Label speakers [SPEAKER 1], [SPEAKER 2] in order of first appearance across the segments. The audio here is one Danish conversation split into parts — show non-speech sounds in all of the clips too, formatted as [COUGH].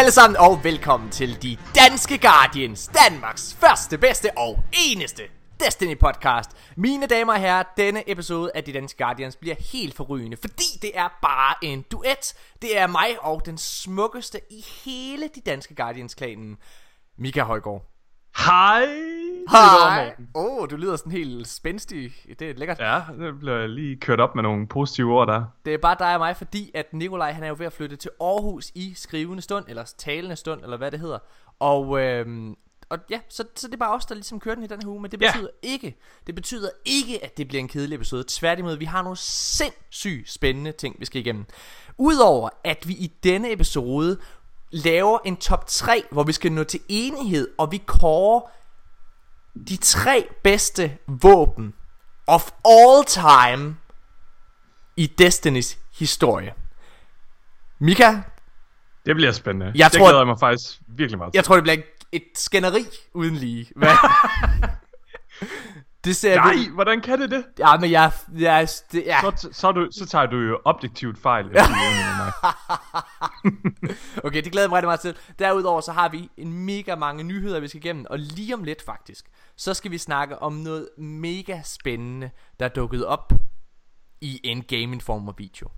[SPEAKER 1] alle sammen, og velkommen til De Danske Guardians, Danmarks første, bedste og eneste Destiny podcast. Mine damer og herrer, denne episode af De Danske Guardians bliver helt forrygende, fordi det er bare en duet. Det er mig og den smukkeste i hele De Danske Guardians-klanen, Mika Højgaard.
[SPEAKER 2] Hej!
[SPEAKER 1] Hej! Åh, oh, du lyder sådan helt spændstig. Det er lækkert.
[SPEAKER 2] Ja, det bliver lige kørt op med nogle positive ord der.
[SPEAKER 1] Det er bare dig og mig, fordi at Nikolaj han er jo ved at flytte til Aarhus i skrivende stund, eller talende stund, eller hvad det hedder. Og, øhm, og ja, så, så det er bare os, der ligesom kører den i den her uge, men det betyder ja. ikke, det betyder ikke, at det bliver en kedelig episode. Tværtimod, vi har nogle sindssygt spændende ting, vi skal igennem. Udover at vi i denne episode laver en top 3, hvor vi skal nå til enighed, og vi kårer de tre bedste våben of all time i Destinys historie. Mika,
[SPEAKER 2] Det bliver spændende.
[SPEAKER 1] Jeg
[SPEAKER 2] det
[SPEAKER 1] tror-
[SPEAKER 2] glæder jeg mig faktisk virkelig meget til.
[SPEAKER 1] jeg tror det bliver et skænderi uden lige. Hvad? [LAUGHS] det ser
[SPEAKER 2] Nej,
[SPEAKER 1] jeg
[SPEAKER 2] hvordan kan det det?
[SPEAKER 1] Ja, men jeg, jeg det, ja.
[SPEAKER 2] Så, så, du, så tager du jo objektivt fejl. [LAUGHS] efter er mig. [LAUGHS]
[SPEAKER 1] Okay, det glæder jeg mig rigtig meget til. Derudover så har vi en mega mange nyheder, vi skal igennem. Og lige om lidt faktisk, så skal vi snakke om noget mega spændende, der er dukket op i en gaming form af video.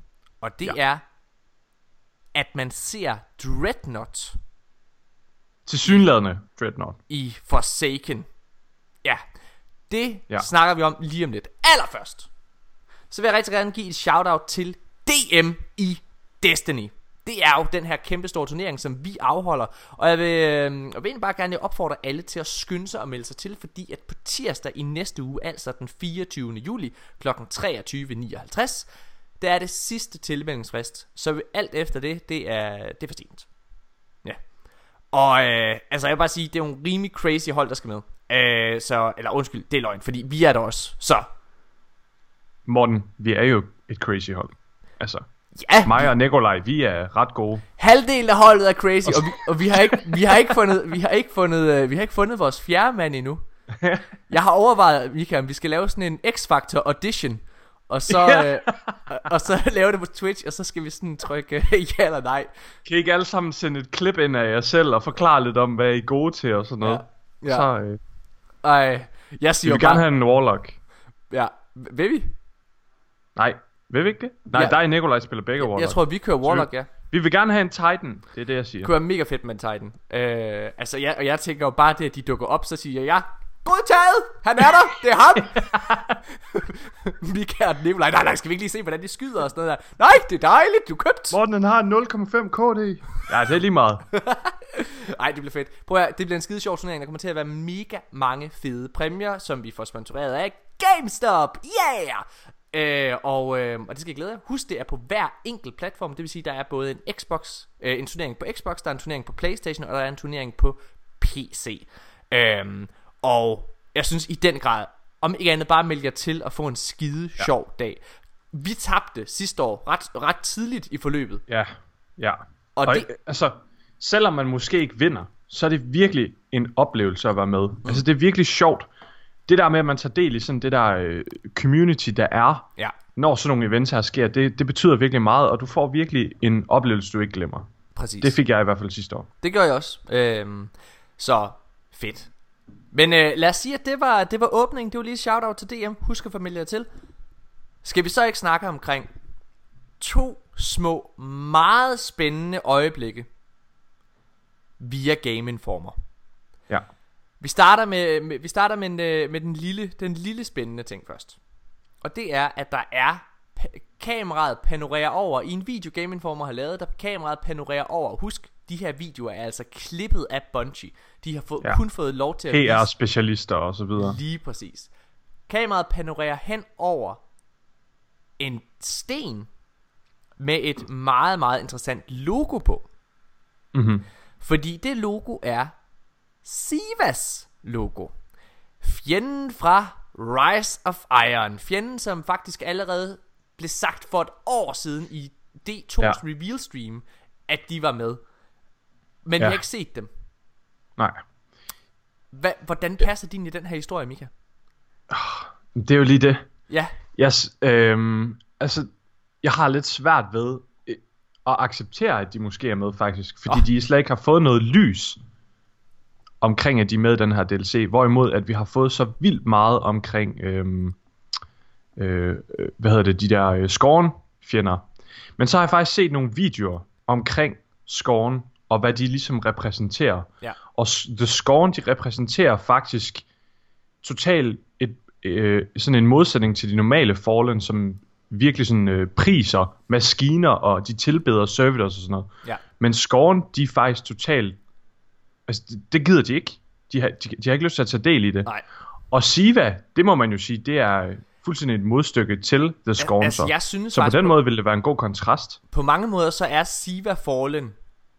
[SPEAKER 1] Og det ja. Er, at man ser Dreadnought
[SPEAKER 2] Til synladende Dreadnought.
[SPEAKER 1] i Forsaken. Ja, det ja. Snakker vi om lige om lidt. Allerførst, så vil jeg rigtig gerne give et shout-out til DM i Destiny. Det er jo den her kæmpe store turnering, som vi afholder. Og jeg vil, øh, jeg vil bare gerne opfordre alle til at skynde sig og melde sig til, fordi at på tirsdag i næste uge, altså den 24. juli kl. 23.59, der er det sidste tilmeldingsfrist. Så alt efter det, det er, det er for sent. Ja. Og øh, altså jeg vil bare sige, det er en rimelig crazy hold, der skal med. Øh, så, eller undskyld, det er løgn, fordi vi er der også. Så,
[SPEAKER 2] Morten, vi er jo et crazy hold. Altså,
[SPEAKER 1] ja,
[SPEAKER 2] mig og Nikolaj, vi er ret gode.
[SPEAKER 1] halvdelen af holdet er crazy, og vi, og vi har ikke, vi har ikke fundet, vi har ikke fundet, øh, vi har ikke fundet vores fjerde mand endnu. [LAUGHS] Jeg har overvejet, om vi skal lave sådan en X-Factor audition, og så,
[SPEAKER 2] Ja.
[SPEAKER 1] øh, og, og så [LAUGHS] lave det på Twitch, og så skal vi sådan trykke øh, ja eller nej.
[SPEAKER 2] Kan I ikke alle sammen sende et klip ind af jer selv og forklare lidt om, hvad I er gode til og sådan noget?
[SPEAKER 1] Ja. Ja.
[SPEAKER 2] Så øh,
[SPEAKER 1] Ej, jeg
[SPEAKER 2] vi
[SPEAKER 1] siger
[SPEAKER 2] vil
[SPEAKER 1] bare,
[SPEAKER 2] gerne have en Warlock.
[SPEAKER 1] ja, vil vi?
[SPEAKER 2] Nej, vil vi ikke det? Nej,
[SPEAKER 1] Ja.
[SPEAKER 2] dig og Nikolaj spiller begge Warlock.
[SPEAKER 1] Jeg tror, vi kører Warlock, ja.
[SPEAKER 2] Vi vil gerne have en Titan, det er det jeg siger.
[SPEAKER 1] Det kunne være mega fedt med en Titan. Øh, altså, jeg, og jeg tænker jo bare det, at de dukker op, så siger jeg, ja, godtaget, han er der, det er ham. [LAUGHS] Mika og Nikolaj, nej, nej, skal vi ikke lige se, hvordan de skyder og sådan noget der. Nej, det er dejligt, du købt.
[SPEAKER 2] Morten han har 0,5 KD. Ja, det er lige meget. [LAUGHS]
[SPEAKER 1] Nej, det bliver fedt. Prøv at, høre, det bliver en skide sjov turnering. Der kommer til at være mega mange fede præmier, som vi får sponsoreret af GameStop. Yeah! Øh, og, øh, og det skal jeg glæde jer. Husk, det er på hver enkelt platform. Det vil sige, der er både en Xbox, øh, en turnering på Xbox, der er en turnering på Playstation, og der er en turnering på PC. Øh, og jeg synes i den grad, om ikke andet bare meld jer til at få en skide ja. sjov dag. Vi tabte sidste år ret, ret tidligt i forløbet.
[SPEAKER 2] Ja, ja.
[SPEAKER 1] Og
[SPEAKER 2] Og,
[SPEAKER 1] det...
[SPEAKER 2] altså, selvom man måske ikke vinder, så er det virkelig en oplevelse at være med. Mm. Altså, det er virkelig sjovt. Det der med, at man tager del i sådan det der øh, community, der er,
[SPEAKER 1] Ja.
[SPEAKER 2] når sådan nogle events her sker, det, det betyder virkelig meget, og du får virkelig en oplevelse, du ikke glemmer.
[SPEAKER 1] Præcis.
[SPEAKER 2] Det fik jeg i hvert fald sidste år.
[SPEAKER 1] Det gør jeg også. Øhm, så fedt. Men øh, lad os sige, at det var, det var åbningen. Det var lige et shout-out til DM. Husk at familie til. Skal vi så ikke snakke omkring to små, meget spændende øjeblikke via Game Informer?
[SPEAKER 2] Ja.
[SPEAKER 1] Vi starter med, med vi starter med, en, øh, med den lille den lille spændende ting først. Og det er at der er pa- kameraet panorerer over i en video Game Informer har lavet, der kameraet panorerer over. Husk, de her videoer er altså klippet af Bungie. De har fået, ja. Kun fået lov til at vise
[SPEAKER 2] PR-specialister og så videre.
[SPEAKER 1] lige præcis. Kameraet panorerer hen over en sten med et meget meget interessant logo på.
[SPEAKER 2] Mm-hmm.
[SPEAKER 1] Fordi det logo er Sivas logo. Fjenden fra Rise of Iron. Fjenden, som faktisk allerede blev sagt for et år siden i D2's ja. Reveal stream, at de var med. Men ja. Jeg har ikke set dem.
[SPEAKER 2] Nej.
[SPEAKER 1] Hva, hvordan passer de ind i den her historie, Mika?
[SPEAKER 2] Det er jo lige det.
[SPEAKER 1] Ja,
[SPEAKER 2] Yes, øhm, altså, jeg har lidt svært ved og acceptere, at de måske er med faktisk, fordi oh. de slet ikke har fået noget lys omkring, at de er med i den her DLC, hvorimod at vi har fået så vildt meget omkring, øhm, øh, hvad hedder det, de der øh, Scorn-fjender. Men så har jeg faktisk set nogle videoer omkring Scorn, og hvad de ligesom repræsenterer.
[SPEAKER 1] Ja.
[SPEAKER 2] Og The Scorn, de repræsenterer faktisk totalt et, øh, sådan en modsætning til de normale Fallen, som virkelig sådan øh, priser maskiner, og de tilbeder servitors og sådan noget.
[SPEAKER 1] Ja.
[SPEAKER 2] Men Scorn, de er faktisk totalt... Altså, det, det gider de ikke. De har, de, de har ikke lyst til at tage del i det.
[SPEAKER 1] Nej.
[SPEAKER 2] Og Siva, det må man jo sige, det er fuldstændig et modstykke til The Scorn.
[SPEAKER 1] altså,
[SPEAKER 2] så.
[SPEAKER 1] jeg synes
[SPEAKER 2] så på den måde vil det være en god kontrast.
[SPEAKER 1] på mange måder så er Siva Fallen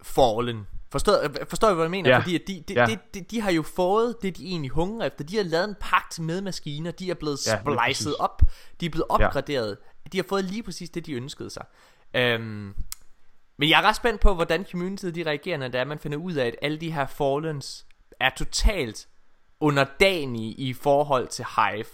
[SPEAKER 1] Fallen. Forstår, forstår I, hvad jeg mener?
[SPEAKER 2] Ja.
[SPEAKER 1] Fordi at de, de,
[SPEAKER 2] Ja.
[SPEAKER 1] de, de, de har jo fået det, de egentlig hungrer efter. De har lavet en pagt med maskiner. De er blevet
[SPEAKER 2] Ja,
[SPEAKER 1] splicet op. De er blevet opgraderet. De har fået lige præcis det, de ønskede sig. Øhm, men jeg er ret spændt på, hvordan communityet de reagerer, når det er, man finder ud af, at alle de her Fallens er totalt underdanige i forhold til Hive.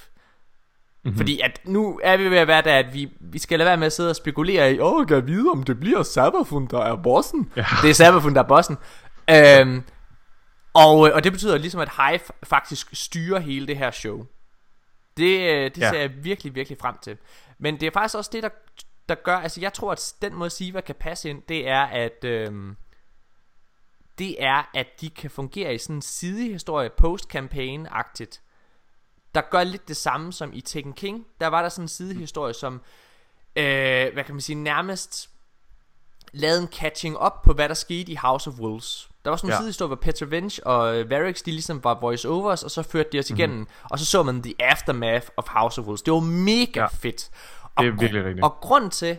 [SPEAKER 1] Mm-hmm. Fordi at nu er vi ved at være der, at vi, vi skal lade være med at sidde og spekulere i, åh, jeg vide, om det bliver Sabafun, der er bossen? Ja. [LAUGHS] Det er Sabafun, der er bossen. Øhm, og, øh, og det betyder ligesom, at Hive faktisk styrer hele det her show. Det, øh, det
[SPEAKER 2] Ja.
[SPEAKER 1] ser jeg virkelig, virkelig frem til. Men det er faktisk også det, der, der gør, altså jeg tror, at den måde Siva kan passe ind, det er, at... Øhm, det er, at de kan fungere i sådan en sidehistorie, post-campaign-agtigt, der gør lidt det samme som i Tekken King. Der var der sådan en sidehistorie, som, øh, hvad kan man sige, nærmest lavede en catching up på, hvad der skete i House of Wolves. Der var sådan en
[SPEAKER 2] Ja.
[SPEAKER 1] sidehistorie, hvor Petra Vench og øh, Varix, de ligesom var voice-overs, og så førte de os igennem,
[SPEAKER 2] Mhm.
[SPEAKER 1] og så så man The Aftermath of House of Wolves. Det var mega
[SPEAKER 2] Ja.
[SPEAKER 1] fedt. Og,
[SPEAKER 2] Det er virkelig rigtigt.
[SPEAKER 1] Og grund til,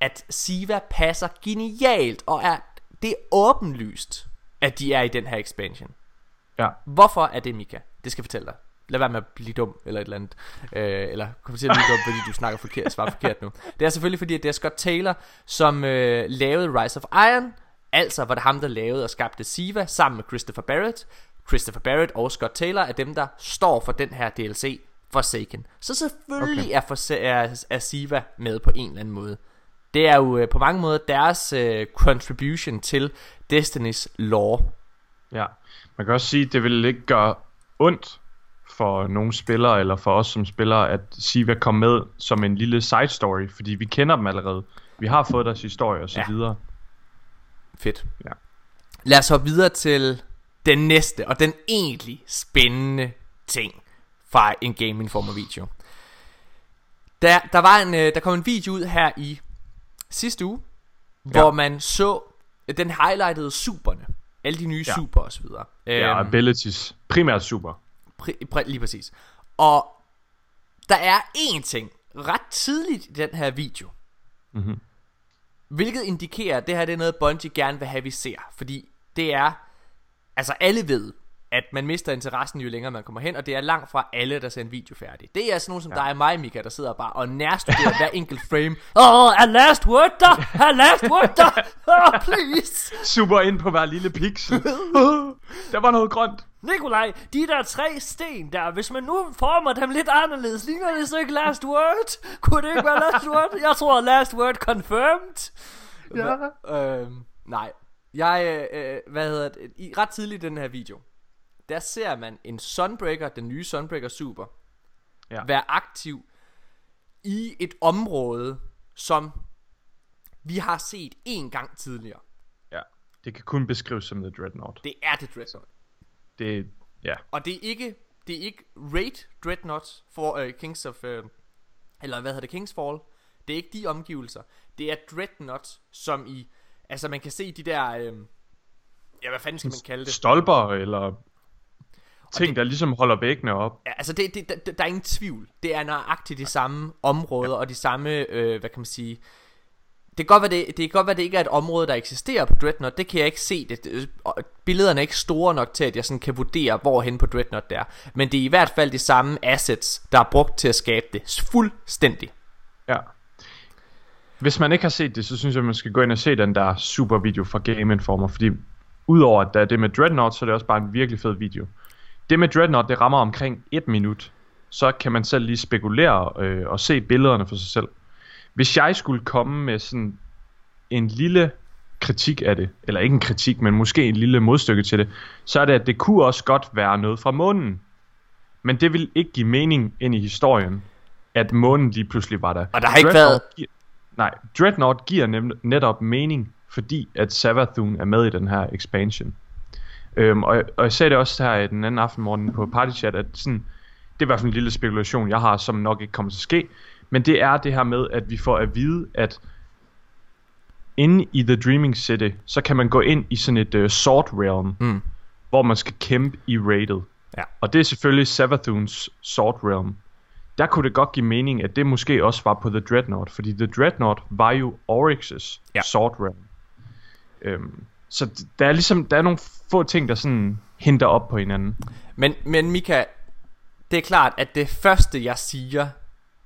[SPEAKER 1] at Siva passer genialt, og er, det er åbenlyst, at de er i den her expansion.
[SPEAKER 2] Ja.
[SPEAKER 1] Hvorfor er det, Mika? Det skal jeg fortælle dig. Lad være med at blive dum, eller et eller andet. Øh, eller kom til at blive dum, fordi du snakker forkert, svarer forkert nu. Det er selvfølgelig fordi, at det er Scott Taylor, som øh, lavede Rise of Iron. Altså var det ham, der lavede og skabte Siva sammen med Christopher Barrett. Christopher Barrett og Scott Taylor er dem, der står for den her DLC, Forsaken. Så selvfølgelig okay. er, for, er, er Siva med på en eller anden måde. Det er jo øh, på mange måder deres øh, contribution til Destiny's lore.
[SPEAKER 2] Ja, man kan også sige, at det vil ikke gøre ondt for nogle spillere, eller for os som spillere, at Siva kom med som en lille side story, fordi vi kender dem allerede. Vi har fået deres historie og så
[SPEAKER 1] Ja.
[SPEAKER 2] videre.
[SPEAKER 1] Fedt.
[SPEAKER 2] Ja.
[SPEAKER 1] Lad os hoppe videre til den næste, og den egentlig spændende ting fra en Game Informer video. Der, der, var en, øh, der kom en video ud her i sidste uge, ja. hvor man så den highlightede superne. Alle de nye ja.
[SPEAKER 2] Ja.
[SPEAKER 1] super og så videre.
[SPEAKER 2] Ja,
[SPEAKER 1] Øhm,
[SPEAKER 2] abilities. Primært super.
[SPEAKER 1] Pri- lige præcis. Og der er én ting ret tidligt i den her video,
[SPEAKER 2] Mhm.
[SPEAKER 1] hvilket indikerer, at det her det er noget, Bungie gerne vil have, vi ser. Fordi det er, altså alle ved, at man mister interessen jo længere man kommer hen, og det er langt fra alle, der ser en video færdig. Det er sådan nogen som ja. dig og mig, Mika, der sidder bare og nærstuderer hver enkelt frame. Oh, er last word der? Er last word der? Oh, please.
[SPEAKER 2] Super ind på hver lille pixel. [LAUGHS] der var noget grønt.
[SPEAKER 1] Nikolaj, de der tre sten der, hvis man nu former dem lidt anderledes, ligner det så ikke last word? Kunne det ikke være last word? Jeg tror last word confirmed.
[SPEAKER 2] Ja.
[SPEAKER 1] Øhm, nej. Jeg, øh, hvad hedder det, i, ret tidligt i den her video, der ser man en Sunbreaker, den nye Sunbreaker Super,
[SPEAKER 2] Ja.
[SPEAKER 1] være aktiv i et område, som vi har set en gang tidligere.
[SPEAKER 2] ja. Det kan kun beskrives som The Dreadnought.
[SPEAKER 1] Det er det Dreadnought.
[SPEAKER 2] Det, ja.
[SPEAKER 1] Og det er ikke det er ikke Raid Dreadnought for uh, Kings of uh, eller hvad hedder det Kings Fall. Det er ikke de omgivelser. Det er Dreadnought som i altså man kan se de der øh, ja hvad fanden skal man kalde det?
[SPEAKER 2] Stolper eller ting,
[SPEAKER 1] det-
[SPEAKER 2] der ligesom holder væggene op.
[SPEAKER 1] Ja, altså det, det, der, der er ingen tvivl. Det er nøjagtigt de samme områder og de samme øh, hvad kan man sige det kan, godt være, det, det kan godt være, det ikke er et område, der eksisterer på Dreadnought. Det kan jeg ikke se. Det, billederne er ikke store nok til, at jeg sådan kan vurdere, hvorhen på Dreadnought det er. Men det er i hvert fald de samme assets, der er brugt til at skabe det. Fuldstændig.
[SPEAKER 2] Ja. Hvis man ikke har set det, så synes jeg, man skal gå ind og se den der super video fra Game Informer, fordi udover at der er det med Dreadnought, så er det også bare en virkelig fed video. Det med Dreadnought, det rammer omkring et minut, så kan man selv lige spekulere øh, og se billederne for sig selv. Hvis jeg skulle komme med sådan en lille kritik af det, eller ikke en kritik, men måske en lille modstykke til det, så er det, at det kunne også godt være noget fra månen. Men det vil ikke give mening ind i historien, at månen lige pludselig var der.
[SPEAKER 1] Og der har ikke været...
[SPEAKER 2] Giver, nej, Dreadnought giver nem, netop mening, fordi at Savathun er med i den her expansion. Øhm, og, og jeg sagde det også her den anden aften morgen på Party Chat, at sådan, det er i hvert fald en lille spekulation, jeg har, som nok ikke kommer til at ske. Men det er det her med, at vi får at vide, at inde i The Dreaming City, så kan man gå ind i sådan et uh, Sword Realm,
[SPEAKER 1] Mm.
[SPEAKER 2] hvor man skal kæmpe i raided.
[SPEAKER 1] Ja.
[SPEAKER 2] Og det er selvfølgelig Savathuns Sword Realm. Der kunne det godt give mening, at det måske også var på The Dreadnought, fordi The Dreadnought var jo Oryx's
[SPEAKER 1] Ja.
[SPEAKER 2] Sword Realm. Øhm, så der er ligesom, der er nogle få ting, der sådan henter op på hinanden.
[SPEAKER 1] Men, men Mika, det er klart, at det første, jeg siger,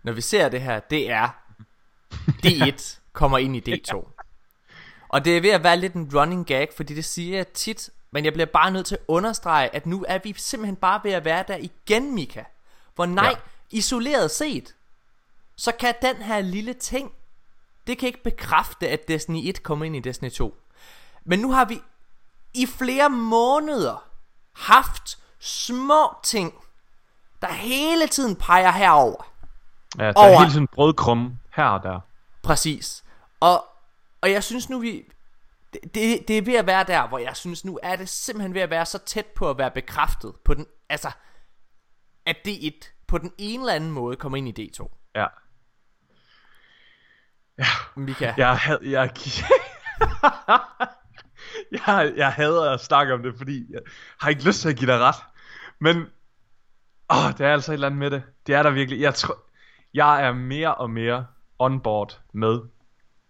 [SPEAKER 1] når vi ser det her, det er, D1 kommer ind i D2. [LAUGHS] Og det er ved at være lidt en running gag, fordi det siger jeg tit, men jeg bliver bare nødt til at understrege, at nu er vi simpelthen bare ved at være der igen, Mika. Hvor nej,
[SPEAKER 2] ja.
[SPEAKER 1] isoleret set, så kan den her lille ting, det kan ikke bekræfte, at Destiny 1 kommer ind i Destiny 2. Men nu har vi i flere måneder haft små ting, der hele tiden peger herover.
[SPEAKER 2] Ja, der
[SPEAKER 1] Over-
[SPEAKER 2] er hele tiden brødkrumme her og der.
[SPEAKER 1] Præcis. Og, og jeg synes nu, vi... Det, det, er ved at være der, hvor jeg synes nu, er det simpelthen ved at være så tæt på at være bekræftet. På den, altså, at D1 på den ene eller anden måde kommer ind i D2.
[SPEAKER 2] Ja.
[SPEAKER 1] Mika,
[SPEAKER 2] Jeg, had, jeg, [LAUGHS] [LAUGHS] jeg, jeg hader at snakke om det, fordi jeg har ikke lyst til at give dig ret. Men åh, det er altså et eller andet med det. Det er der virkelig. Jeg, tror, jeg er mere og mere on board med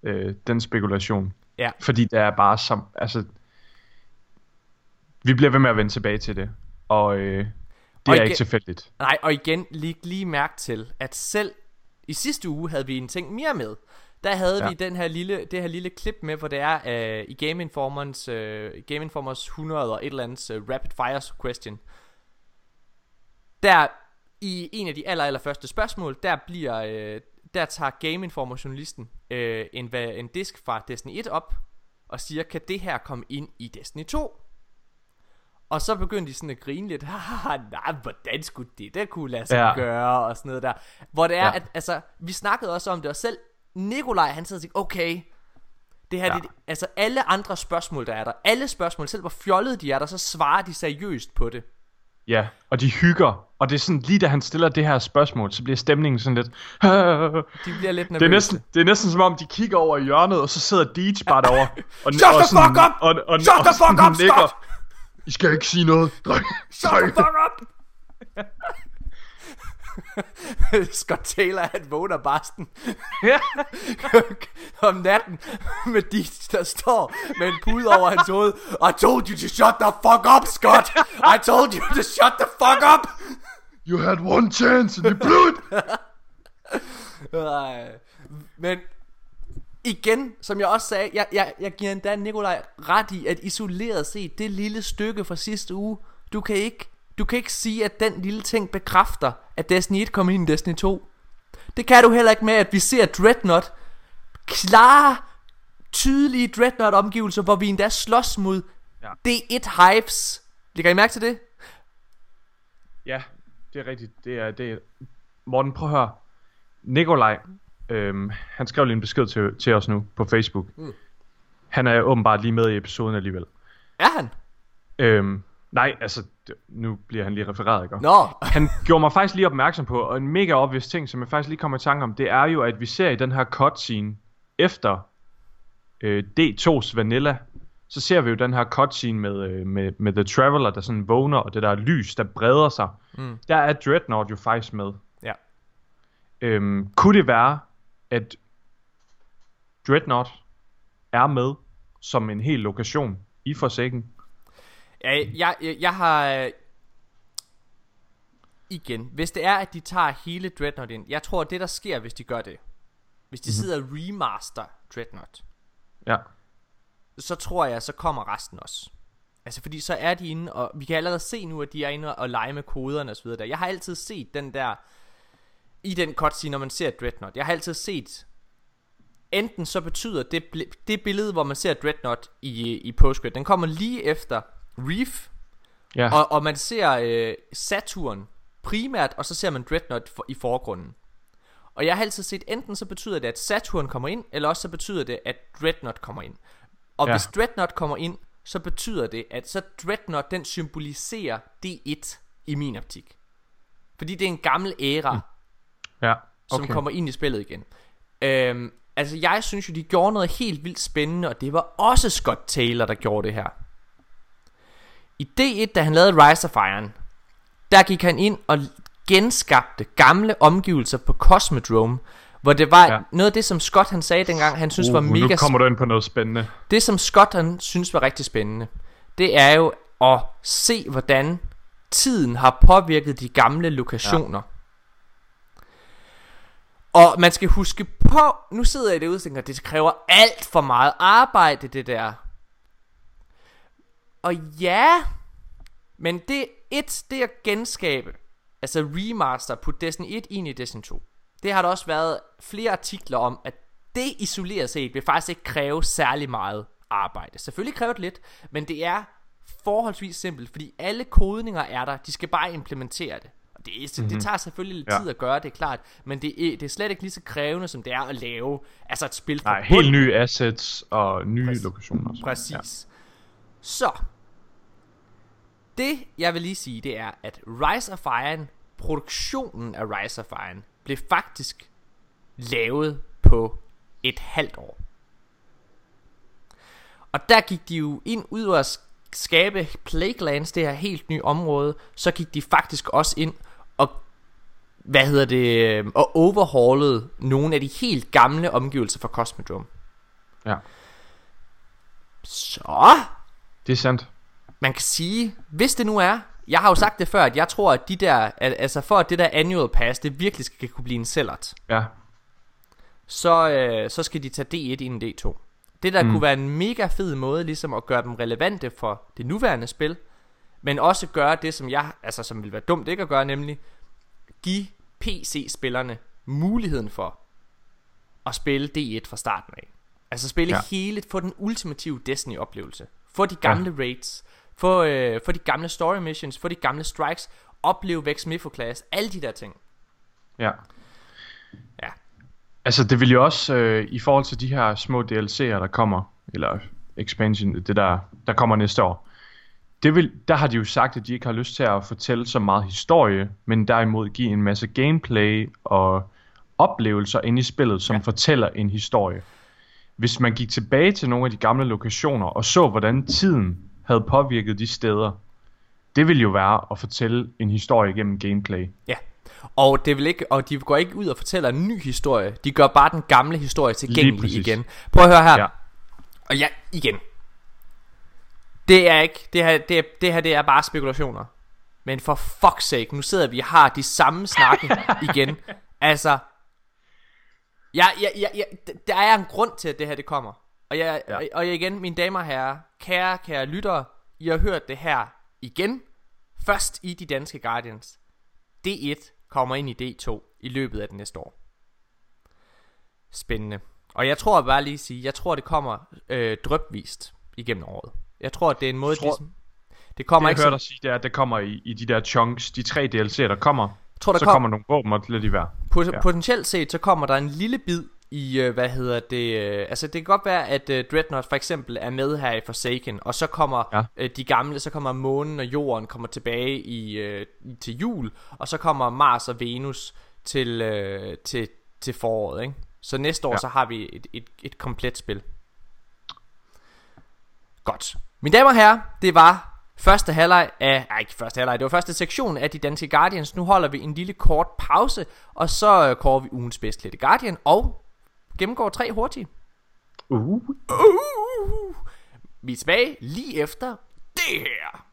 [SPEAKER 2] øh, den spekulation.
[SPEAKER 1] Ja.
[SPEAKER 2] Fordi det er bare som, altså, vi bliver ved med at vende tilbage til det. Og øh, det
[SPEAKER 1] Og
[SPEAKER 2] er
[SPEAKER 1] igen-
[SPEAKER 2] ikke tilfældigt.
[SPEAKER 1] Nej, og igen, lige, lige mærke til, at selv i sidste uge havde vi en ting mere med. Der havde
[SPEAKER 2] Ja.
[SPEAKER 1] vi den her lille, det her lille klip med, hvor det er uh, i Game Informers, uh, Game Informers 100 og et eller andet uh, Rapid Fire question. Der i en af de aller, aller første spørgsmål, der bliver, uh, der tager Game Informer journalisten uh, en, en disk fra Destiny 1 op, og siger, kan det her komme ind i Destiny 2? Og så begyndte de sådan at grine lidt. [LAUGHS] Haha, nej, hvordan skulle det der kunne lade sig
[SPEAKER 2] Ja.
[SPEAKER 1] gøre? Og sådan noget der. Hvor det er,
[SPEAKER 2] ja.
[SPEAKER 1] at altså, vi snakkede også om det, og selv Nikolaj, han sad og tænkte, okay, det her,
[SPEAKER 2] Ja.
[SPEAKER 1] det, altså alle andre spørgsmål, der er der, alle spørgsmål, selv hvor fjollede de er der, så svarer de seriøst på det.
[SPEAKER 2] Ja, og de hygger. Og det er sådan, lige da han stiller det her spørgsmål, så bliver stemningen sådan lidt... [LAUGHS]
[SPEAKER 1] De bliver lidt nervøse.
[SPEAKER 2] Det er, næsten, det er næsten som om, de kigger over i hjørnet, og så sidder Deej bare derovre. Og,
[SPEAKER 1] Shut
[SPEAKER 2] og
[SPEAKER 1] the fuck up!
[SPEAKER 2] Og, og,
[SPEAKER 1] Shut
[SPEAKER 2] og,
[SPEAKER 1] the
[SPEAKER 2] sådan
[SPEAKER 1] fuck up,
[SPEAKER 2] nikker.
[SPEAKER 1] Scott!
[SPEAKER 2] I skal ikke sige noget, [LAUGHS] dreng.
[SPEAKER 1] Shut the fuck up! [LAUGHS] [LAUGHS] Scott Taylor, han vågner
[SPEAKER 2] Ja. [LAUGHS]
[SPEAKER 1] om natten med de, der står med en pude over hans hoved. I told you to shut the fuck up, Scott! I told you to shut the fuck up!
[SPEAKER 2] You had one chance, and you blew it. [LAUGHS]
[SPEAKER 1] Men igen, som jeg også sagde, jeg, jeg, jeg giver endda Nikolaj ret i, at isoleret set, det lille stykke fra sidste uge, du kan ikke, du kan ikke sige, at den lille ting bekræfter, at Destiny 1 kommer ind i Destiny 2. Det kan du heller ikke med, at vi ser Dreadnought klare, tydelige Dreadnought-omgivelser, hvor vi endda slås mod
[SPEAKER 2] Ja.
[SPEAKER 1] D1 Hives. Lægger I mærke til det?
[SPEAKER 2] Ja, det er rigtigt. Det er, det er... Morten, prøv at høre. Nikolaj, øhm, han skrev lige en besked til, til os nu på Facebook. Mm. Han er åbenbart lige med i episoden alligevel.
[SPEAKER 1] Er han?
[SPEAKER 2] Øhm, nej, altså, nu bliver han lige refereret, ikke?
[SPEAKER 1] Nå. [LAUGHS]
[SPEAKER 2] Han gjorde mig faktisk lige opmærksom på, og en mega obvious ting, som jeg faktisk lige kommer i tanke om, det er jo, at vi ser i den her cutscene, efter øh, D2's Vanilla, så ser vi jo den her cutscene med, øh, med, med The Traveler, der sådan vågner, og det der lys, der breder sig.
[SPEAKER 1] Mm.
[SPEAKER 2] Der er Dreadnought jo faktisk med.
[SPEAKER 1] Ja.
[SPEAKER 2] Øhm, kunne det være, at Dreadnought er med som en hel lokation i Forsaken?
[SPEAKER 1] Jeg, jeg, jeg, jeg har... Igen, hvis det er, at de tager hele Dreadnought ind, jeg tror, det der sker, hvis de gør det, hvis de mm-hmm. sidder og remaster Dreadnought,
[SPEAKER 2] Ja.
[SPEAKER 1] så tror jeg, så kommer resten også. Altså, fordi så er de inde, og vi kan allerede se nu, at de er inde og lege med koderne og så videre. der. Jeg har altid set den der, i den cutscene, når man ser Dreadnought, jeg har altid set enten så betyder det, det billede, hvor man ser Dreadnought i, i postcredit, den kommer lige efter Reef,
[SPEAKER 2] Ja.
[SPEAKER 1] og, og man ser øh, Saturn primært, og så ser man Dreadnought for, i forgrunden. Og jeg har altid set, enten så betyder det, at Saturn kommer ind, eller også så betyder det, at Dreadnought kommer ind. Og
[SPEAKER 2] Ja.
[SPEAKER 1] hvis Dreadnought kommer ind, så betyder det, at så Dreadnought, den symboliserer D1 i min optik. Fordi det er en gammel æra, mm.
[SPEAKER 2] ja.
[SPEAKER 1] som
[SPEAKER 2] Okay.
[SPEAKER 1] kommer ind i spillet igen. Øhm, altså jeg synes jo, de gjorde noget helt vildt spændende, og det var også Scott Taylor, der gjorde det her. I D1, da han lavede Rise of Iron, der gik han ind og genskabte gamle omgivelser på Cosmodrome, hvor det var
[SPEAKER 2] Ja.
[SPEAKER 1] noget af det, som Scott han sagde dengang, han synes
[SPEAKER 2] uh,
[SPEAKER 1] var mega
[SPEAKER 2] Nu kommer du ind på noget spændende.
[SPEAKER 1] det som Scott han synes var rigtig spændende, det er jo at se, hvordan tiden har påvirket de gamle lokationer. Ja. Og man skal huske på, nu sidder jeg derude og tænker, det kræver alt for meget arbejde, det der. Og ja, men det et, det at genskabe, altså remaster, putte Destiny 1 ind i Destiny 2. Det har der også været flere artikler om, at det isoleret set vil faktisk ikke kræve særlig meget arbejde. Selvfølgelig kræver det lidt, men det er forholdsvis simpelt, fordi alle kodninger er der, de skal bare implementere det. Og det, er, mm-hmm. det tager selvfølgelig lidt
[SPEAKER 2] Ja.
[SPEAKER 1] tid at gøre, det er klart, men det er, det er slet ikke lige så krævende, som det er at lave altså et spil fra
[SPEAKER 2] Nej, helt nye assets og nye
[SPEAKER 1] Præcis.
[SPEAKER 2] lokationer.
[SPEAKER 1] Præcis. Ja. Så, det jeg vil lige sige, det er, at Rise of Iron, produktionen af Rise of Iron, blev faktisk lavet på et halvt år. Og der gik de jo ind ud og sk- skabe Plaguelands, det her helt nye område, så gik de faktisk også ind og hvad hedder det, øh, og overhaulede nogle af de helt gamle omgivelser fra Cosmodrome.
[SPEAKER 2] Ja.
[SPEAKER 1] Så
[SPEAKER 2] Det er sandt.
[SPEAKER 1] Man kan sige, hvis det nu er, jeg har jo sagt det før, at jeg tror, at de der, altså for at det der annual pass, det virkelig skal kunne blive en sellert,
[SPEAKER 2] Ja.
[SPEAKER 1] så, øh, så skal de tage D1 ind i D2. Det der mm. kunne være en mega fed måde, ligesom at gøre dem relevante for det nuværende spil, men også gøre det, som jeg, altså som vil være dumt ikke at gøre, nemlig give PC-spillerne muligheden for at spille D1 fra starten af. Altså spille
[SPEAKER 2] ja.
[SPEAKER 1] hele, få den ultimative Destiny-oplevelse. Få de gamle ja. raids, få, øh, få de gamle story missions, få de gamle strikes, opleve Vex Mifo Class, alle de der ting.
[SPEAKER 2] Ja.
[SPEAKER 1] Ja.
[SPEAKER 2] Altså, det vil jo også, øh, i forhold til de her små DLC'er, der kommer, eller expansion, det der, der kommer næste år, det vil, der har de jo sagt, at de ikke har lyst til at fortælle så meget historie, men derimod give en masse gameplay og oplevelser ind i spillet, som. Ja. fortæller en historie. Hvis man gik tilbage til nogle af de gamle lokationer og så, hvordan tiden havde påvirket de steder, det ville jo være at fortælle en historie gennem gameplay.
[SPEAKER 1] Ja. Og det vil ikke og de går ikke ud og fortæller en ny historie. De gør bare den gamle historie tilgængelig igen. Prøv at høre her.
[SPEAKER 2] Ja.
[SPEAKER 1] Og ja, igen. Det er ikke det her det, det her det er bare spekulationer. Men for fuck's sake, nu sidder vi og har de samme snakke [LAUGHS] igen. Altså Ja, ja, ja, ja, der er en grund til at det her det kommer. Og jeg,
[SPEAKER 2] Ja.
[SPEAKER 1] og jeg igen, mine damer og herrer, kære, kære lyttere, I har hørt det her igen. Først i de danske Guardians. D1 kommer ind i D2 i løbet af det næste år. Spændende. Og jeg tror bare lige at sige, jeg tror det kommer øh, drøbvist igennem året. Jeg tror at det er en måde,
[SPEAKER 2] Tror-
[SPEAKER 1] ligesom, det kommer
[SPEAKER 2] Det
[SPEAKER 1] ikke
[SPEAKER 2] jeg hørte dig sige, det er, at det kommer i, i de der chunks, de tre DLC'er, der kommer,
[SPEAKER 1] jeg tror, der
[SPEAKER 2] så
[SPEAKER 1] kom,
[SPEAKER 2] kommer nogle våben og lidt i hver.
[SPEAKER 1] Pot-
[SPEAKER 2] Ja.
[SPEAKER 1] Potentielt set, så kommer der en lille bid i, øh, hvad hedder det, øh, altså det kan godt være, at øh, Dreadnought for eksempel er med her i Forsaken, og så kommer
[SPEAKER 2] Ja.
[SPEAKER 1] øh, de gamle, så kommer månen og jorden kommer tilbage i, øh, til jul, og så kommer Mars og Venus til, øh, til, til foråret, ikke? Så næste år,
[SPEAKER 2] Ja.
[SPEAKER 1] så har vi et, et, et komplet spil. Godt. Mine damer og herrer, det var første halvleg af, nej ikke første halvleg, det var første sektion af de danske Guardians. Nu holder vi en lille kort pause, og så øh, kårer vi ugens bedst klædte Guardian, og gennemgår tre hurtigt.
[SPEAKER 2] Uh.
[SPEAKER 1] Uh! Vi er tilbage lige efter det her.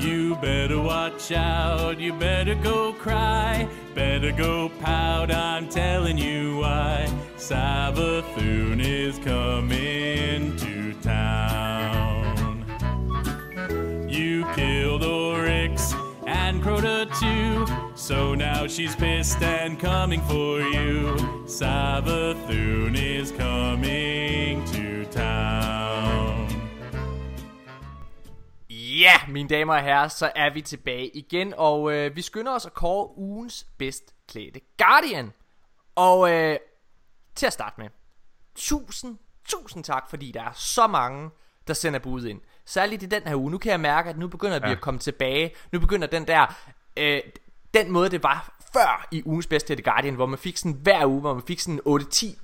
[SPEAKER 3] You better watch out, you better go cry, better go pout, I'm telling you why. Savathun is coming to Crota too. So now she's pissed and coming for you. Savathun is coming to town.
[SPEAKER 1] Ja, mine damer og herrer, så er vi tilbage igen, og øh, vi skynder os at kåre ugens bedst klædte Guardian. Og øh, til at starte med, tusind, tusind tak, fordi der er så mange, der sender bud ind. Særligt i den her uge. Nu kan jeg mærke, at nu begynder vi
[SPEAKER 2] Ja.
[SPEAKER 1] at komme tilbage. Nu begynder den der, øh, den måde det var før i ugens bedst klædte Guardian, hvor man fik sådan hver uge, hvor man fik sådan 8, 10,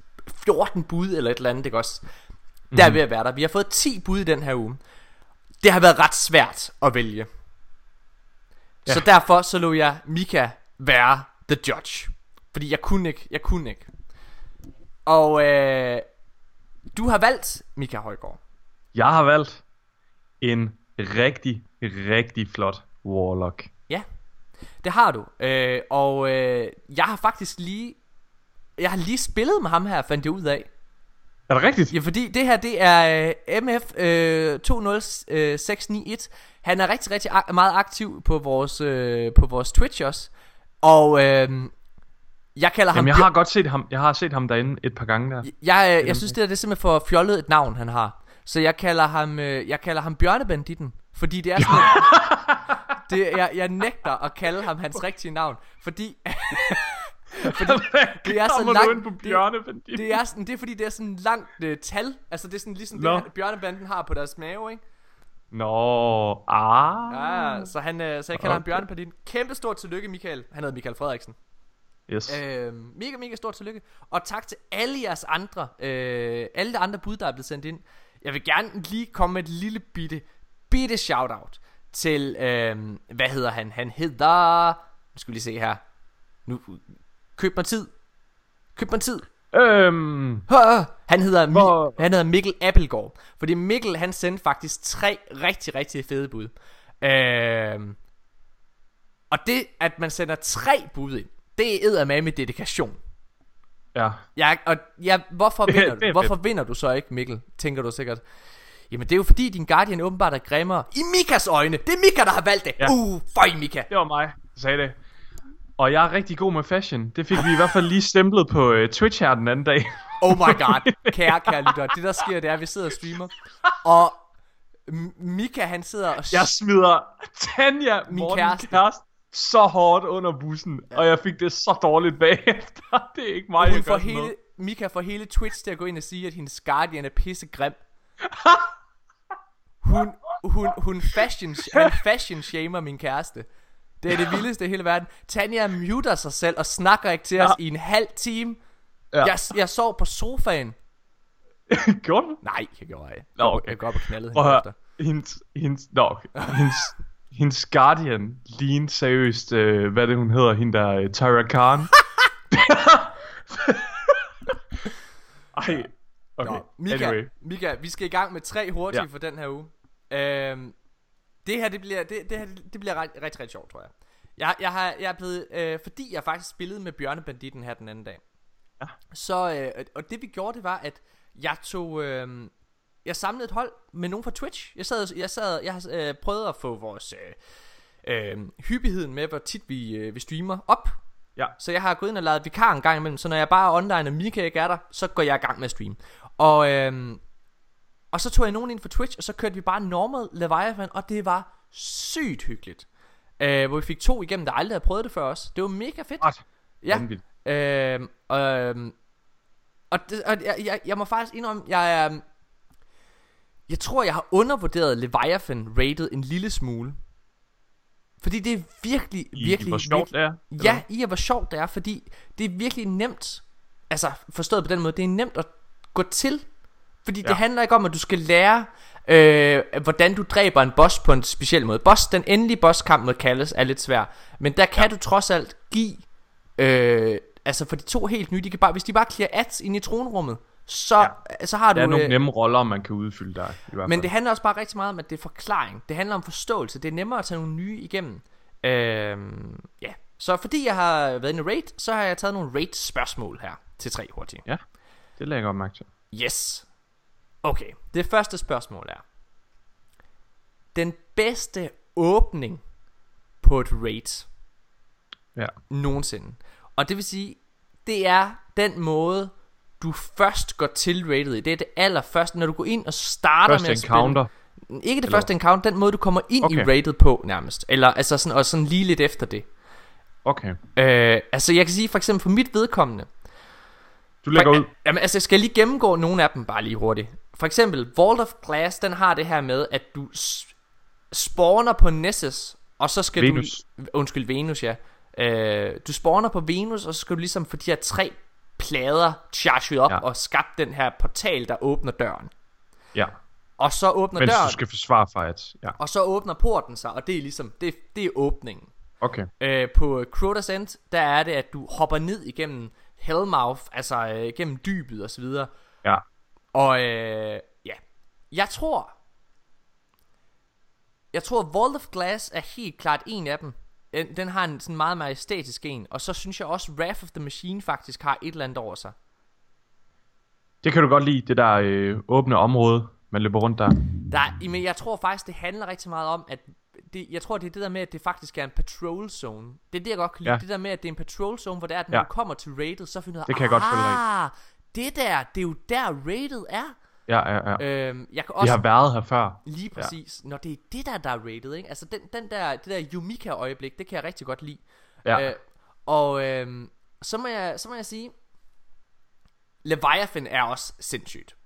[SPEAKER 1] 14 bud eller et eller andet, ikke også? Der er ved at være der. Vi har fået 10 bud i den her uge. Det har været ret svært at vælge. Ja. Så derfor så lå jeg Mika være the judge. Fordi jeg kunne ikke, jeg kunne ikke. Og øh, du har valgt Mika Højgaard.
[SPEAKER 2] Jeg har valgt en rigtig, rigtig flot Warlock.
[SPEAKER 1] Ja, det har du. Øh, og øh, jeg har faktisk lige, jeg har lige spillet med ham her, fandt jeg ud af.
[SPEAKER 2] Er det rigtigt?
[SPEAKER 1] Ja, fordi det her, det er øh, MF øh, 20691. Han er rigtig, rigtig ak- meget aktiv på vores, øh, på vores Twitch også. Og øh, jeg kalder ham...
[SPEAKER 2] Jamen, jeg har godt set ham. Jeg har set ham derinde et par gange der.
[SPEAKER 1] Jeg, øh, jeg synes, det, er, det er simpelthen for fjollet et navn, han har. Så jeg kalder ham, øh, jeg kalder ham Bjørnebanditten. Fordi det er sådan [LAUGHS] et, det, jeg, jeg nægter at kalde ham hans rigtige navn. Fordi, [LAUGHS] fordi det er så langt- det- det, er sådan, det er fordi, det er sådan langt øh, tal. Altså det er sådan ligesom
[SPEAKER 2] Nå.
[SPEAKER 1] det, Bjørnebanden har på deres mave, ikke?
[SPEAKER 2] Nå, ah.
[SPEAKER 1] Ja, så, han, øh, så jeg kalder ham
[SPEAKER 2] Okay.
[SPEAKER 1] Bjørnebanditten. Kæmpe stort tillykke, Michael. Han hedder Michael Frederiksen.
[SPEAKER 2] Yes.
[SPEAKER 1] Øh, mega, mega stort tillykke. Og tak til alle jeres andre, øh, alle de andre bud, der er blevet sendt ind. Jeg vil gerne lige komme med et lille bitte, bitte shout-out til, øh, hvad hedder han? Han hedder, nu skal vi lige se her. Nu, køb mig tid. Køb mig tid.
[SPEAKER 2] Øhm,
[SPEAKER 1] Han hedder,
[SPEAKER 2] Hvor-
[SPEAKER 1] han hedder Mikkel Appelgaard. Fordi Mikkel, han sendte faktisk tre rigtig, rigtig fede bud. Øhm, og det, at man sender tre bud ind, det er med dedikation.
[SPEAKER 2] Ja.
[SPEAKER 1] Jeg, og ja, hvorfor
[SPEAKER 2] er- [LAUGHS]
[SPEAKER 1] vinder du? Hvorfor vinder du så ikke, Mikkel? Tænker du sikkert. Jamen det er jo fordi din Guardian åbenbart er grimmere I Mikas øjne Det er Mika der har valgt det
[SPEAKER 2] Ja.
[SPEAKER 1] Uh, føj Mika
[SPEAKER 2] Det var mig, der sagde det. Og jeg er rigtig god med fashion. Det fik vi i hvert fald lige stemplet på uh, Twitch her den anden dag. [LAUGHS]
[SPEAKER 1] Oh my god Kære, kære lytter Det der sker det er at vi sidder og streamer Og M- Mika han sidder og
[SPEAKER 2] Jeg smider Tanja,
[SPEAKER 1] Min
[SPEAKER 2] Morten
[SPEAKER 1] kæreste.
[SPEAKER 2] kæreste. Så hårdt under bussen, ja. og jeg fik det så dårligt bagefter. [LAUGHS] Det er ikke mig,
[SPEAKER 1] hun
[SPEAKER 2] jeg
[SPEAKER 1] får
[SPEAKER 2] sådan noget.
[SPEAKER 1] hele, Mika får hele Twitch til at gå ind og sige, at hendes Guardian er pissegrim. [LAUGHS] Hun, hun, hun fashion, han fashion shamer min kæreste. Det er det vildeste i hele verden. Tanja muter sig selv og snakker ikke til os
[SPEAKER 2] Ja.
[SPEAKER 1] i en halv time.
[SPEAKER 2] Ja.
[SPEAKER 1] Jeg, jeg sov på sofaen. [LAUGHS]
[SPEAKER 2] Gjorde du?
[SPEAKER 1] Nej, jeg gjorde ikke.
[SPEAKER 2] Nå, okay.
[SPEAKER 1] Jeg går op og knaldede hende efter.
[SPEAKER 2] Hendes, hendes, nå, okay. hendes, hendes Guardian lignede seriøst, øh, hvad det hun hedder, hende der, øh, Tyra Khan. [LAUGHS] Ej, okay,
[SPEAKER 1] Nå, Mika,
[SPEAKER 2] anyway.
[SPEAKER 1] Mika, vi skal i gang med tre hurtige
[SPEAKER 2] Ja.
[SPEAKER 1] for den her uge. Øhm, det her, det bliver, det, det her, det bliver ret, rigtig, rigtig sjovt, tror jeg. Jeg, jeg, har, jeg er blevet, øh, fordi jeg faktisk spillede med Bjørnebanditten her den anden dag.
[SPEAKER 2] Ja.
[SPEAKER 1] Så, øh, og det vi gjorde, det var, at jeg tog, øh, jeg samlede et hold med nogen fra Twitch. Jeg sad, jeg sad, jeg har øh, prøvet at få vores øh, øh, hyppigheden med, hvor tit vi, øh, vi streamer op.
[SPEAKER 2] Ja.
[SPEAKER 1] Så jeg har gået ind og lavet vikar en gang imellem, så når jeg bare er online, og Mika ikke er der, så går jeg i gang med at streame. Og, øhm, og så tog jeg nogen ind for Twitch, og så kørte vi bare normal Leviathan, og det var sygt hyggeligt. Øh, hvor vi fik to igennem, der aldrig havde prøvet det før os. Det var mega fedt.
[SPEAKER 2] Ret.
[SPEAKER 1] Ja. Øhm, øhm, og det, og jeg, jeg, jeg må faktisk indrømme, jeg er... Jeg tror, jeg har undervurderet Leviathan rated en lille smule. Fordi det er virkelig,
[SPEAKER 2] I,
[SPEAKER 1] virkelig...
[SPEAKER 2] hvor sjovt det er.
[SPEAKER 1] Ja, i hvor sjovt det er, fordi det er virkelig nemt, altså forstået på den måde, det er nemt at gå til. Fordi ja. det handler ikke om, at du skal lære, øh, hvordan du dræber en boss på en speciel måde. Boss, den endelige bosskamp mod Kalles er lidt svær, men der kan ja. du trods alt give, øh, altså for de to helt nye, de kan bare, hvis de bare clear ads ind i tronrummet, så, ja. så har du...
[SPEAKER 2] Der er nogle
[SPEAKER 1] øh,
[SPEAKER 2] nemme roller, man kan udfylde der. I hvert
[SPEAKER 1] men
[SPEAKER 2] fald.
[SPEAKER 1] det handler også bare rigtig meget om, at det er forklaring. Det handler om forståelse. Det er nemmere at tage nogle nye igennem. Øhm, ja. Så fordi jeg har været inde i raid, så har jeg taget nogle raid spørgsmål her til tre hurtige.
[SPEAKER 2] Ja, det lægger jeg godt mærke til.
[SPEAKER 1] Yes. Okay, det første spørgsmål er. Den bedste åbning på et raid.
[SPEAKER 2] Ja.
[SPEAKER 1] nogensinde. Og det vil sige, det er den måde, du først går til rated i. Det er det allerførste, når du går ind og starter
[SPEAKER 2] Første
[SPEAKER 1] med at
[SPEAKER 2] encounter.
[SPEAKER 1] spille. Ikke det
[SPEAKER 2] Eller
[SPEAKER 1] første encounter, den måde du kommer ind okay. i rated på nærmest. Eller altså sådan, og sådan lige lidt efter det.
[SPEAKER 2] Okay.
[SPEAKER 1] Øh, altså jeg kan sige for eksempel for mit vedkommende.
[SPEAKER 2] Du lægger ud.
[SPEAKER 1] Jamen altså jeg skal lige gennemgå nogle af dem bare lige hurtigt. For eksempel Vault of Glass, den har det her med, at du spawner på Nessus, og så skal
[SPEAKER 2] Venus.
[SPEAKER 1] du... Undskyld, Venus, ja. Øh, du spawner på Venus, og så skal du ligesom få de her tre plader charget op, ja. Og skabt den her portal, der åbner døren.
[SPEAKER 2] Ja.
[SPEAKER 1] Og så åbner
[SPEAKER 2] Mens
[SPEAKER 1] døren,
[SPEAKER 2] du skal forsvare fight. Ja.
[SPEAKER 1] og så åbner porten sig, og det er ligesom, det, det er åbningen.
[SPEAKER 2] Okay.
[SPEAKER 1] Øh, på Crota's End, der er det, at du hopper ned igennem Hellmouth, altså øh, gennem dybet og så videre.
[SPEAKER 2] Ja.
[SPEAKER 1] Og øh, ja, jeg tror, jeg tror Vault of Glass er helt klart en af dem. Den, den har en sådan meget majestætisk en, og så synes jeg også Wrath of the Machine faktisk har et eller andet over sig.
[SPEAKER 2] Det kan du godt lide, det der øh, åbne område, man løber rundt der.
[SPEAKER 1] Der, men jeg tror faktisk, det handler rigtig meget om, at det, jeg tror, det er det der med, at det faktisk er en patrol zone. Det er det, jeg godt kan lide. Ja. Det der med, at det er en patrol zone, hvor det er, at når ja. Du kommer til rated, så finder du ud af,
[SPEAKER 2] Det kan jeg godt følge
[SPEAKER 1] ah, det der, det er jo der rated er.
[SPEAKER 2] Ja, ja, ja.
[SPEAKER 1] Øhm, jeg kan også
[SPEAKER 2] har været her før.
[SPEAKER 1] lige præcis, ja. når det er det der, der er rated, ikke? Altså den, den der, det der Yumika-øjeblik, det kan jeg rigtig godt lide.
[SPEAKER 2] Ja.
[SPEAKER 1] Øh, og øhm, så, må jeg, så må jeg sige, Leviathan er også sindssygt.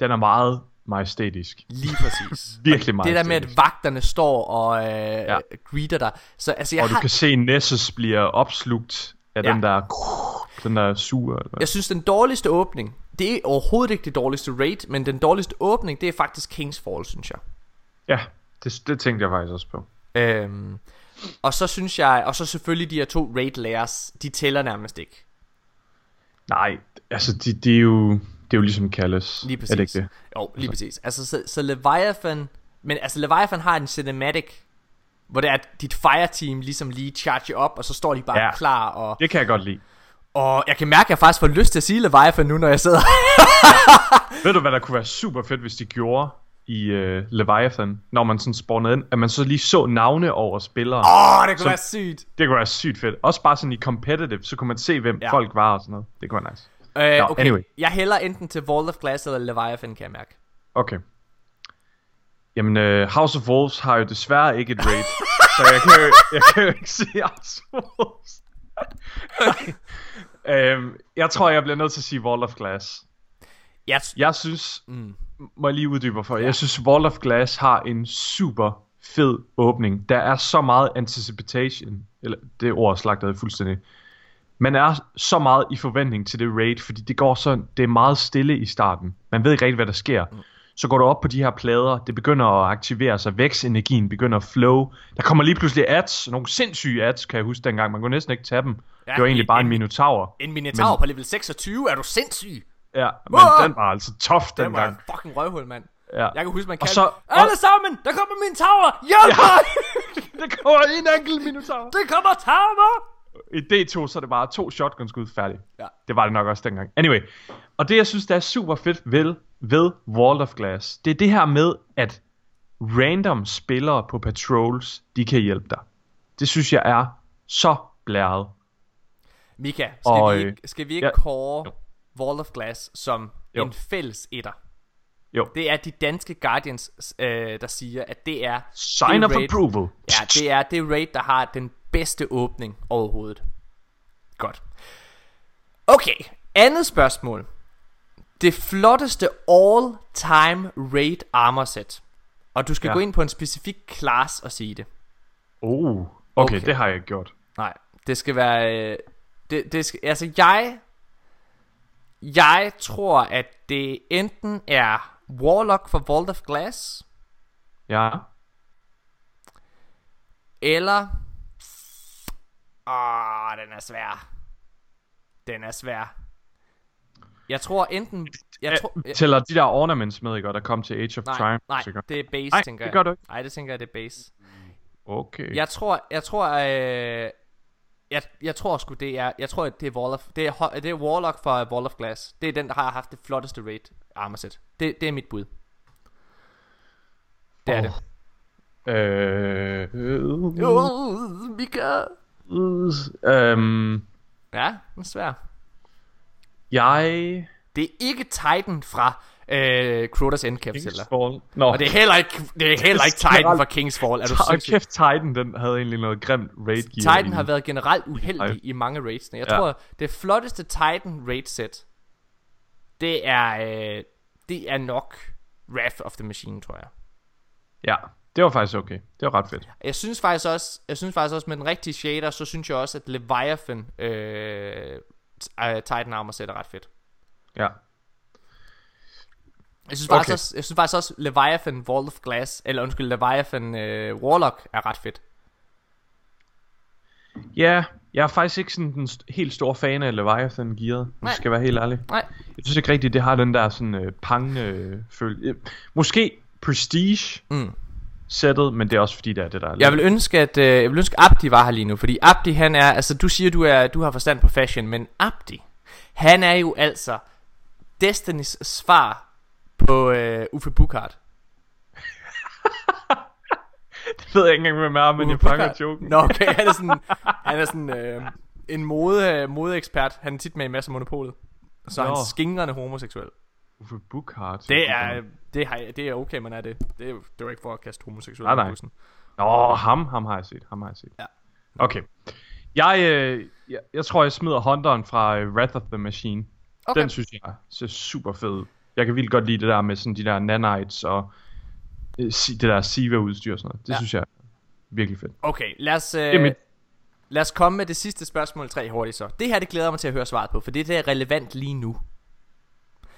[SPEAKER 2] Den er meget majestætisk.
[SPEAKER 1] Lige præcis. [LAUGHS]
[SPEAKER 2] Virkelig
[SPEAKER 1] det der med, at vagterne står og øh, ja. Greeter dig. Så altså, jeg,
[SPEAKER 2] Og du
[SPEAKER 1] har,
[SPEAKER 2] kan se, Nessus bliver opslugt af
[SPEAKER 1] Ja.
[SPEAKER 2] den der... Den der sur. Eller?
[SPEAKER 1] jeg synes, den dårligste åbning, det er overhovedet ikke det dårligste rate, men den dårligste åbning, det er faktisk Kings Fall, synes jeg.
[SPEAKER 2] Ja, det, det tænkte jeg faktisk også på.
[SPEAKER 1] Øhm, og så synes jeg, og så selvfølgelig de her to raid layers, de tæller nærmest ikke.
[SPEAKER 2] Nej, altså de, de er jo... Det er jo ligesom Callis.
[SPEAKER 1] Lige præcis.
[SPEAKER 2] Er det ikke det?
[SPEAKER 1] Jo, lige præcis. Altså, så, så Leviathan, men altså Leviathan har en cinematic, hvor det er, at dit fireteam ligesom lige charger op, og så står de bare. Ja. klar, og,
[SPEAKER 2] Det kan jeg godt lide.
[SPEAKER 1] Og jeg kan mærke, at jeg faktisk får lyst til at sige Leviathan nu, når jeg sidder [LAUGHS]
[SPEAKER 2] Ved du, hvad der kunne være super fedt, hvis de gjorde i uh, Leviathan, når man sådan spawnede ind, at man så lige så navne over spillere.
[SPEAKER 1] Åh, oh, det kunne
[SPEAKER 2] Så-
[SPEAKER 1] være sygt.
[SPEAKER 2] Det kunne være sygt fedt. Også bare sådan i competitive, så kunne man se, hvem
[SPEAKER 1] Ja.
[SPEAKER 2] folk var og sådan noget. Det kunne være nice.
[SPEAKER 1] Øh,
[SPEAKER 2] Nå,
[SPEAKER 1] okay,
[SPEAKER 2] anyway.
[SPEAKER 1] jeg hælder enten til Vault of Glass eller Leviathan, kan jeg mærke.
[SPEAKER 2] Okay. Jamen, uh, House of Wolves har jo desværre ikke et raid, så jeg kan, jo, jeg kan jo ikke se House of Wolves. [LAUGHS] øhm, jeg tror, jeg bliver nødt til at sige Wall of Glass.
[SPEAKER 1] Jeg,
[SPEAKER 2] Jeg synes, mm. må jeg lige uddybe for, jeg synes Wall of Glass har en super fed åbning. Der er så meget anticipation, eller det ord slagtede fuldstændig. Man er så meget i forventning til det raid, fordi det går så, det er meget stille i starten. Man ved ikke rigtig, hvad der sker. Så går du op på de her plader, det begynder at aktivere sig, vækstenergien begynder at flow. Der kommer lige pludselig ads, nogle sindssyge ads, kan jeg huske dengang. Man kunne næsten ikke tage dem.
[SPEAKER 1] Ja,
[SPEAKER 2] det var egentlig bare en
[SPEAKER 1] en-
[SPEAKER 2] minotaur.
[SPEAKER 1] en Minotaur
[SPEAKER 2] Men-
[SPEAKER 1] på level 26, er du sindssyg?
[SPEAKER 2] Ja, men
[SPEAKER 1] Wow!
[SPEAKER 2] den var altså tough
[SPEAKER 1] var
[SPEAKER 2] dengang.
[SPEAKER 1] en fucking røvhul, mand.
[SPEAKER 2] Ja.
[SPEAKER 1] Jeg kan huske, man
[SPEAKER 2] Og
[SPEAKER 1] kaldte så- Alle sammen, der kommer min tower! Hjælp
[SPEAKER 2] Ja.
[SPEAKER 1] mig! [LAUGHS]
[SPEAKER 2] det kommer en enkelt minotaur.
[SPEAKER 1] Det kommer tower!
[SPEAKER 2] I D2, så er det bare to shotgun-skud færdigt.
[SPEAKER 1] Ja.
[SPEAKER 2] Det var det nok også dengang. Anyway, og det jeg synes, der er super fedt ved, ved Wall of Glass, det er det her med, at random spillere på patrols, de kan hjælpe dig. Det synes jeg er så blæret.
[SPEAKER 1] Mika, skal,
[SPEAKER 2] Og,
[SPEAKER 1] vi
[SPEAKER 2] øh,
[SPEAKER 1] ikke, skal vi ikke
[SPEAKER 2] ja.
[SPEAKER 1] kåre Wall of Glass som
[SPEAKER 2] Jo.
[SPEAKER 1] en fælles etter?
[SPEAKER 2] Jo.
[SPEAKER 1] Det er de danske Guardians, øh, der siger, at det er
[SPEAKER 2] Sign
[SPEAKER 1] det
[SPEAKER 2] of
[SPEAKER 1] raid-
[SPEAKER 2] approval.
[SPEAKER 1] Ja, det er det raid, der har den bedste åbning overhovedet. Godt. Okay, andet spørgsmål. Det flotteste all-time raid armor set. Og du skal ja. Gå ind på en specifik class og sige det.
[SPEAKER 2] Oh, okay,
[SPEAKER 1] Okay.
[SPEAKER 2] okay, det har jeg ikke gjort.
[SPEAKER 1] Nej, det skal være... Øh, det, det skal, altså, jeg... Jeg tror, at det enten er Warlock for Vault of Glass,
[SPEAKER 2] Ja,
[SPEAKER 1] eller... Åh, den er svær. Den er svær. Jeg tror enten... Jeg tror, jeg,
[SPEAKER 2] tæller de der ornaments med, ikke, og der kom til Age of
[SPEAKER 1] nej,
[SPEAKER 2] Triumph.
[SPEAKER 1] nej,
[SPEAKER 2] sikkert.
[SPEAKER 1] det er base,
[SPEAKER 2] Nej,
[SPEAKER 1] tænker
[SPEAKER 2] det
[SPEAKER 1] jeg.
[SPEAKER 2] gør du ikke.
[SPEAKER 1] Nej, det tænker jeg, det er base.
[SPEAKER 2] Okay.
[SPEAKER 1] Jeg tror, jeg tror, øh, jeg, jeg tror sgu det er, jeg tror det er Wall of, det er, det er Warlock fra Wall of Glass. Det er den, der har haft det flotteste raid armor set. Det, det er mit bud. Det er
[SPEAKER 2] Åh.
[SPEAKER 1] det.
[SPEAKER 2] Øh, øh,
[SPEAKER 1] Uh, Mika.
[SPEAKER 2] Øh, øhm,
[SPEAKER 1] Ja, den er svær.
[SPEAKER 2] jeg...
[SPEAKER 1] Det er ikke Titan fra øh, Crotas Endcap eller.
[SPEAKER 2] Kingsfall. Nå,
[SPEAKER 1] Og det er heller ikke, det er heller ikke Titan fra Kingsfall. Er du sindssyg?
[SPEAKER 2] kæft, Titan, den havde egentlig noget grimt raid gear
[SPEAKER 1] Titan har været generelt uheldig
[SPEAKER 2] Ej.
[SPEAKER 1] i mange raidsene. Jeg
[SPEAKER 2] Ja.
[SPEAKER 1] tror, det flotteste Titan raid set, det er, øh, det er nok Wrath of the Machine, tror jeg.
[SPEAKER 2] Ja, det var faktisk okay. Det var ret fedt.
[SPEAKER 1] Jeg synes faktisk også, jeg synes faktisk også med den rigtige shader, så synes jeg også, at Leviathan øh, øh, Titan Armor er ret fedt.
[SPEAKER 2] Ja.
[SPEAKER 1] Jeg synes, faktisk
[SPEAKER 2] Okay.
[SPEAKER 1] også, jeg synes faktisk også, Leviathan Wall of Glass, eller undskyld, Leviathan øh, Warlock er ret fedt.
[SPEAKER 2] Ja, jeg er faktisk ikke sådan st- helt store fan af Leviathan gearet,
[SPEAKER 1] Nej.
[SPEAKER 2] skal være helt ærlig.
[SPEAKER 1] Nej,
[SPEAKER 2] Jeg synes ikke rigtigt, det har den der sådan øh, pang øh, føl. Øh, måske Prestige
[SPEAKER 1] Mm.
[SPEAKER 2] Sættet, men det er også fordi, det er det der. er
[SPEAKER 1] Jeg vil ønske at øh, jeg vil ønske Abdi var her lige nu, fordi Abdi han er altså du siger du er du har forstand på fashion, men Abdi han er jo altså Destinys svar på øh, Uffe Bukart. [LAUGHS]
[SPEAKER 2] Det ved jeg ikke engang, hvem er, men jeg fanger joken.
[SPEAKER 1] Nå okay, han er [LAUGHS] sådan han er sådan øh, en mode modeekspert. Han er tit med i masser af monopolet. Så er han
[SPEAKER 2] Nå.
[SPEAKER 1] skingrende homoseksuel.
[SPEAKER 2] Uffe Buchhardt.
[SPEAKER 1] Det er det har det er okay, man er det. Det er jo det var ikke for at kaste homoseksuelle
[SPEAKER 2] Nej, nej.
[SPEAKER 1] bussen.
[SPEAKER 2] Nå, ham, ham har jeg set. Ham har jeg set.
[SPEAKER 1] Ja.
[SPEAKER 2] Okay. Jeg, øh, jeg, jeg tror, jeg smider Hunteren fra øh, Wrath of the Machine.
[SPEAKER 1] Okay.
[SPEAKER 2] Den synes jeg ser super fed. Jeg kan vildt godt lide det der med sådan de der nanites og øh, det der Siva-udstyr og sådan noget. Det
[SPEAKER 1] Ja.
[SPEAKER 2] synes jeg er virkelig fedt.
[SPEAKER 1] Okay, lad os, øh,
[SPEAKER 2] mit.
[SPEAKER 1] lad os komme med det sidste spørgsmål tre hurtigt så. Det her, det glæder mig til at høre svaret på, for det det er relevant lige nu.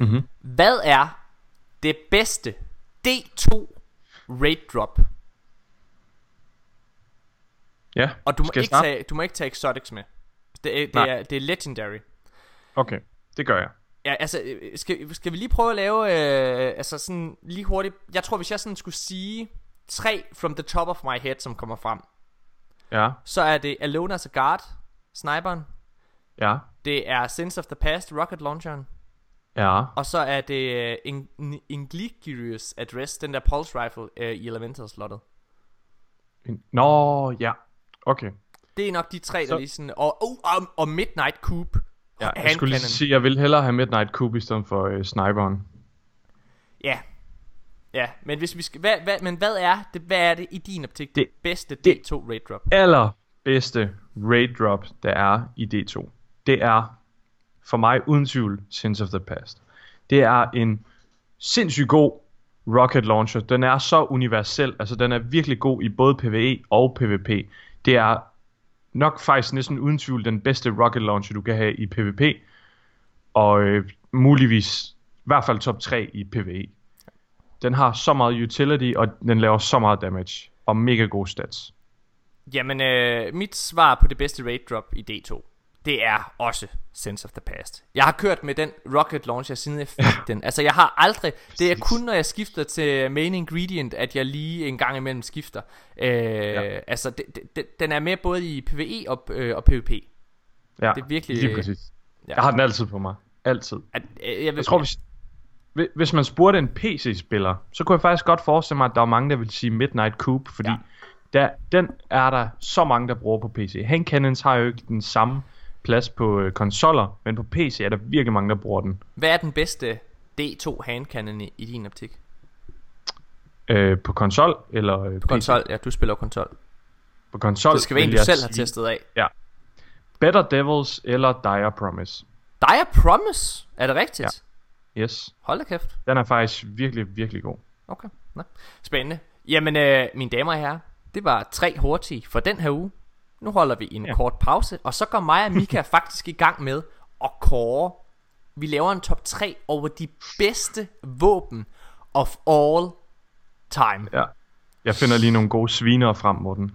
[SPEAKER 2] Mhm.
[SPEAKER 1] Hvad er det bedste D2 raid drop?
[SPEAKER 2] Ja,
[SPEAKER 1] Og du må, ikke tage, du må ikke tage exotics med. Det er, det
[SPEAKER 2] Nej.
[SPEAKER 1] er, det er legendary.
[SPEAKER 2] okay. Det gør jeg.
[SPEAKER 1] Ja, altså, øh, skal, skal vi lige prøve at lave, øh, altså sådan lige hurtigt. Jeg tror, hvis jeg sådan skulle sige tre from the top of my head, som kommer frem,
[SPEAKER 2] Ja,
[SPEAKER 1] så er det Alone as a Guard, sniperen.
[SPEAKER 2] ja,
[SPEAKER 1] Det er Sense of the Past, rocket launcheren.
[SPEAKER 2] Ja.
[SPEAKER 1] Og så er det uh, In- Ingligirius Address, den der pulse rifle uh, i elemental slottet.
[SPEAKER 2] En- Nå, ja. Okay.
[SPEAKER 1] Det er nok de tre, der
[SPEAKER 2] Så-
[SPEAKER 1] lige sådan... Og, oh, og, og Midnight Coop.
[SPEAKER 2] Ja, jeg skulle lige sige, jeg vil hellere have Midnight Coop i stedet for øh, sniperen.
[SPEAKER 1] Ja. Ja, men hvis vi skal... Hvad, hvad, men hvad er det, hvad er det i din optik, det, bedste
[SPEAKER 2] det-
[SPEAKER 1] D2 raid drop?
[SPEAKER 2] aller bedste raid drop, der er i D2, det er for mig uden tvivl Sins of the Past. Det er en sindssygt god rocket launcher. Den er så universel, altså den er virkelig god i både PvE og PvP. Det er nok faktisk næsten uden tvivl den bedste rocket launcher, du kan have i PvP. Og øh, muligvis i hvert fald top 3 i PvE. Den har så meget utility, og den laver så meget damage. Og mega gode stats.
[SPEAKER 1] Jamen, øh, mit svar på det bedste raid drop i D2, det er også Sense of the Past. Jeg har kørt med den rocket launcher siden jeg fik den. Altså, jeg har aldrig... Det er kun, når jeg skifter til main ingredient, at jeg lige en gang imellem skifter. Øh, ja. Altså, det, det, den er med både i PvE og, øh, og PvP.
[SPEAKER 2] Ja,
[SPEAKER 1] Det er virkelig-
[SPEAKER 2] lige præcis.
[SPEAKER 1] Ja.
[SPEAKER 2] Jeg har den altid på mig. Altid.
[SPEAKER 1] At, øh, jeg, vil,
[SPEAKER 2] Jeg tror, hvis, hvi- hvis man spurgte en PC-spiller, så kunne jeg faktisk godt forestille mig, at der var mange, der ville sige Midnight Coop, fordi
[SPEAKER 1] Ja.
[SPEAKER 2] der, den er der så mange, der bruger på PC. Hand Cannons har jo ikke den samme plads på øh, konsoller, men på PC er der virkelig mange, der bruger den.
[SPEAKER 1] Hvad er den bedste D2 handcannon i, i din optik?
[SPEAKER 2] Øh, på konsol eller øh,
[SPEAKER 1] På konsol, ja, du spiller konsol.
[SPEAKER 2] På konsol
[SPEAKER 1] Det skal være en, du selv har testet af.
[SPEAKER 2] Better Devils eller Dire Promise.
[SPEAKER 1] Dire Promise, er det rigtigt? Ja.
[SPEAKER 2] Yes.
[SPEAKER 1] Hold da kæft.
[SPEAKER 2] Den er faktisk virkelig, virkelig god.
[SPEAKER 1] Okay, Nå. spændende. Jamen, øh, mine damer og herrer, det var tre hurtige for den her uge. Nu holder vi en ja.
[SPEAKER 2] Ja.
[SPEAKER 1] kort pause, og så går mig og Mika [LAUGHS] faktisk i gang med at kåre. Vi laver en top 3 over de bedste våben of all time.
[SPEAKER 2] Ja. Jeg finder lige nogle gode sviner frem, Morten.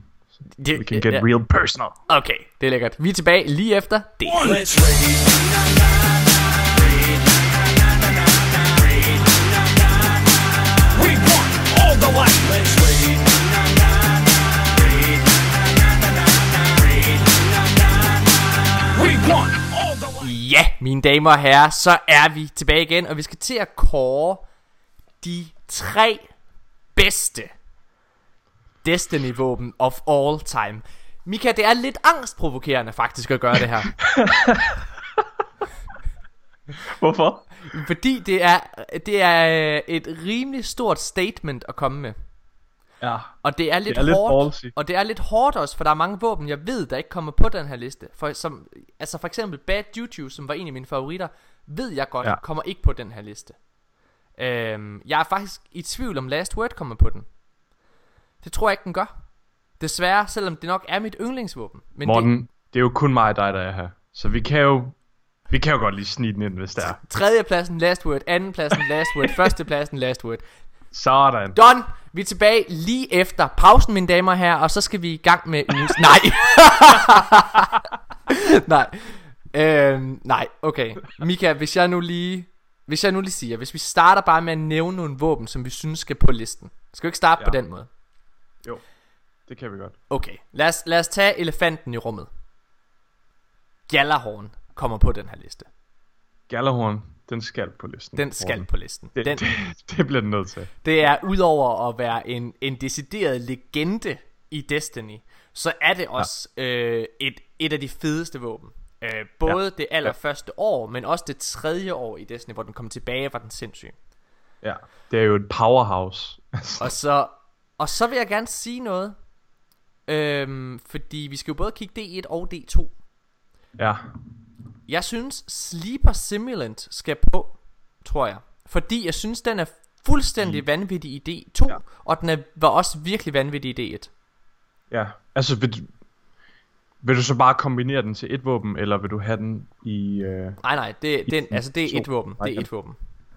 [SPEAKER 1] Det,
[SPEAKER 2] We can get real personal.
[SPEAKER 1] Okay, det er lækkert. Vi er tilbage lige efter det.
[SPEAKER 3] Let's
[SPEAKER 1] Ja, mine damer og herrer, så er vi tilbage igen, og vi skal til at kåre de tre bedste Destiny-våben of all time. Mika, det er lidt angstprovokerende faktisk at gøre det her. [LAUGHS]
[SPEAKER 2] Hvorfor?
[SPEAKER 1] Fordi det er, det er øh, et rimelig stort statement at komme med.
[SPEAKER 2] Ja.
[SPEAKER 1] Og det er lidt,
[SPEAKER 2] er lidt
[SPEAKER 1] hårdt,
[SPEAKER 2] ballsy.
[SPEAKER 1] og det er lidt hårdt også, for der er mange våben, jeg ved, der ikke kommer på den her liste. For, som, altså for eksempel Bad Juju, som var en af mine favoritter, ved jeg godt,
[SPEAKER 2] Ja.
[SPEAKER 1] kommer ikke på den her liste. Øhm, jeg er faktisk i tvivl om Last Word kommer på den. Det tror jeg ikke, den gør. Desværre, selvom det nok er mit yndlingsvåben. Men
[SPEAKER 2] Morten,
[SPEAKER 1] det,
[SPEAKER 2] det er jo kun mig og dig, der er her. Så vi kan jo, vi kan jo godt lige snige den ind, hvis det er.
[SPEAKER 1] tredje pladsen Last Word, anden pladsen Last Word, [LAUGHS] første pladsen Last Word.
[SPEAKER 2] Sådan.
[SPEAKER 1] Done! Vi er tilbage lige efter pausen, mine damer her, og så skal vi i gang med ugens... [LAUGHS] Nej! [LAUGHS] nej. Øhm, nej, okay. Mika, hvis jeg nu lige... Hvis jeg nu lige siger, hvis vi starter bare med at nævne nogle våben, som vi synes skal på listen. Skal vi ikke starte ja. på den måde?
[SPEAKER 2] Jo, det kan vi godt.
[SPEAKER 1] Okay, lad os, lad os tage elefanten i rummet. Gjallarhorn kommer på den her liste.
[SPEAKER 2] Gallerhorn, den skal på listen.
[SPEAKER 1] Den skal på listen.
[SPEAKER 2] Det,
[SPEAKER 1] Den,
[SPEAKER 2] det, det bliver den nødt til.
[SPEAKER 1] Det er udover at være en, en decideret legende i Destiny, så er det også ja. øh, et, et af de fedeste våben. Øh, både ja. det allerførste ja. år, men også det tredje år i Destiny, hvor den kom tilbage, var den sindssyg.
[SPEAKER 2] Ja, det er jo et powerhouse. [LAUGHS]
[SPEAKER 1] Og så, og så vil jeg gerne sige noget, øhm, fordi vi skal jo både kigge D1 og D2.
[SPEAKER 2] ja,
[SPEAKER 1] Jeg synes Sleeper Simulant skal på, tror jeg. Fordi jeg synes, den er fuldstændig vanvittig i D2, ja. Og den er, var også virkelig vanvittig i D1.
[SPEAKER 2] ja. Altså, vil, du- vil du så bare kombinere den til et våben, eller vil du have den i... Øh...
[SPEAKER 1] Nej, nej, det,
[SPEAKER 2] I-
[SPEAKER 1] altså, det er et våben. Det er et våben.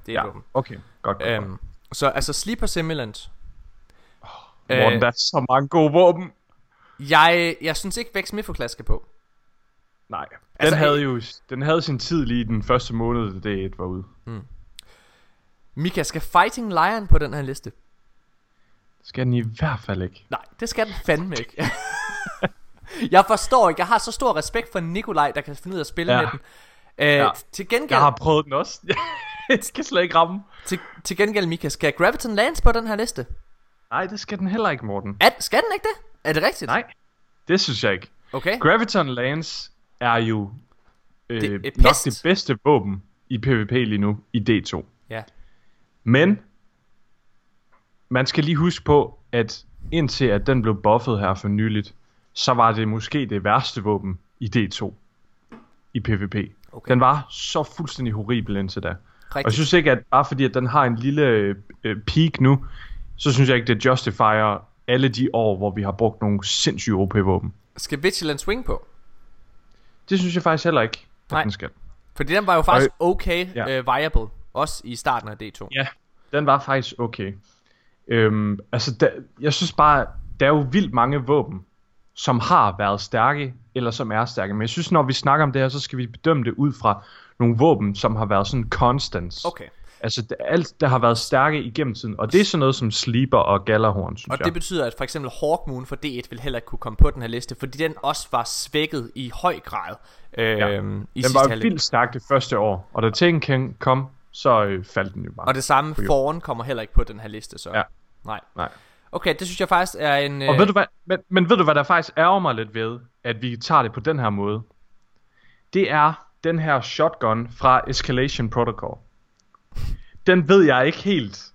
[SPEAKER 1] Det er
[SPEAKER 2] Ja,
[SPEAKER 1] et våben.
[SPEAKER 2] okay. Godt, godt, godt.
[SPEAKER 1] Øhm, så altså Sleeper Simulant.
[SPEAKER 2] Morten,
[SPEAKER 1] øh,
[SPEAKER 2] der er så mange gode våben.
[SPEAKER 1] Jeg, jeg synes ikke, Vex Mifo skal på.
[SPEAKER 2] Nej, den
[SPEAKER 1] Altså,
[SPEAKER 2] havde
[SPEAKER 1] øh,
[SPEAKER 2] jo den havde sin tid lige den første måned, da det var ude.
[SPEAKER 1] Mika, skal Fighting Lion på den her liste?
[SPEAKER 2] Det skal den i hvert fald ikke.
[SPEAKER 1] Nej, det skal den fandme ikke. [LAUGHS] jeg forstår ikke, jeg har så stor respekt for Nikolaj, der kan finde ud af at spille
[SPEAKER 2] Ja.
[SPEAKER 1] med den. Øh,
[SPEAKER 2] Ja.
[SPEAKER 1] til, gengæld,
[SPEAKER 2] Jeg har prøvet den også. [LAUGHS] det skal slet ikke ramme.
[SPEAKER 1] til, til gengæld, Mika, skal Graviton Lance på den her liste?
[SPEAKER 2] Nej, det skal den heller ikke, Morten.
[SPEAKER 1] Er, skal den ikke det? Er det rigtigt?
[SPEAKER 2] Nej, det synes jeg ikke.
[SPEAKER 1] Okay.
[SPEAKER 2] Graviton Lance er jo øh,
[SPEAKER 1] Det-
[SPEAKER 2] det,
[SPEAKER 1] et
[SPEAKER 2] nok
[SPEAKER 1] pest.
[SPEAKER 2] det bedste våben i PvP lige nu i D2.
[SPEAKER 1] Ja.
[SPEAKER 2] Men man skal lige huske på, at indtil at den blev buffet her for nyligt, så var det måske det værste våben i D2 i PvP.
[SPEAKER 1] Okay.
[SPEAKER 2] Den var så fuldstændig horribel indtil da. Og jeg synes ikke, at bare fordi at den har en lille øh, peak nu, så synes jeg ikke, det justifier alle de år, hvor vi har brugt nogle sindssyge OP-våben.
[SPEAKER 1] Skal Vigilant Swing på?
[SPEAKER 2] Det synes jeg faktisk heller ikke, at
[SPEAKER 1] Nej.
[SPEAKER 2] den skal.
[SPEAKER 1] Fordi den var jo faktisk okay
[SPEAKER 2] Ja.
[SPEAKER 1] øh, viable. Også i starten af D2.
[SPEAKER 2] Ja, den var faktisk okay. Øhm, altså, der, jeg synes bare, der er jo vildt mange våben, som har været stærke, eller som er stærke. Men jeg synes, når vi snakker om det her, så skal vi bedømme det ud fra nogle våben, som har været sådan constants.
[SPEAKER 1] Okay.
[SPEAKER 2] Altså, alt, der har været stærke igennem tiden. Og det er sådan noget som Sleeper og Gallerhorn, synes
[SPEAKER 1] Og
[SPEAKER 2] jeg.
[SPEAKER 1] det betyder, at for eksempel Hawkmoon for D1 vil heller ikke kunne komme på den her liste, fordi den også var svækket i høj grad øh,
[SPEAKER 2] Ja.
[SPEAKER 1] i
[SPEAKER 2] den var jo vildt stærk det første år. Og da Tekken kom, så øh, faldt den jo bare.
[SPEAKER 1] Og det samme foran kommer heller ikke på den her liste, så.
[SPEAKER 2] Ja.
[SPEAKER 1] Nej.
[SPEAKER 2] Nej.
[SPEAKER 1] Okay, det synes jeg faktisk er en...
[SPEAKER 2] Og
[SPEAKER 1] øh,
[SPEAKER 2] ved du hvad, men, men ved du hvad der faktisk ærger mig lidt ved, at vi tager det på den her måde? Det er den her shotgun fra Escalation Protocol. Den ved jeg ikke helt.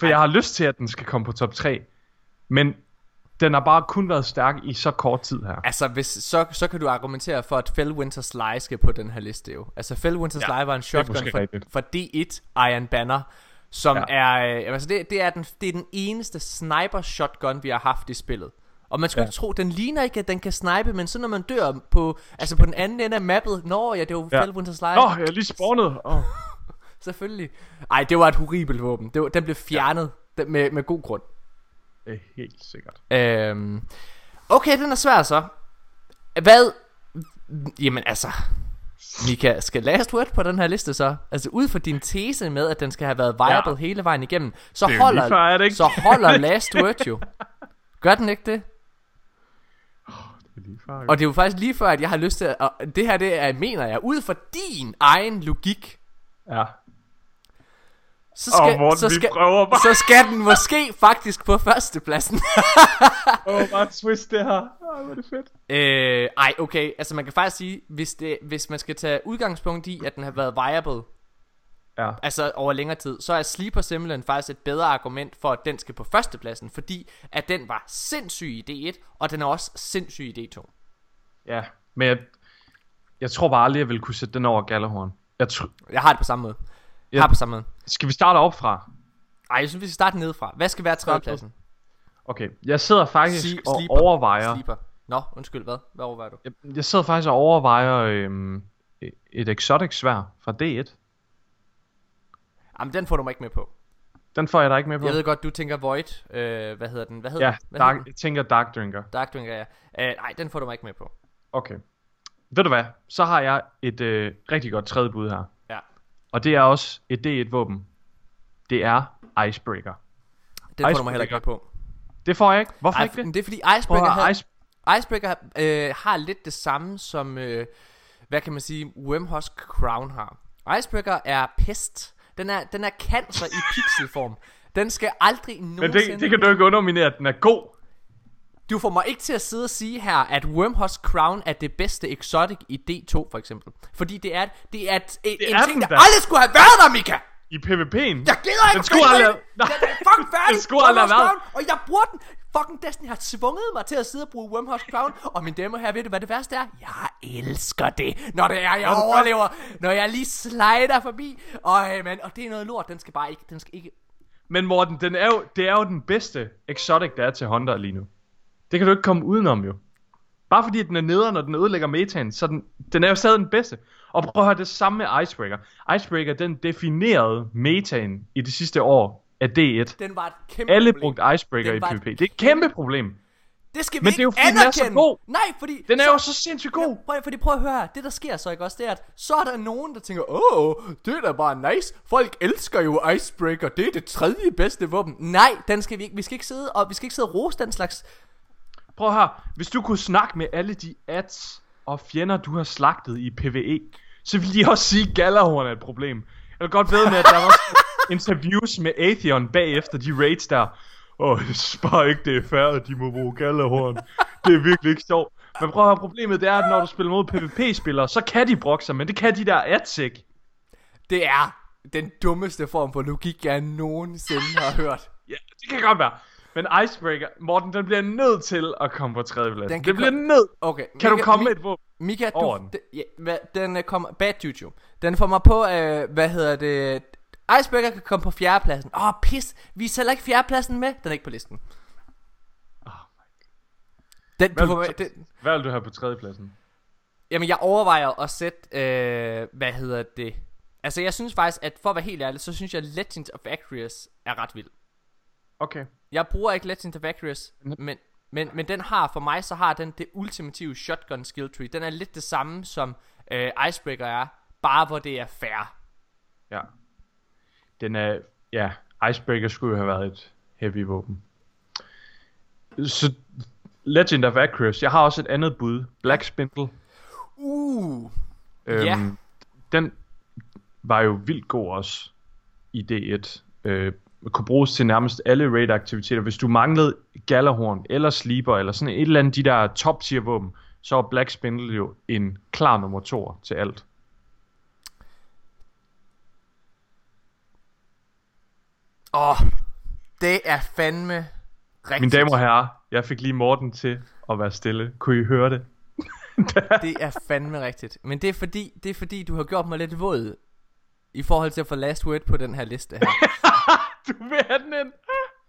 [SPEAKER 2] For jeg har lyst til, at den skal komme på top 3. Men den har bare kun været stærk i så kort tid her.
[SPEAKER 1] Altså, hvis, så, så kan du argumentere for, at Fellwinter's Lie skal på den her liste jo. Altså, Fellwinter's
[SPEAKER 2] Ja,
[SPEAKER 1] Lie var en shotgun for,
[SPEAKER 2] rigtigt.
[SPEAKER 1] for D1 Iron Banner, som ja.
[SPEAKER 2] Ja.
[SPEAKER 1] er... Øh, altså, det, det, er den, det er den eneste sniper shotgun, vi har haft i spillet. Og man skulle ja.
[SPEAKER 2] Ja.
[SPEAKER 1] tro, den ligner ikke, at den kan snipe, men så når man dør på, altså på den anden ende af mappet, nå ja, det var ja.
[SPEAKER 2] Ja.
[SPEAKER 1] Fellwinter's Lie.
[SPEAKER 2] Åh, oh, jeg er lige spawnet. Oh. Selvfølgelig.
[SPEAKER 1] Ej, det var et horribelt våben. Det var, den blev fjernet ja. med, med god grund.
[SPEAKER 2] Det er helt sikkert.
[SPEAKER 1] Øhm, okay, den er svær så. Hvad? Jamen altså, Mika, skal Last Word på den her liste så? Altså ud fra din tese med, at den skal have været viable ja. Hele vejen igennem, så
[SPEAKER 2] Det er
[SPEAKER 1] holder,
[SPEAKER 2] er det ikke?
[SPEAKER 1] så holder Last Word jo. Gør den ikke det?
[SPEAKER 2] Det er lige før,
[SPEAKER 1] Og det er jo faktisk lige før, at jeg har lyst til at... Det her, det er, mener jeg, ud fra din egen logik,
[SPEAKER 2] Ja.
[SPEAKER 1] Så skal,
[SPEAKER 2] Morten,
[SPEAKER 1] så, skal,
[SPEAKER 2] bare.
[SPEAKER 1] så skal den måske faktisk på førstepladsen. [LAUGHS]
[SPEAKER 2] Åh, oh, bare twist det her. Åh, hvor er det fedt.
[SPEAKER 1] øh, ej, okay, altså man kan faktisk sige, hvis, det, hvis man skal tage udgangspunkt i, at den har været viable,
[SPEAKER 2] Ja.
[SPEAKER 1] altså over længere tid, så er Sleeper simpelthen faktisk et bedre argument for, at den skal på førstepladsen, fordi at den var sindssyg i D1, og den er også sindssyg i D2.
[SPEAKER 2] Ja, men jeg, jeg tror bare aldrig, jeg ville kunne sætte den over Gallerhorn. Jeg tr-
[SPEAKER 1] Jeg har det på samme måde.
[SPEAKER 2] Ja.
[SPEAKER 1] har på samme måde.
[SPEAKER 2] skal vi starte op fra?
[SPEAKER 1] Ej, jeg synes, vi skal starte nedefra. Hvad skal være tredjepladsen?
[SPEAKER 2] Okay, jeg sidder faktisk
[SPEAKER 1] Sli-
[SPEAKER 2] og
[SPEAKER 1] sleeper.
[SPEAKER 2] overvejer...
[SPEAKER 1] Sleeper. Nå, undskyld, hvad? Hvad overvejer du?
[SPEAKER 2] Jeg, jeg sidder faktisk og overvejer øhm, et exotic svær fra D1.
[SPEAKER 1] Jamen, den får du mig ikke med på.
[SPEAKER 2] Den får jeg da ikke med på.
[SPEAKER 1] Jeg ved godt, du tænker Void. Øh, hvad hedder den? Hvad hedder
[SPEAKER 2] Ja,
[SPEAKER 1] den? Hvad
[SPEAKER 2] dark,
[SPEAKER 1] hedder den?
[SPEAKER 2] jeg tænker Dark Drinker.
[SPEAKER 1] Dark Drinker, ja. Øh, nej, den får du mig ikke med på.
[SPEAKER 2] Okay. Ved du hvad? Så har jeg et øh, rigtig godt tredje bud her. Og det er også et D1-våben. Det er Icebreaker.
[SPEAKER 1] Den får du mig heller ikke på.
[SPEAKER 2] Det får jeg ikke. Hvorfor
[SPEAKER 1] Ej,
[SPEAKER 2] ikke det?
[SPEAKER 1] men det er fordi Icebreaker,
[SPEAKER 2] høre,
[SPEAKER 1] havde,
[SPEAKER 2] Ice...
[SPEAKER 1] Icebreaker øh, har lidt det samme som, øh, hvad kan man sige, Wormhusk Crown har. Icebreaker er pest. Den er, den er cancer i pixelform. Den skal aldrig
[SPEAKER 2] Men
[SPEAKER 1] nogensinde...
[SPEAKER 2] det, det kan du ikke underminere, at den er god.
[SPEAKER 1] Du får mig ikke til at sidde og sige her, at Wormhusk Crown er det bedste exotic i D2 for eksempel. Fordi det er, det er et, et,
[SPEAKER 2] Det
[SPEAKER 1] en
[SPEAKER 2] er
[SPEAKER 1] ting, der
[SPEAKER 2] da.
[SPEAKER 1] aldrig skulle have været der, Mika!
[SPEAKER 2] I PvP'en.
[SPEAKER 1] Jeg gider ikke
[SPEAKER 2] Den skulle aldrig have-
[SPEAKER 1] Den er fucking færdig.
[SPEAKER 2] Den skulle aldrig have
[SPEAKER 1] Og jeg bruger den. Fucking Destiny har tvunget mig til at sidde og bruge Wormhusk Crown. Og mine damer her, ved du hvad det værste er? Jeg elsker det, når det er, jeg overlever. Når jeg lige slider forbi. Og, man, og det er noget lort. Den skal bare ikke, den skal ikke
[SPEAKER 2] Men Morten, den er jo, det er jo den bedste exotic, der er til Hunter lige nu. Det kan du ikke komme udenom jo. Bare fordi den er nede, når den ødelægger metaen, så den, den er jo stadig den bedste. Og prøv at høre det samme med Icebreaker. Icebreaker, den definerede metaen i det sidste år af D1.
[SPEAKER 1] Den var et kæmpe
[SPEAKER 2] Alle
[SPEAKER 1] problem.
[SPEAKER 2] brugte Icebreaker
[SPEAKER 1] Den
[SPEAKER 2] i PvP.
[SPEAKER 1] et
[SPEAKER 2] Det er et kæmpe problem.
[SPEAKER 1] Det skal vi
[SPEAKER 2] Men
[SPEAKER 1] ikke
[SPEAKER 2] det er jo fordi, den er så
[SPEAKER 1] anerkende.
[SPEAKER 2] god.
[SPEAKER 1] Nej, fordi...
[SPEAKER 2] Den er
[SPEAKER 1] så-
[SPEAKER 2] jo så sindssygt god.
[SPEAKER 1] Prøv, fordi prøv at høre her. Det der sker så ikke også, det er, at så er der nogen, der tænker, åh, det er da bare nice. Folk elsker jo Icebreaker. Det er det tredje bedste våben. Nej, den skal vi ikke. Vi skal ikke sidde og, vi skal ikke sidde og rose den slags.
[SPEAKER 2] Prøv at høre. Hvis du kunne snakke med alle de ads og fjender, du har slagtet i PvE, så ville de også sige, at Galahorn er et problem. Jeg vil godt ved med, at der var interviews med Atheon bagefter de raids der. Åh, oh, bare ikke, det er at de må bruge Galahorn. Det er virkelig ikke sjovt. Men prøv at høre, problemet det er, at når du spiller mod PvP-spillere, så kan de brokke sig, men det kan de der ads ikke.
[SPEAKER 1] Det er den dummeste form for logik, jeg nogensinde har hørt.
[SPEAKER 2] Ja, det kan godt være. Men Icebreaker, Morten, den bliver nødt til at komme på tredjeplads.
[SPEAKER 1] Den
[SPEAKER 2] Den, den bliver
[SPEAKER 1] kom-
[SPEAKER 2] nødt.
[SPEAKER 1] Okay.
[SPEAKER 2] Kan du
[SPEAKER 1] Mika-
[SPEAKER 2] komme
[SPEAKER 1] Mi-
[SPEAKER 2] med et våben?
[SPEAKER 1] Mika, du,
[SPEAKER 2] over den?
[SPEAKER 1] den, ja, hvad, den uh, kommer, bad YouTube. Den får mig på, øh, hvad hedder det, Icebreaker kan komme på fjerdepladsen. Åh, oh, pis, vi sælger ikke fjerdepladsen med. Den er ikke på listen. Den, du
[SPEAKER 2] Hvad,
[SPEAKER 1] får,
[SPEAKER 2] vil du-
[SPEAKER 1] den,
[SPEAKER 2] hvad vil du have på tredjepladsen?
[SPEAKER 1] Jamen, jeg overvejer at sætte, øh, hvad hedder det? Altså, jeg synes faktisk, at for at være helt ærlig, så synes jeg, Legends of Acreus er ret vild.
[SPEAKER 2] Okay.
[SPEAKER 1] Jeg bruger ikke Legends of Acreus,
[SPEAKER 2] Mhm.
[SPEAKER 1] men, men, men den har, for mig, så har den det ultimative shotgun skill tree. Den er lidt det samme, som øh, Icebreaker er, bare hvor det er fair.
[SPEAKER 2] Ja. Den er... Ja, Icebreaker skulle jo have været et heavy våben. Så Legend of Acreus. Jeg har også et andet bud. Black Spindle.
[SPEAKER 1] Uh,
[SPEAKER 2] Øhm,
[SPEAKER 1] Ja.
[SPEAKER 2] Den var jo vildt god også i D1. Øh, kunne bruges til nærmest alle raid-aktiviteter. Hvis du manglede Galahorn eller Sleeper eller sådan et eller andet de der top tier våben, så var Black Spindle jo en klar nummer to til alt.
[SPEAKER 1] åh, oh, det er fandme rigtigt.
[SPEAKER 2] Mine damer og herrer, jeg fik lige Morten til at være stille. Kunne I høre det? [LAUGHS]
[SPEAKER 1] Det er fandme rigtigt. Men det er fordi, det er fordi du har gjort mig lidt våd i forhold til at få last word på den her liste her. [LAUGHS] [LAUGHS]
[SPEAKER 2] Du vil have den ind.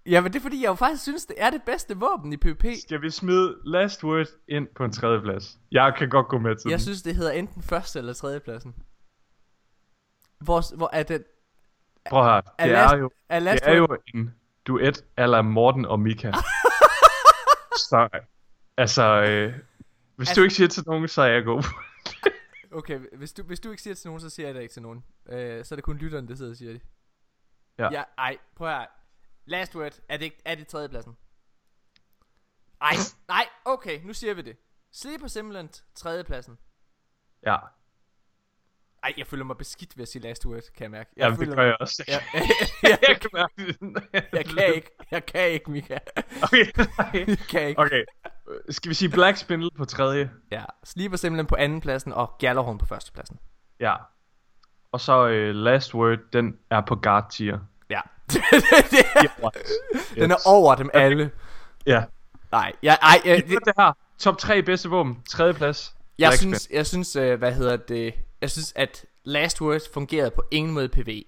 [SPEAKER 1] ja, men det er fordi, jeg jo faktisk synes, det er det bedste våben i PvP.
[SPEAKER 2] Skal vi smide Last Word ind på en tredje plads? Jeg kan godt gå med til
[SPEAKER 1] Jeg
[SPEAKER 2] den.
[SPEAKER 1] synes, det hedder enten første eller tredje pladsen. Hvor, hvor er det...
[SPEAKER 2] Prøv her.
[SPEAKER 1] Er
[SPEAKER 2] Det
[SPEAKER 1] last,
[SPEAKER 2] er jo,
[SPEAKER 1] er last
[SPEAKER 2] det er
[SPEAKER 1] word,
[SPEAKER 2] jo en duet ala Morten og Mika. [LAUGHS] så, altså, øh, hvis
[SPEAKER 1] Altså-
[SPEAKER 2] du ikke siger til nogen, så er jeg god.
[SPEAKER 1] Okay, hvis du, hvis du ikke siger til nogen, så siger jeg det ikke til nogen. Øh, så er det kun lytteren, der sidder og siger det.
[SPEAKER 2] Ja.
[SPEAKER 1] ja ej, prøv her. Last word, er det, er det tredje pladsen? Ej, [LAUGHS] nej, okay, nu siger vi det. Sleeper Simulant, tredje pladsen.
[SPEAKER 2] ja.
[SPEAKER 1] Ej, jeg føler mig beskidt ved at sige last word, kan jeg mærke. Jeg
[SPEAKER 2] Jamen, det
[SPEAKER 1] føler
[SPEAKER 2] gør jeg også.
[SPEAKER 1] Ja, jeg, [LAUGHS] [LAUGHS]
[SPEAKER 2] jeg kan mærke det.
[SPEAKER 1] jeg kan ikke, jeg kan ikke, Mika.
[SPEAKER 2] Okay.
[SPEAKER 1] Jeg kan ikke.
[SPEAKER 2] okay. Skal vi sige Black Spindle på tredje?
[SPEAKER 1] Ja, Sleeper simpelthen på anden pladsen, og Gjallarhorn på første pladsen.
[SPEAKER 2] Ja. Og så uh, Last Word, den er på guard tier.
[SPEAKER 1] Ja. [LAUGHS] det, det den er over dem alle.
[SPEAKER 2] Ja.
[SPEAKER 1] Nej, jeg, ej, jeg,
[SPEAKER 2] Det, det her. Top 3 bedste våben. Tredje plads.
[SPEAKER 1] jeg
[SPEAKER 2] Black
[SPEAKER 1] synes, jeg synes, øh, hvad hedder det, jeg synes, at Last Word fungerede på ingen måde PV.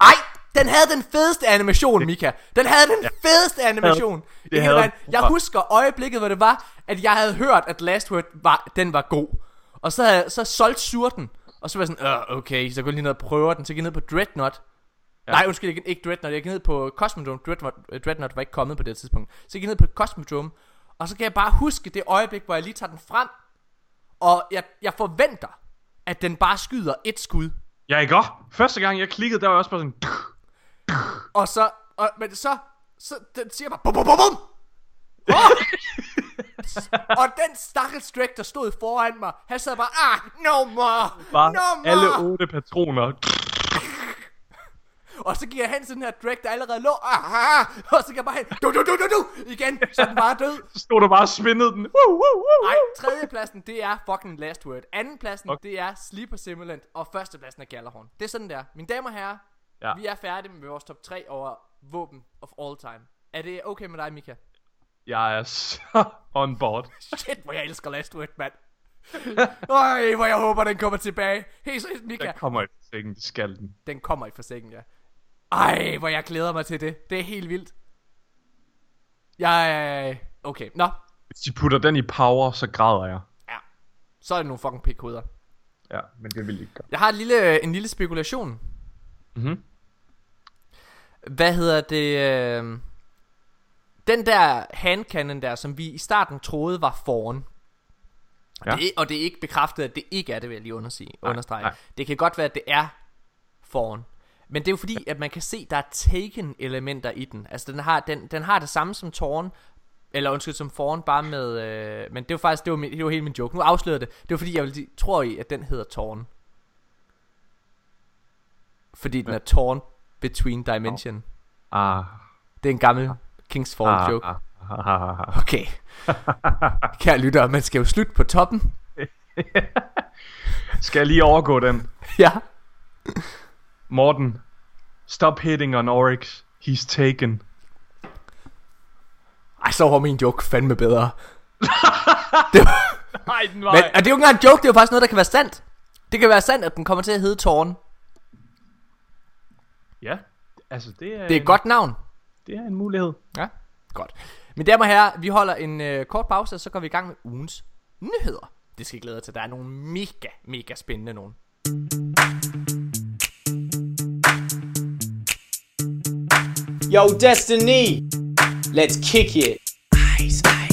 [SPEAKER 1] Ej, den havde den fedeste animation, Mika. Den havde den fedeste animation.
[SPEAKER 2] det
[SPEAKER 1] I
[SPEAKER 2] havde den.
[SPEAKER 1] Jeg husker øjeblikket, hvor det var, at jeg havde hørt, at Last Word var, den var god. Og så havde jeg så solgt surten. Og så var jeg sådan, øh, okay, så går jeg lige ned og prøver den. Så gik jeg ned på Dreadnought. Ja. Nej, undskyld, ikke, ikke Dreadnought. Jeg gik ned på Cosmodrome. Dreadnought, Dreadnought var ikke kommet på det tidspunkt. Så jeg gik ned på Cosmodrome. Og så kan jeg bare huske det øjeblik, hvor jeg lige tager den frem. Og jeg, jeg forventer, at den bare skyder et skud.
[SPEAKER 2] Ja, ikke også? Første gang jeg klikkede, der var jeg også bare sådan...
[SPEAKER 1] Og så, og, men så, så den siger bare bum bum bum bum. [LAUGHS] Oh! Og den stakkels Drake, der stod foran mig, han sad bare, ah, no more,
[SPEAKER 2] Bare
[SPEAKER 1] no more.
[SPEAKER 2] alle otte patroner.
[SPEAKER 1] Og så hen til den her Drake, der allerede lå, ah, og så jeg bare hen, du, du, du, du, du, igen, så den bare død.
[SPEAKER 2] Så stod der bare og spindede den. Woo, woo, woo.
[SPEAKER 1] Nej, tredjepladsen, det er fucking Last Word. Andenpladsen, okay. det er Sleeper Simulant, og førstepladsen er Gjallarhorn. Det er sådan der. Mine damer og herrer,
[SPEAKER 2] ja.
[SPEAKER 1] vi er færdige med vores top 3 over våben of all time. Er det okay med dig, Mika?
[SPEAKER 2] Jeg er så [LAUGHS] on board.
[SPEAKER 1] Shit, hvor jeg elsker Last Word, mand. [LAUGHS] Øj, hvor jeg håber, den kommer tilbage. Helt seriøst, Mika.
[SPEAKER 2] Den kommer i sengen, det skal den.
[SPEAKER 1] Den kommer i forsikken, ja. Ej, hvor jeg glæder mig til det. Det er helt vildt. Jeg... Okay, nå.
[SPEAKER 2] Hvis de putter den i power, så græder jeg.
[SPEAKER 1] Ja. Så er det nogle fucking pikhoveder.
[SPEAKER 2] Ja, men det vil ikke gøre.
[SPEAKER 1] Jeg har en lille, en lille spekulation.
[SPEAKER 2] Mhm.
[SPEAKER 1] Hvad hedder det? Øh... Den der handcannon der, som vi i starten troede var foran.
[SPEAKER 2] Ja.
[SPEAKER 1] Det, og det er ikke bekræftet, at det ikke er det, vil jeg lige undersige,
[SPEAKER 2] Nej,
[SPEAKER 1] understrege.
[SPEAKER 2] nej.
[SPEAKER 1] Det kan godt være, at det er foran. Men det er jo fordi, at man kan se, der er taken elementer i den. Altså, den har, den, den har det samme som tårn, eller undskyld, som foran, bare med... Øh, men det var faktisk, det var, min, det var hele min joke. Nu afslørede jeg det. Det var fordi, jeg ville, tror i, at den hedder tårn. Fordi den er torn between dimension.
[SPEAKER 2] Ah.
[SPEAKER 1] Det er en gammel Kings Fall
[SPEAKER 2] Ah,
[SPEAKER 1] joke.
[SPEAKER 2] ah, ah, ah, ah.
[SPEAKER 1] Okay. [LAUGHS] Kære lytter, man skal jo slutte på toppen. [LAUGHS]
[SPEAKER 2] Skal jeg lige overgå den?
[SPEAKER 1] Ja.
[SPEAKER 2] Morten. Stop hitting on Oryx. He's taken.
[SPEAKER 1] Ej, så var min joke fandme bedre. [LAUGHS] det var,
[SPEAKER 2] Nej, den var...
[SPEAKER 1] men, og det er jo ikke engang en joke, det er jo faktisk noget, der kan være sandt. Det kan være sandt, at den kommer til at hedde Tårn.
[SPEAKER 2] Ja, altså det er...
[SPEAKER 1] Det er et godt navn.
[SPEAKER 2] Det er en mulighed.
[SPEAKER 1] Ja, godt. Mine damer og herrer, vi holder en øh, kort pause, og så går vi i gang med ugens nyheder. Det skal I glæde jer til. Der er nogle mega, mega spændende nogen.
[SPEAKER 4] Yo, Destiny, let's kick it. Ice, icebreaker.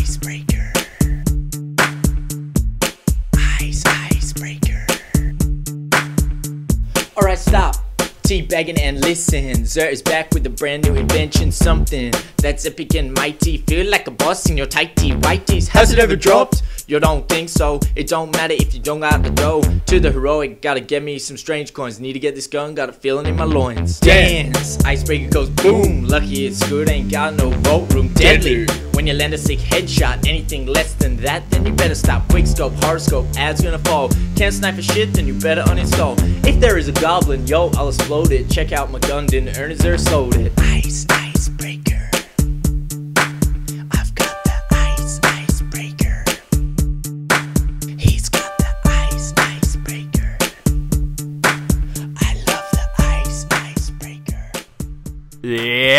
[SPEAKER 4] Teabagging and listen. Zer is back with a brand new invention. Something that's epic and mighty. Feel like a boss in your tighty whiteies. Has it ever dropped? You don't think so? It don't matter if you don't got the dough. To the heroic, gotta get me some strange coins. Need to get this gun, got a feeling in my loins. Dance, icebreaker goes boom. Lucky it's good, ain't got no vote room. Deadly. When you land a sick headshot, anything less than that, then you better stop. Quick scope, hard scope, ads gonna fall. Can't snipe a shit, then you better uninstall. If there is a goblin, yo, I'll explode it. Check out my gun, didn't earn it, or sold it. Ice, icebreaker.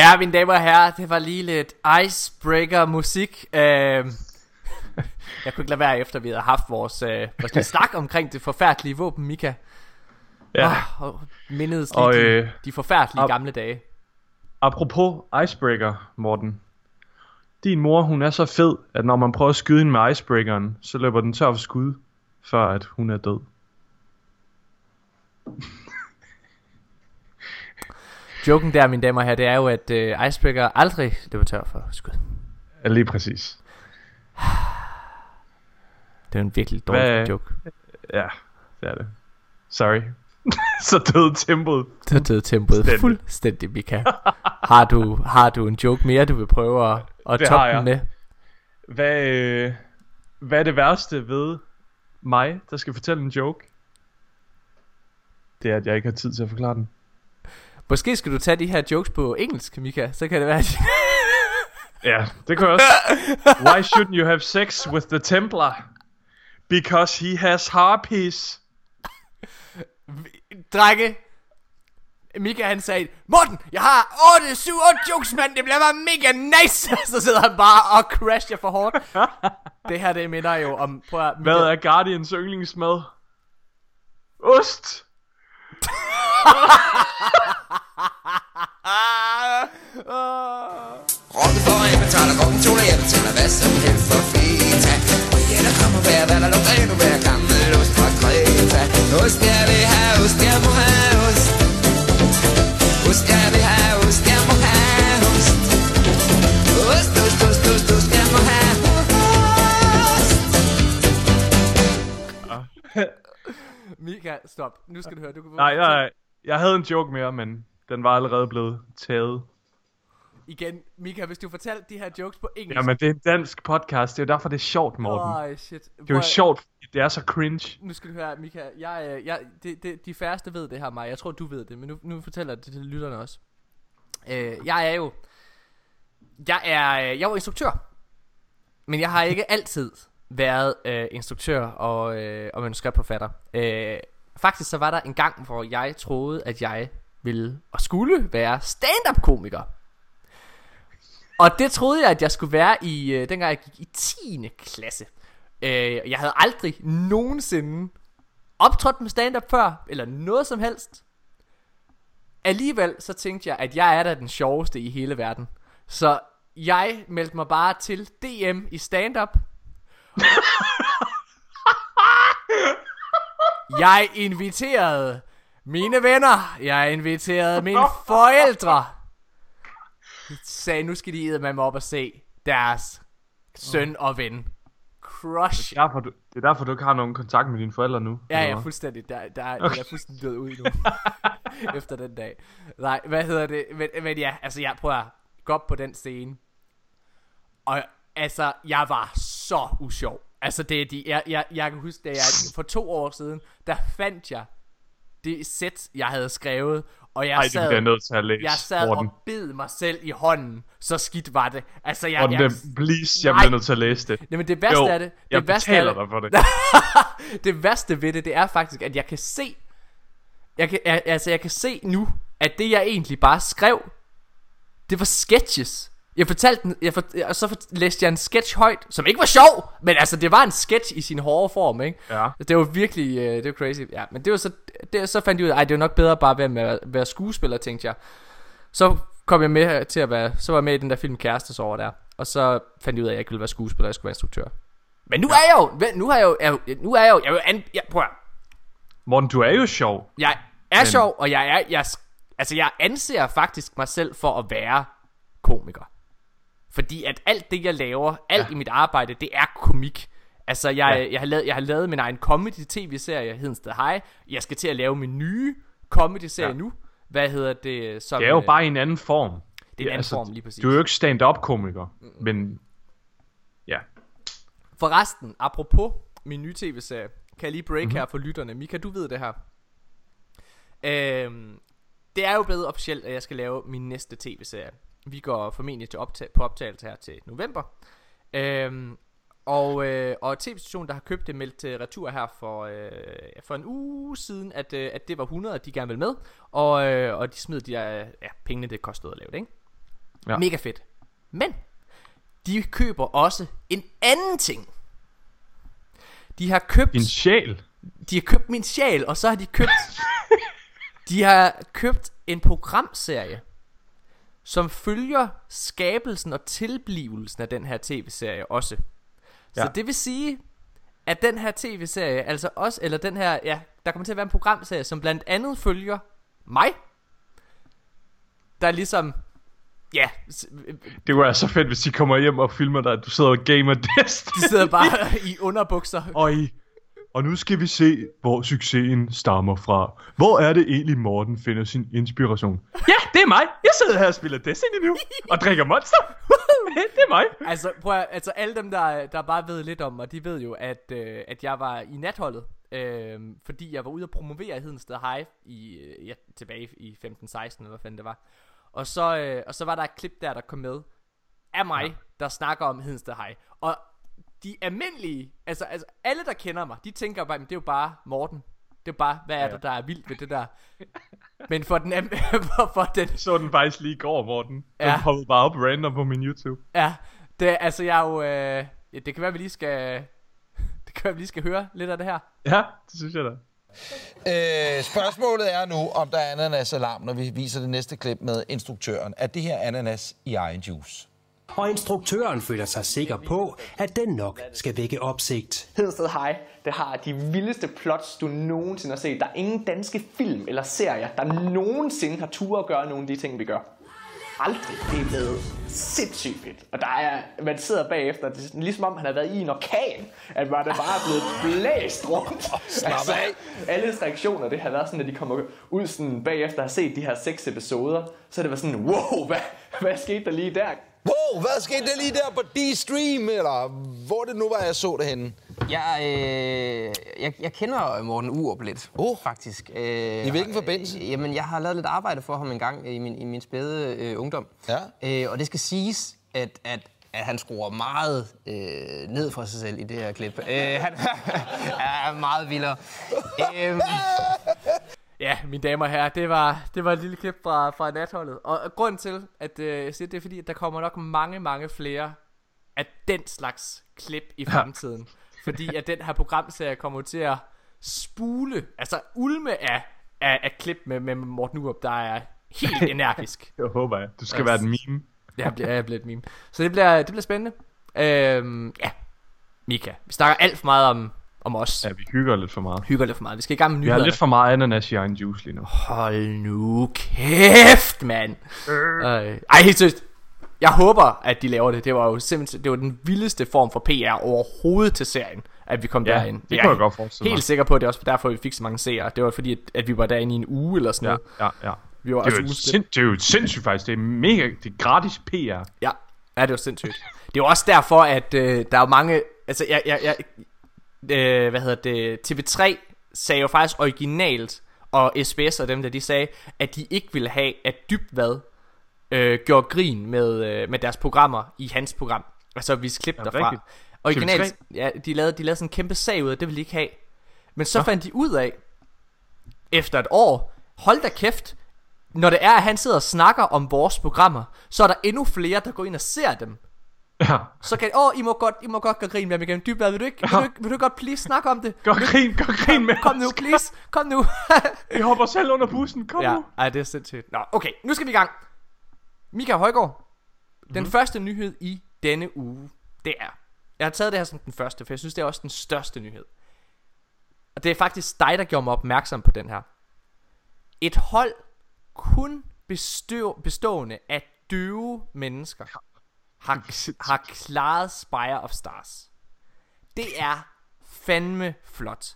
[SPEAKER 1] Ja, mine damer og herrer, det var lige lidt icebreaker musik. Uh, jeg kunne ikke lade være efter, vi havde haft vores, uh, vores snak omkring det forfærdelige våben, Mika.
[SPEAKER 2] Ja.
[SPEAKER 1] Oh, og mindedes lige
[SPEAKER 2] Og,
[SPEAKER 1] de,
[SPEAKER 2] øh,
[SPEAKER 1] de forfærdelige
[SPEAKER 2] op-
[SPEAKER 1] gamle dage.
[SPEAKER 2] Apropos icebreaker, Morten. Din mor, hun er så fed, at når man prøver at skyde hende med icebreakeren, så løber den tør for skud, før at hun er død.
[SPEAKER 1] Joken der, mine damer herrer, det er jo, at uh, icebreaker aldrig løber tør for skud.
[SPEAKER 2] Ja, lige præcis. [SIGHS]
[SPEAKER 1] Det er en virkelig dårlig
[SPEAKER 2] Hvad-
[SPEAKER 1] joke.
[SPEAKER 2] Ja. Det er det. Sorry. [LAUGHS] så døde tempoet.
[SPEAKER 1] Det er tempoet
[SPEAKER 2] Fuldstændig.
[SPEAKER 1] fuldstændig, Mika. Har du, har du en joke mere, du vil prøve at, at
[SPEAKER 2] Det
[SPEAKER 1] toppe den med?
[SPEAKER 2] Hvad, øh, hvad er det værste ved mig, der skal fortælle en joke? Det er, at jeg ikke har tid til at forklare den.
[SPEAKER 1] Måske skal du tage de her jokes på engelsk, Mika. Så kan det være, [LAUGHS]
[SPEAKER 2] Ja, det kan også. Why shouldn't you have sex with the Templar? Because he has harpies.
[SPEAKER 1] Drenge, Mika han sagde, Morten, jeg har 8, 7, 8 jokes, mand, det bliver bare mega nice. [LAUGHS] så sidder han bare og crasher for hårdt. [LAUGHS] det her, det minder jo om, prøv at,
[SPEAKER 2] Hvad er Guardians yndlingsmad? Ost!
[SPEAKER 5] Rocken for en betaler, rocken toler, jeg betaler hvad som helst for feta Og ja, der kommer hver, hvad der lugter endnu mere gammel ost fra Kreta. Ost, jeg vil have ost, jeg må have ost. Ost, jeg vil have ost, jeg må have ost. Ost, ost, ost, ost, ost, jeg må have ost. [LAUGHS]
[SPEAKER 1] Mika, stop. Nu skal du høre, du kan
[SPEAKER 2] Nej, nej, jeg havde en joke mere, men den var allerede blevet taget.
[SPEAKER 1] Igen, Mika, hvis du fortalte de her jokes på engelsk.
[SPEAKER 2] Jamen, det er en dansk podcast, det er jo derfor, det er sjovt, Morten.
[SPEAKER 1] Åh, shit.
[SPEAKER 2] Det er jo
[SPEAKER 1] at-
[SPEAKER 2] sjovt, fordi det er så cringe.
[SPEAKER 1] Nu skal du høre, Mika, jeg, øh, jeg, det, det, de færreste ved det her, mig. Jeg tror, du ved det, men nu, nu fortæller det til lytterne også. Øh, jeg er jo... Jeg er, øh, jeg er jo instruktør. Men jeg har ikke altid været øh, instruktør og, øh, og manuskriptforfatter. Øh, faktisk så var der en gang, hvor jeg troede, at jeg ville og skulle være stand-up komiker. Og det troede jeg, at jeg skulle være i, øh, dengang jeg gik i 10. klasse. Øh, jeg havde aldrig nogensinde optrådt med stand-up før, eller noget som helst. Alligevel så tænkte jeg, at jeg er da den sjoveste i hele verden. Så jeg meldte mig bare til DM i stand-up. Jeg inviterede mine venner. Jeg inviterede mine forældre. Sagde, nu skal de med mig op og se deres søn og ven. Crush.
[SPEAKER 2] Det er, derfor, du, det er derfor, du ikke har nogen kontakt med dine forældre nu.
[SPEAKER 1] Ja, ja,
[SPEAKER 2] hvad?
[SPEAKER 1] fuldstændig. Der, der, okay. der er fuldstændig død ud nu. [LAUGHS] Efter den dag. Nej, hvad hedder det? Men, men ja, altså jeg prøver at gå op på den scene. Og altså, jeg var så usjov. Altså, det er de, jeg, jeg, jeg kan huske, da jeg for to år siden, der fandt jeg det sæt, jeg havde skrevet. Og jeg
[SPEAKER 2] Ej, det
[SPEAKER 1] sad,
[SPEAKER 2] jeg nødt til at læse,
[SPEAKER 1] jeg sad
[SPEAKER 2] Morten.
[SPEAKER 1] og bed mig selv i hånden. Så skidt var det. Altså, jeg,
[SPEAKER 2] Morten,
[SPEAKER 1] jeg,
[SPEAKER 2] det, please, jeg
[SPEAKER 1] Nej.
[SPEAKER 2] bliver nødt til at læse det.
[SPEAKER 1] Jamen det værste
[SPEAKER 2] Jo,
[SPEAKER 1] er det, det
[SPEAKER 2] jeg
[SPEAKER 1] værste
[SPEAKER 2] betaler
[SPEAKER 1] er det,
[SPEAKER 2] dig for det. [LAUGHS]
[SPEAKER 1] det værste ved det, det er faktisk, at jeg kan se, jeg kan, jeg, altså jeg kan se nu, at det jeg egentlig bare skrev, det var sketches. Jeg fortalte den, jeg for, og så for, læste jeg en sketch højt, som ikke var sjov, men altså det var en sketch i sin hårde form, ikke?
[SPEAKER 2] Ja.
[SPEAKER 1] Det var virkelig, øh, det var crazy, ja. Men det var så, det, så fandt jeg ud af, ej det var nok bedre bare at være, med, være skuespiller, tænkte jeg. Så kom jeg med til at være, så var jeg med i den der film Kæreste over der. Og så fandt jeg ud af, at jeg ikke ville være skuespiller, jeg skulle være instruktør. Men nu er jeg jo, nu har jeg jo, jeg, nu er jeg jo, jeg, vil an, jeg prøv at,
[SPEAKER 2] Morten, du er jo sjov.
[SPEAKER 1] jeg er sjov, og jeg er, jeg, altså jeg anser faktisk mig selv for at være komiker. Fordi at alt det jeg laver, alt ja. i mit arbejde, det er komik. Altså jeg,
[SPEAKER 2] Ja.
[SPEAKER 1] ja. jeg, har lavet, jeg har lavet min egen comedy tv-serie, Hedensted High. Jeg skal til at lave min nye comedy-serie
[SPEAKER 2] Ja.
[SPEAKER 1] ja. nu. Hvad hedder det? Som,
[SPEAKER 2] Det er jo
[SPEAKER 1] øh,
[SPEAKER 2] bare en anden form.
[SPEAKER 1] Det er en anden form, lige præcis.
[SPEAKER 2] Du er jo ikke stand-up-komiker, men... Ja.
[SPEAKER 1] Forresten, apropos min nye tv-serie, kan jeg lige break
[SPEAKER 2] Mhm.
[SPEAKER 1] mm-hmm. her for lytterne. Mika, du ved det her. Øhm, det er jo blevet officielt, at jeg skal lave min næste tv-serie. Vi går formentlig til optag- på optagelse her til november. Øhm, og, øh, og tv-stationen, der har købt det, meldt til retur her for, øh, for en uge siden, at, øh, at det var 100, at de gerne ville med. Og, øh, og de smed de der, ja, pengene, det kostede at lave det, ikke?
[SPEAKER 2] Ja.
[SPEAKER 1] Mega fedt. Men, de køber også en anden ting. De har købt
[SPEAKER 2] Din sjæl.
[SPEAKER 1] de har købt min sjæl, og så har de købt [LAUGHS] De har købt en programserie Som følger skabelsen og tilblivelsen af den her tv-serie også Så
[SPEAKER 2] Ja.
[SPEAKER 1] det vil sige At den her tv-serie Altså også, eller den her Ja, der kommer til at være en programserie Som blandt andet følger mig Der er ligesom Ja, s-
[SPEAKER 2] Det kunne være så fedt, hvis de kommer hjem og filmer dig, at du sidder og gamer Destiny.
[SPEAKER 1] de sidder bare [LAUGHS] i underbukser
[SPEAKER 2] Øj, Og nu skal vi se, hvor succesen stammer fra. Hvor er det egentlig, Morten finder sin inspiration? Ja, det er mig. Jeg sidder her og spiller Destiny nu. Og drikker Monster. [LAUGHS] det er mig.
[SPEAKER 1] Altså, prøv at, altså alle dem, der, der bare ved lidt om mig, de ved jo, at, øh, at jeg var i natholdet. Øh, fordi jeg var ude at promovere Hedensted Hive i, øh, ja, tilbage i 15-16, eller hvad fanden det var. Og så, øh, og så var der et klip der, der kom med af mig, ja. der snakker om Hedensted Hive. Og de almindelige, altså, altså alle, der kender mig, de tænker bare, det er jo bare Morten. Det er bare, hvad er ja. der, der er vildt ved det der. Men for den, [LAUGHS] for, for den
[SPEAKER 2] Så den faktisk lige i går, Morten. Den
[SPEAKER 1] Ja.
[SPEAKER 2] poppede bare op random på min YouTube.
[SPEAKER 1] Ja, det, altså jeg er jo, øh, ja, det kan være, vi lige skal, [LAUGHS] det kan være, vi lige skal høre lidt af det her.
[SPEAKER 2] Ja, det synes jeg da.
[SPEAKER 6] Øh, spørgsmålet er nu, om der er ananas-alarm, når vi viser det næste klip med instruktøren. Er det her ananas i egen juice?
[SPEAKER 7] Og instruktøren føler sig sikker på, at den nok skal vække opsigt.
[SPEAKER 8] Hedensted High, det har de vildeste plots, du nogensinde har set. Der er ingen danske film eller serier, der nogensinde har tur at gøre nogle af de ting, vi gør. Aldrig. Det er blevet sindssygt fedt. Og der er, man sidder bagefter, det er ligesom om han har været i en orkan, at man er bare blevet blæst rundt. altså, alles reaktioner, det har været sådan, at de kommer ud sådan bagefter at have set de her seks episoder, så er det været sådan, wow, hvad, hvad skete der lige der?
[SPEAKER 6] Wow, hvad skete der lige der på D-Stream, eller hvor det nu var, jeg så det henne?
[SPEAKER 9] Jeg, øh, jeg, jeg kender Morten Urup lidt,
[SPEAKER 6] Oh.
[SPEAKER 9] faktisk. Øh,
[SPEAKER 6] I hvilken forbindelse?
[SPEAKER 9] Øh, jamen, jeg har lavet lidt arbejde for ham en gang i min, i min spæde øh, ungdom.
[SPEAKER 6] Ja.
[SPEAKER 9] Øh, og det skal siges, at, at, at han skruer meget øh, ned for sig selv i det her klip. Øh, han [LAUGHS] er meget vildere. Øh, [LAUGHS]
[SPEAKER 1] Ja, mine damer og herrer, det var, det var et lille klip fra, fra natholdet. Og, og grund til, at øh, jeg siger det, er fordi, at der kommer nok mange, mange flere af den slags klip i fremtiden. fordi at den her programserie kommer til at spule, altså ulme af, af, af klip med, med Morten Urup, der er helt [LAUGHS] energisk.
[SPEAKER 2] Jeg håber jeg. Du skal
[SPEAKER 1] Yes.
[SPEAKER 2] være den meme.
[SPEAKER 1] Jeg bliver, jeg bliver et meme. Så det bliver, det bliver spændende. Øhm, ja, Mika, vi snakker alt for meget om, om os.
[SPEAKER 2] Ja, vi hygger lidt for meget.
[SPEAKER 1] Hygger lidt for meget. Vi skal i gang med
[SPEAKER 2] Vi har
[SPEAKER 1] nyhederne.
[SPEAKER 2] lidt for meget ananas i egen juice lige nu.
[SPEAKER 1] Hold nu kæft, mand. Øh. Ej, helt seriøst. Jeg håber, at de laver det. Det var jo simpelthen det var den vildeste form for PR overhovedet til serien, at vi kom
[SPEAKER 2] Ja,
[SPEAKER 1] derind.
[SPEAKER 2] det
[SPEAKER 1] Jeg
[SPEAKER 2] kunne jeg godt forestille
[SPEAKER 1] Helt
[SPEAKER 2] mig.
[SPEAKER 1] sikker på, at det er også derfor, vi fik så mange seere. Det var fordi, at, at vi var derinde i en uge eller sådan
[SPEAKER 2] Ja,
[SPEAKER 1] noget.
[SPEAKER 2] ja, ja.
[SPEAKER 1] Vi var
[SPEAKER 2] Det er,
[SPEAKER 1] ugeslip.
[SPEAKER 2] sind, det er jo sindssygt faktisk. Det er mega, det er gratis PR.
[SPEAKER 1] Ja, ja det var sindssygt. Det er også derfor, at øh, der er mange... Altså, jeg, jeg, jeg, øh, hvad hedder det? TV3 sagde jo faktisk originalt, og SBS og dem der, de sagde, at de ikke ville have, at Dybvad øh, gjorde grin med, øh, med deres programmer i hans program. Altså vise klip
[SPEAKER 2] Ja,
[SPEAKER 1] derfra.
[SPEAKER 2] rigtigt.
[SPEAKER 1] Originalt, ja, de lavede, de lavede sådan en kæmpe sag ud af, det ville de ikke have. Men så fandt de ud af, efter et år, hold da kæft, når det er, at han sidder og snakker om vores programmer, så er der endnu flere, der går ind og ser dem.
[SPEAKER 2] Ja.
[SPEAKER 1] Så kan åh, I må godt, I må godt gøre grin med mig igen. Dybvad, vil du ikke, vil du, ikke, vil du godt please snakke om det?
[SPEAKER 2] Gør grin, gør grin med
[SPEAKER 1] Kom nu, please. Kom nu. [LAUGHS]
[SPEAKER 2] Jeg hopper selv under bussen. Kom
[SPEAKER 1] ja,
[SPEAKER 2] nu.
[SPEAKER 1] ej, det er sindssygt. Nå, okay, nu skal vi i gang. Mika Højgaard. Den
[SPEAKER 2] Mhm.
[SPEAKER 1] første nyhed i denne uge, det er... Jeg har taget det her som den første, for jeg synes, det er også den største nyhed. Og det er faktisk dig, der gjorde mig opmærksom på den her. Et hold kun bestå, bestående af døve mennesker har, har klaret Spire of Stars. Det er fandme flot.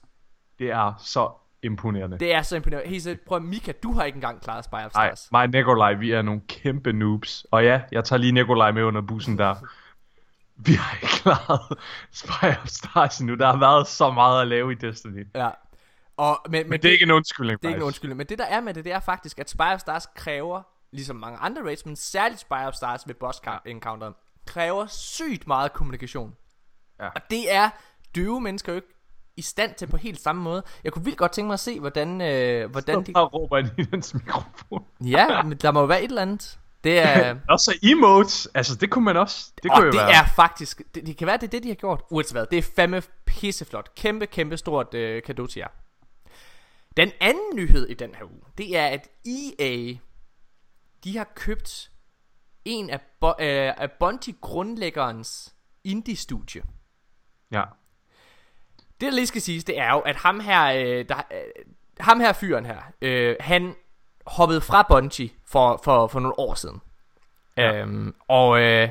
[SPEAKER 2] Det er så imponerende.
[SPEAKER 1] Det er så imponerende. Helt seriøst, prøv at- Mika, du har ikke engang klaret Spire of
[SPEAKER 2] Nej,
[SPEAKER 1] Stars.
[SPEAKER 2] mig og Nikolaj, vi er nogle kæmpe noobs. Og ja, jeg tager lige Nikolaj med under bussen der. [LAUGHS] Vi har ikke klaret Spire of Stars endnu. Der har været så meget at lave i Destiny.
[SPEAKER 1] Ja. Og, men, men,
[SPEAKER 2] Men det er ikke en undskyldning,
[SPEAKER 1] Det er ikke en
[SPEAKER 2] faktisk.
[SPEAKER 1] undskyldning. Men det der er med det, det er faktisk, at Spire of Stars kræver, ligesom mange andre raids, men særligt Spire of Stars ved boss encounter, kræver sygt meget kommunikation.
[SPEAKER 2] Ja.
[SPEAKER 1] Og det er døve mennesker jo ikke i stand til på helt samme måde. Jeg kunne vildt godt tænke mig at se, hvordan, øh, hvordan de...
[SPEAKER 2] bare råber ind i dens mikrofon.
[SPEAKER 1] Ja, men der må jo være et eller andet. Det er... [LAUGHS]
[SPEAKER 2] Også emotes. Altså, det kunne man også. Det
[SPEAKER 1] og
[SPEAKER 2] kunne jo
[SPEAKER 1] det
[SPEAKER 2] være.
[SPEAKER 1] er faktisk... Det, det kan være, det er det, de har gjort. Uanset hvad. Det er fandme pisseflot. Kæmpe, kæmpe stort øh, kado til jer. Den anden nyhed i den her uge, det er, at EA, de har købt en af, Bo- øh, af Bungie grundlæggerens indie-studie.
[SPEAKER 2] Ja.
[SPEAKER 1] Det der lige skal siges, det er jo, at ham her, øh, der, øh, ham her fyren her, øh, han hoppede fra Bungie for, for, for nogle år siden. Ja. Øhm, og øh,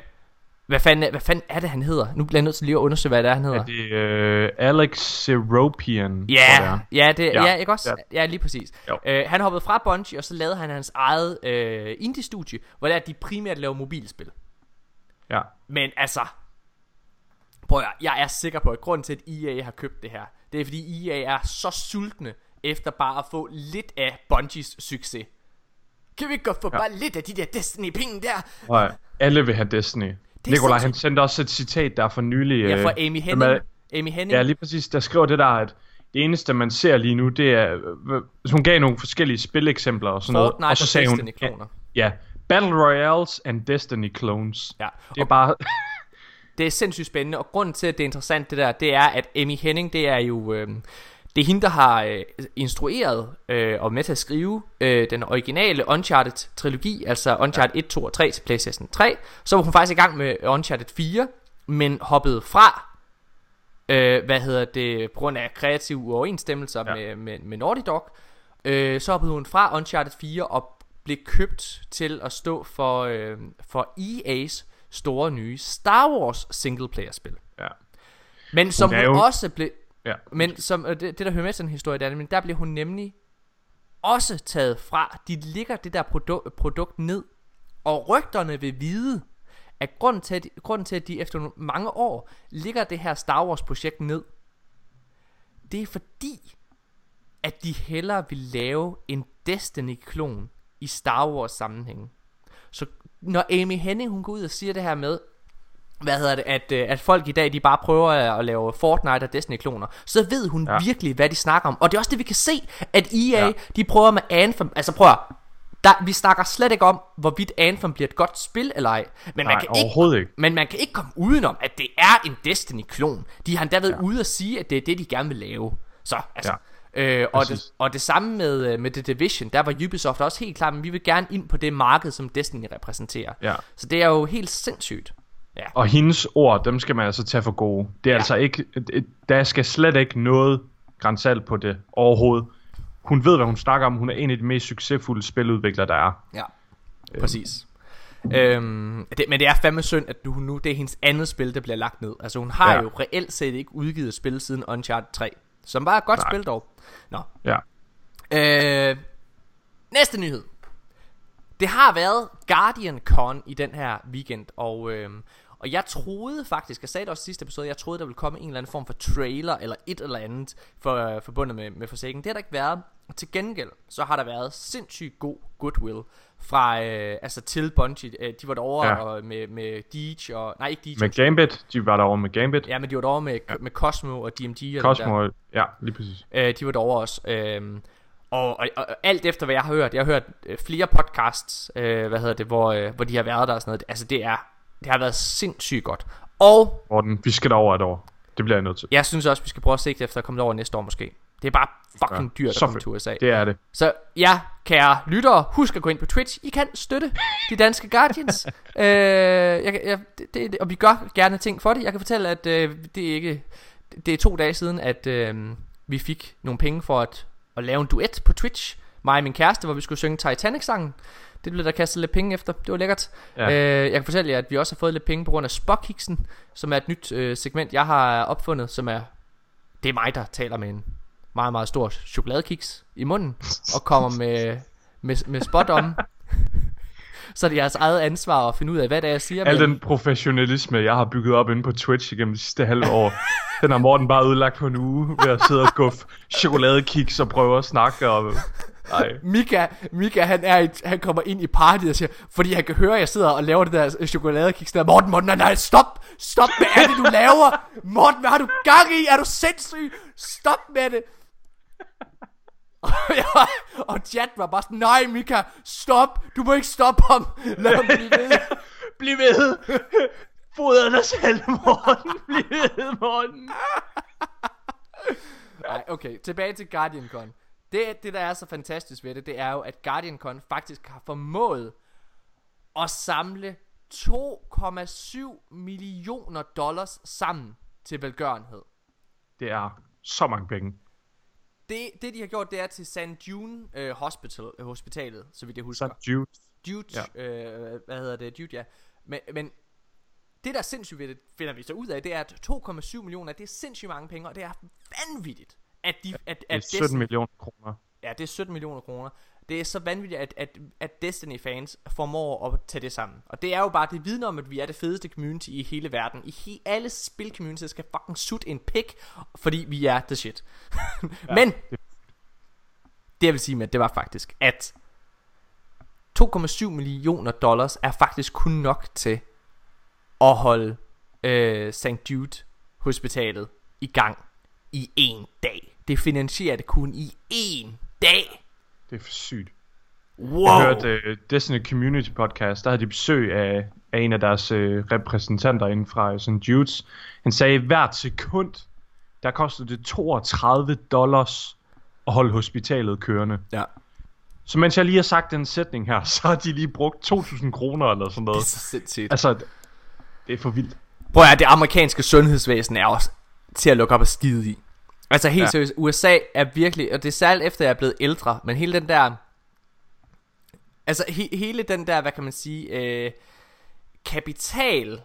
[SPEAKER 1] Hvad fanden, hvad fanden er det, han hedder? Nu bliver jeg nødt til lige at undersøge, hvad det er, han hedder.
[SPEAKER 2] Er det øh, Alex Seropian?
[SPEAKER 1] Ja, ja, det, ja,
[SPEAKER 2] Ja,
[SPEAKER 1] ikke også?
[SPEAKER 2] ja.
[SPEAKER 1] Ja, lige præcis. Øh, han hoppede fra Bungie, og så lavede han hans eget øh, indie-studie, hvor det er, at de primært laver mobilspil.
[SPEAKER 2] Ja.
[SPEAKER 1] Men altså, prøv at, jeg er sikker på, at grunden til, at EA har købt det her, det er fordi EA er så sultne efter bare at få lidt af Bungies succes. Kan vi ikke godt få ja. bare lidt af de der Destiny-penge der?
[SPEAKER 2] Og alle vil have Destiny. Nikolaj, han sendte også et citat der for nylig.
[SPEAKER 1] Ja,
[SPEAKER 2] øh,
[SPEAKER 1] fra Amy
[SPEAKER 2] som
[SPEAKER 1] Henning.
[SPEAKER 2] er-
[SPEAKER 1] Amy Henning.
[SPEAKER 2] Ja, lige præcis. Der skriver det der, at det eneste, man ser lige nu, det er... øh, hun gav nogle forskellige spileksempler og sådan noget.
[SPEAKER 1] Fortnite
[SPEAKER 2] Og så
[SPEAKER 1] og
[SPEAKER 2] sagde hun...
[SPEAKER 1] Destiny-kloner.
[SPEAKER 2] Ja, Battle Royales and Destiny clones.
[SPEAKER 1] Ja.
[SPEAKER 2] Det er bare...
[SPEAKER 1] Det er sindssygt spændende, og grunden til, at det er interessant det der, det er, at Amy Henning, det er jo... Øh, det er hende, der har øh, instrueret øh, og med til at skrive øh, den originale Uncharted-trilogi, altså Uncharted 1, 2 og 3 til PlayStation 3. Så var hun faktisk i gang med Uncharted 4, men hoppede fra, øh, hvad hedder det, på grund af kreative uoverensstemmelser ja. med, med, med Naughty Dog. Øh, så hoppede hun fra Uncharted 4 og blev købt til at stå for, øh, for EA's store nye Star Wars singleplayer-spil.
[SPEAKER 2] Ja.
[SPEAKER 1] Men som
[SPEAKER 2] Hun
[SPEAKER 1] hun,
[SPEAKER 2] jo-
[SPEAKER 1] også blev...
[SPEAKER 2] Ja.
[SPEAKER 1] Men som, øh, det, det der hører med til den historie, der, er, men der blev hun nemlig også taget fra. De ligger det der produ- produkt ned. Og rygterne vil vide, at grunden til, at de, grunden til, at de efter mange år ligger det her Star Wars projekt ned, det er fordi, at de hellere vil lave en Destiny-klon i Star Wars sammenhæng. Så når Amy Henning hun går ud og siger det her med, hvad hedder det, at, øh, at folk i dag, de bare prøver at, lave Fortnite og Destiny-kloner, så ved hun ja. Virkelig, hvad de snakker om. Og det er også det, vi kan se, at EA, ja. De prøver med Anthem, altså prøv at, der, vi snakker slet ikke om, hvorvidt Anthem bliver et godt spil eller ej. Men man
[SPEAKER 2] Nej,
[SPEAKER 1] kan
[SPEAKER 2] overhovedet ikke.
[SPEAKER 1] Men man kan ikke komme udenom, at det er en Destiny-klon. De har endda været ja. ude at sige, at det er det, de gerne vil lave. Så, altså...
[SPEAKER 2] Ja.
[SPEAKER 1] Øh, og, det, og det samme med, øh, med The Division, der var Ubisoft også helt klar, men vi vil gerne ind på det marked, som Destiny repræsenterer.
[SPEAKER 2] Ja.
[SPEAKER 1] Så det er jo helt sindssygt. Ja.
[SPEAKER 2] Og hendes ord, dem skal man altså tage for gode. Det er ja. altså ikke... Der skal slet ikke noget grænsalt på det overhovedet. Hun ved, hvad hun snakker om. Hun er en af de mest succesfulde spiludviklere, der er.
[SPEAKER 1] Ja, præcis. Øhm, det, men det er fandme synd, at nu, nu det er hendes andet spil, der bliver lagt ned. Altså hun har ja. Jo reelt set ikke udgivet et spil siden Uncharted 3. Som bare er et godt
[SPEAKER 2] Nej.
[SPEAKER 1] spil dog. Nå.
[SPEAKER 2] Ja.
[SPEAKER 1] Øh, næste nyhed. Det har været Guardian Con i den her weekend, og, øh, og jeg troede faktisk, jeg sagde det også i sidste episode, jeg troede, der ville komme en eller anden form for trailer, eller et eller andet, for, øh, forbundet med, med forsikringen. Det har der ikke været. Og til gengæld, så har der været sindssygt god goodwill fra, øh, altså til Bungie. Øh, de var derovre
[SPEAKER 2] Ja.
[SPEAKER 1] og med, med Deej, og, nej ikke Deej,
[SPEAKER 2] Med Gambit, de var derovre med Gambit.
[SPEAKER 1] ja, men de var derovre med, ja. med Cosmo og DMG. og.
[SPEAKER 2] Cosmo, ja, lige præcis.
[SPEAKER 1] Øh, de var derovre også. Øh, og, og, og, alt efter hvad jeg har hørt, jeg har hørt øh, flere podcasts, øh, hvad hedder det, hvor, øh, hvor de har været der og sådan noget. Altså det er, det har været sindssygt godt. Og
[SPEAKER 2] Morten, vi skal derover et år. Det bliver jeg nødt til.
[SPEAKER 1] jeg synes også, vi skal prøve at sigte efter at komme derover næste år måske. Det er bare fucking dyrt at komme til USA.
[SPEAKER 2] Det er det.
[SPEAKER 1] Så ja, kære lyttere, husk at gå ind på Twitch. I kan støtte de danske Guardians. [LAUGHS] øh, jeg, jeg, det, det, og vi gør gerne ting for det. Jeg kan fortælle, at øh, det er ikke... Det er to dage siden, at øh, vi fik nogle penge for at, at lave en duet på Twitch. Mig og min kæreste, hvor vi skulle synge Titanic-sangen. Det blev der kastet lidt penge efter. Det var lækkert. Ja. Øh, jeg kan fortælle jer, at vi også har fået lidt penge på grund af Spockiksen, som er et nyt øh, segment, jeg har opfundet, som er... Det er mig, der taler med en meget, meget stor chokoladekiks i munden, og kommer med, med, med spot om. Så er det jeres eget ansvar at finde ud af, hvad det er, jeg siger.
[SPEAKER 2] Al
[SPEAKER 1] men-
[SPEAKER 2] den professionalisme, jeg har bygget op inde på Twitch igennem de sidste halve år, [LAUGHS] den har Morten bare ødelagt på en uge ved at sidde og skuffe chokoladekiks og prøve at snakke. Og... Ej.
[SPEAKER 1] Mika, Mika han, er i, han kommer ind i partyet og siger, fordi han kan høre, at jeg sidder og laver det der chokoladekiks der. Morten, Morten, nej, nej, stop! Stop, hvad er det, du laver? Morten, hvad har du gang i? Er du sindssyg? Stop med det! [LAUGHS] og, chat var bare sådan, nej Mika, stop! Du må ikke stoppe ham! [LAUGHS] Lad ham blive ved! [LAUGHS]
[SPEAKER 2] Bliv ved! Foder dig selv, Morten! Bliv ved, Morten!
[SPEAKER 1] Nej, okay, tilbage til GuardianCon. Det, det, der er så fantastisk ved det, det er jo, at GuardianCon faktisk har formået at samle 2,7 millioner dollars sammen til velgørenhed.
[SPEAKER 2] Det er så mange penge.
[SPEAKER 1] Det, det de har gjort, det er til San June øh, Hospital, øh, hospitalet, så vidt jeg husker.
[SPEAKER 2] Så Jude.
[SPEAKER 1] Dude, ja. øh, hvad hedder det, Dude, ja. Men, men det der er sindssygt ved det, finder vi så ud af, det er, at 2,7 millioner, det er sindssygt mange penge, og det er vanvittigt, at, de, at,
[SPEAKER 2] Det er
[SPEAKER 1] at
[SPEAKER 2] 17
[SPEAKER 1] Destiny-
[SPEAKER 2] millioner kroner.
[SPEAKER 1] Ja, det er 17 millioner kroner. Det er så vanvittigt, at, at, at Destiny-fans formår at tage det sammen. Og det er jo bare, det vidner om, at vi er det fedeste community i hele verden. I he, alle spil-community skal fucking sutte en pik, fordi vi er the shit. [LAUGHS] ja, Men, det jeg vil sige med, det var faktisk, at 2,7 millioner dollars er faktisk kun nok til at holde øh, St. Jude hospitalet i gang i en dag. Det finansierer det kun i en dag.
[SPEAKER 2] Det er for sygt.
[SPEAKER 1] Wow.
[SPEAKER 2] Jeg hørte uh, Destiny Community Podcast, der havde de besøg af, af en af deres uh, repræsentanter inden fra uh, St. Jude's. Han sagde, at hvert sekund, der kostede det 32 dollars at holde hospitalet kørende.
[SPEAKER 1] Ja.
[SPEAKER 2] Så mens jeg lige har sagt den sætning her, [LAUGHS] så har de lige brugt 2.000 kroner eller sådan noget.
[SPEAKER 1] Det er så sindssygt.
[SPEAKER 2] Altså, det er for vildt.
[SPEAKER 1] Prøv at det amerikanske sundhedsvæsen er også til at lukke op og skide i. Altså helt ja. Seriøst, USA er virkelig, og det er særligt efter jeg er blevet ældre, men hele den der, altså he, hele den der, hvad kan man sige, øh, kapital,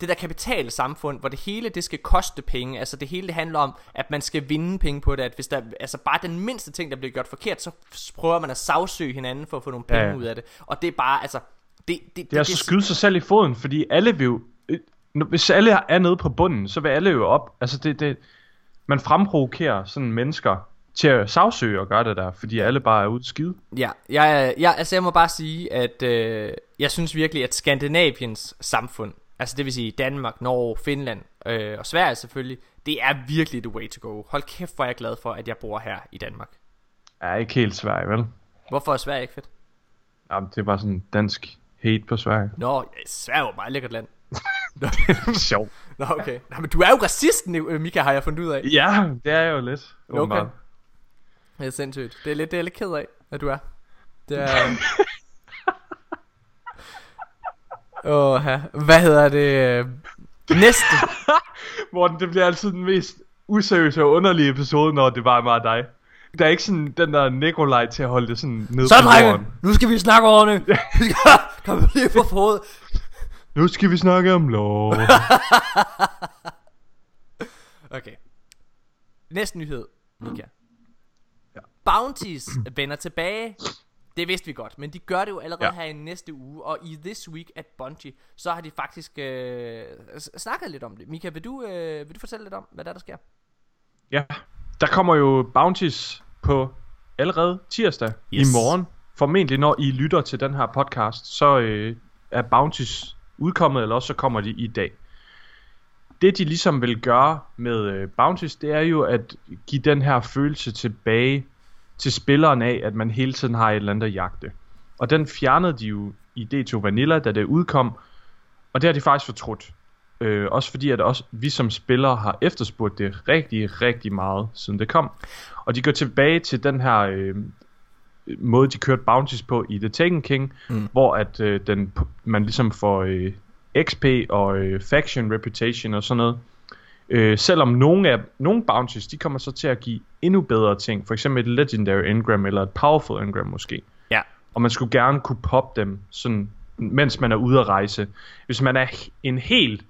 [SPEAKER 1] det der kapitalsamfund, hvor det hele det skal koste penge, altså det hele det handler om, at man skal vinde penge på det, at hvis der, altså bare den mindste ting, der bliver gjort forkert, så prøver man at sagsøge hinanden for at få nogle penge
[SPEAKER 2] Ja,
[SPEAKER 1] ud af det, og det er bare, altså, det, det,
[SPEAKER 2] Det er altså at skyde sig selv i foden, fordi alle vil jo... øh, Hvis alle er nede på bunden, så vil alle jo op. Altså det, det, man fremprovokerer sådan mennesker til at sagsøge og gøre det der, fordi alle bare er ude skide.
[SPEAKER 1] Ja, jeg, jeg, altså jeg må bare sige, at øh, jeg synes virkelig, at Skandinaviens samfund, altså det vil sige Danmark, Norge, Finland øh, og Sverige selvfølgelig, det er virkelig the way to go. Hold kæft, hvor er jeg glad for, at jeg bor her i Danmark.
[SPEAKER 2] Er ikke helt Sverige, vel?
[SPEAKER 1] Hvorfor er Sverige ikke fedt?
[SPEAKER 2] Jamen, det er bare sådan dansk hate på Sverige.
[SPEAKER 1] Nå, ja, Sverige er jo et meget lækkert land. Nå,
[SPEAKER 2] Sjov.
[SPEAKER 1] Nå okay. Nå, men du er jo racisten, øh, Mika, har jeg fundet ud af.
[SPEAKER 2] Ja, det er jo lidt.
[SPEAKER 1] Okay.
[SPEAKER 2] åbenbart.
[SPEAKER 1] Det er sindssygt. Det er lidt, det er jeg lidt ked af, at du er. Det er... [LAUGHS] Åh, hvad hedder det? Næste. [LAUGHS]
[SPEAKER 2] Morten, det bliver altid den mest useriøse og underlige episode, når det bare er mig og dig. Der er ikke sådan den der Nikolaj til at holde det sådan nede
[SPEAKER 1] Så
[SPEAKER 2] på jorden.
[SPEAKER 1] nu skal vi snakke ordentligt. [LAUGHS] Komme lige på fod.
[SPEAKER 2] Nu skal vi snakke om lov. [LAUGHS]
[SPEAKER 1] Okay. Næste nyhed, Mika. Bounties vender tilbage. Det vidste vi godt, men de gør det jo allerede ja.
[SPEAKER 2] Ja.
[SPEAKER 1] her i næste uge. Og i This Week at Bungie, så har de faktisk øh, snakket lidt om det. Mika, vil du, øh, vil du fortælle lidt om, hvad der, er, der sker?
[SPEAKER 2] Ja, der kommer jo bounties på allerede tirsdag
[SPEAKER 1] Yes.
[SPEAKER 2] i morgen. Formentlig når I lytter til den her podcast, så øh, er bounties udkommet, eller også så kommer de i dag. Det de ligesom vil gøre med øh, bounties, det er jo at give den her følelse tilbage til spilleren af, at man hele tiden har et eller andet at jagte. Og den fjernede de jo i D2 Vanilla, da det udkom, og det har de faktisk fortrudt. Øh, også fordi, at også vi som spillere har efterspurgt det rigtig, rigtig meget, siden det kom. Og de går tilbage til den her øh, måde, de kørte bounties på i The Taken King, mm. hvor at øh, den, man ligesom får øh, XP og øh, faction reputation og sådan noget. Øh, selvom nogle af nogle bounties, de kommer så til at give endnu bedre ting. For eksempel et legendary engram eller et powerful engram måske.
[SPEAKER 1] Ja.
[SPEAKER 2] Og man skulle gerne kunne poppe dem, sådan, mens man er ude at rejse. Hvis man er en helt,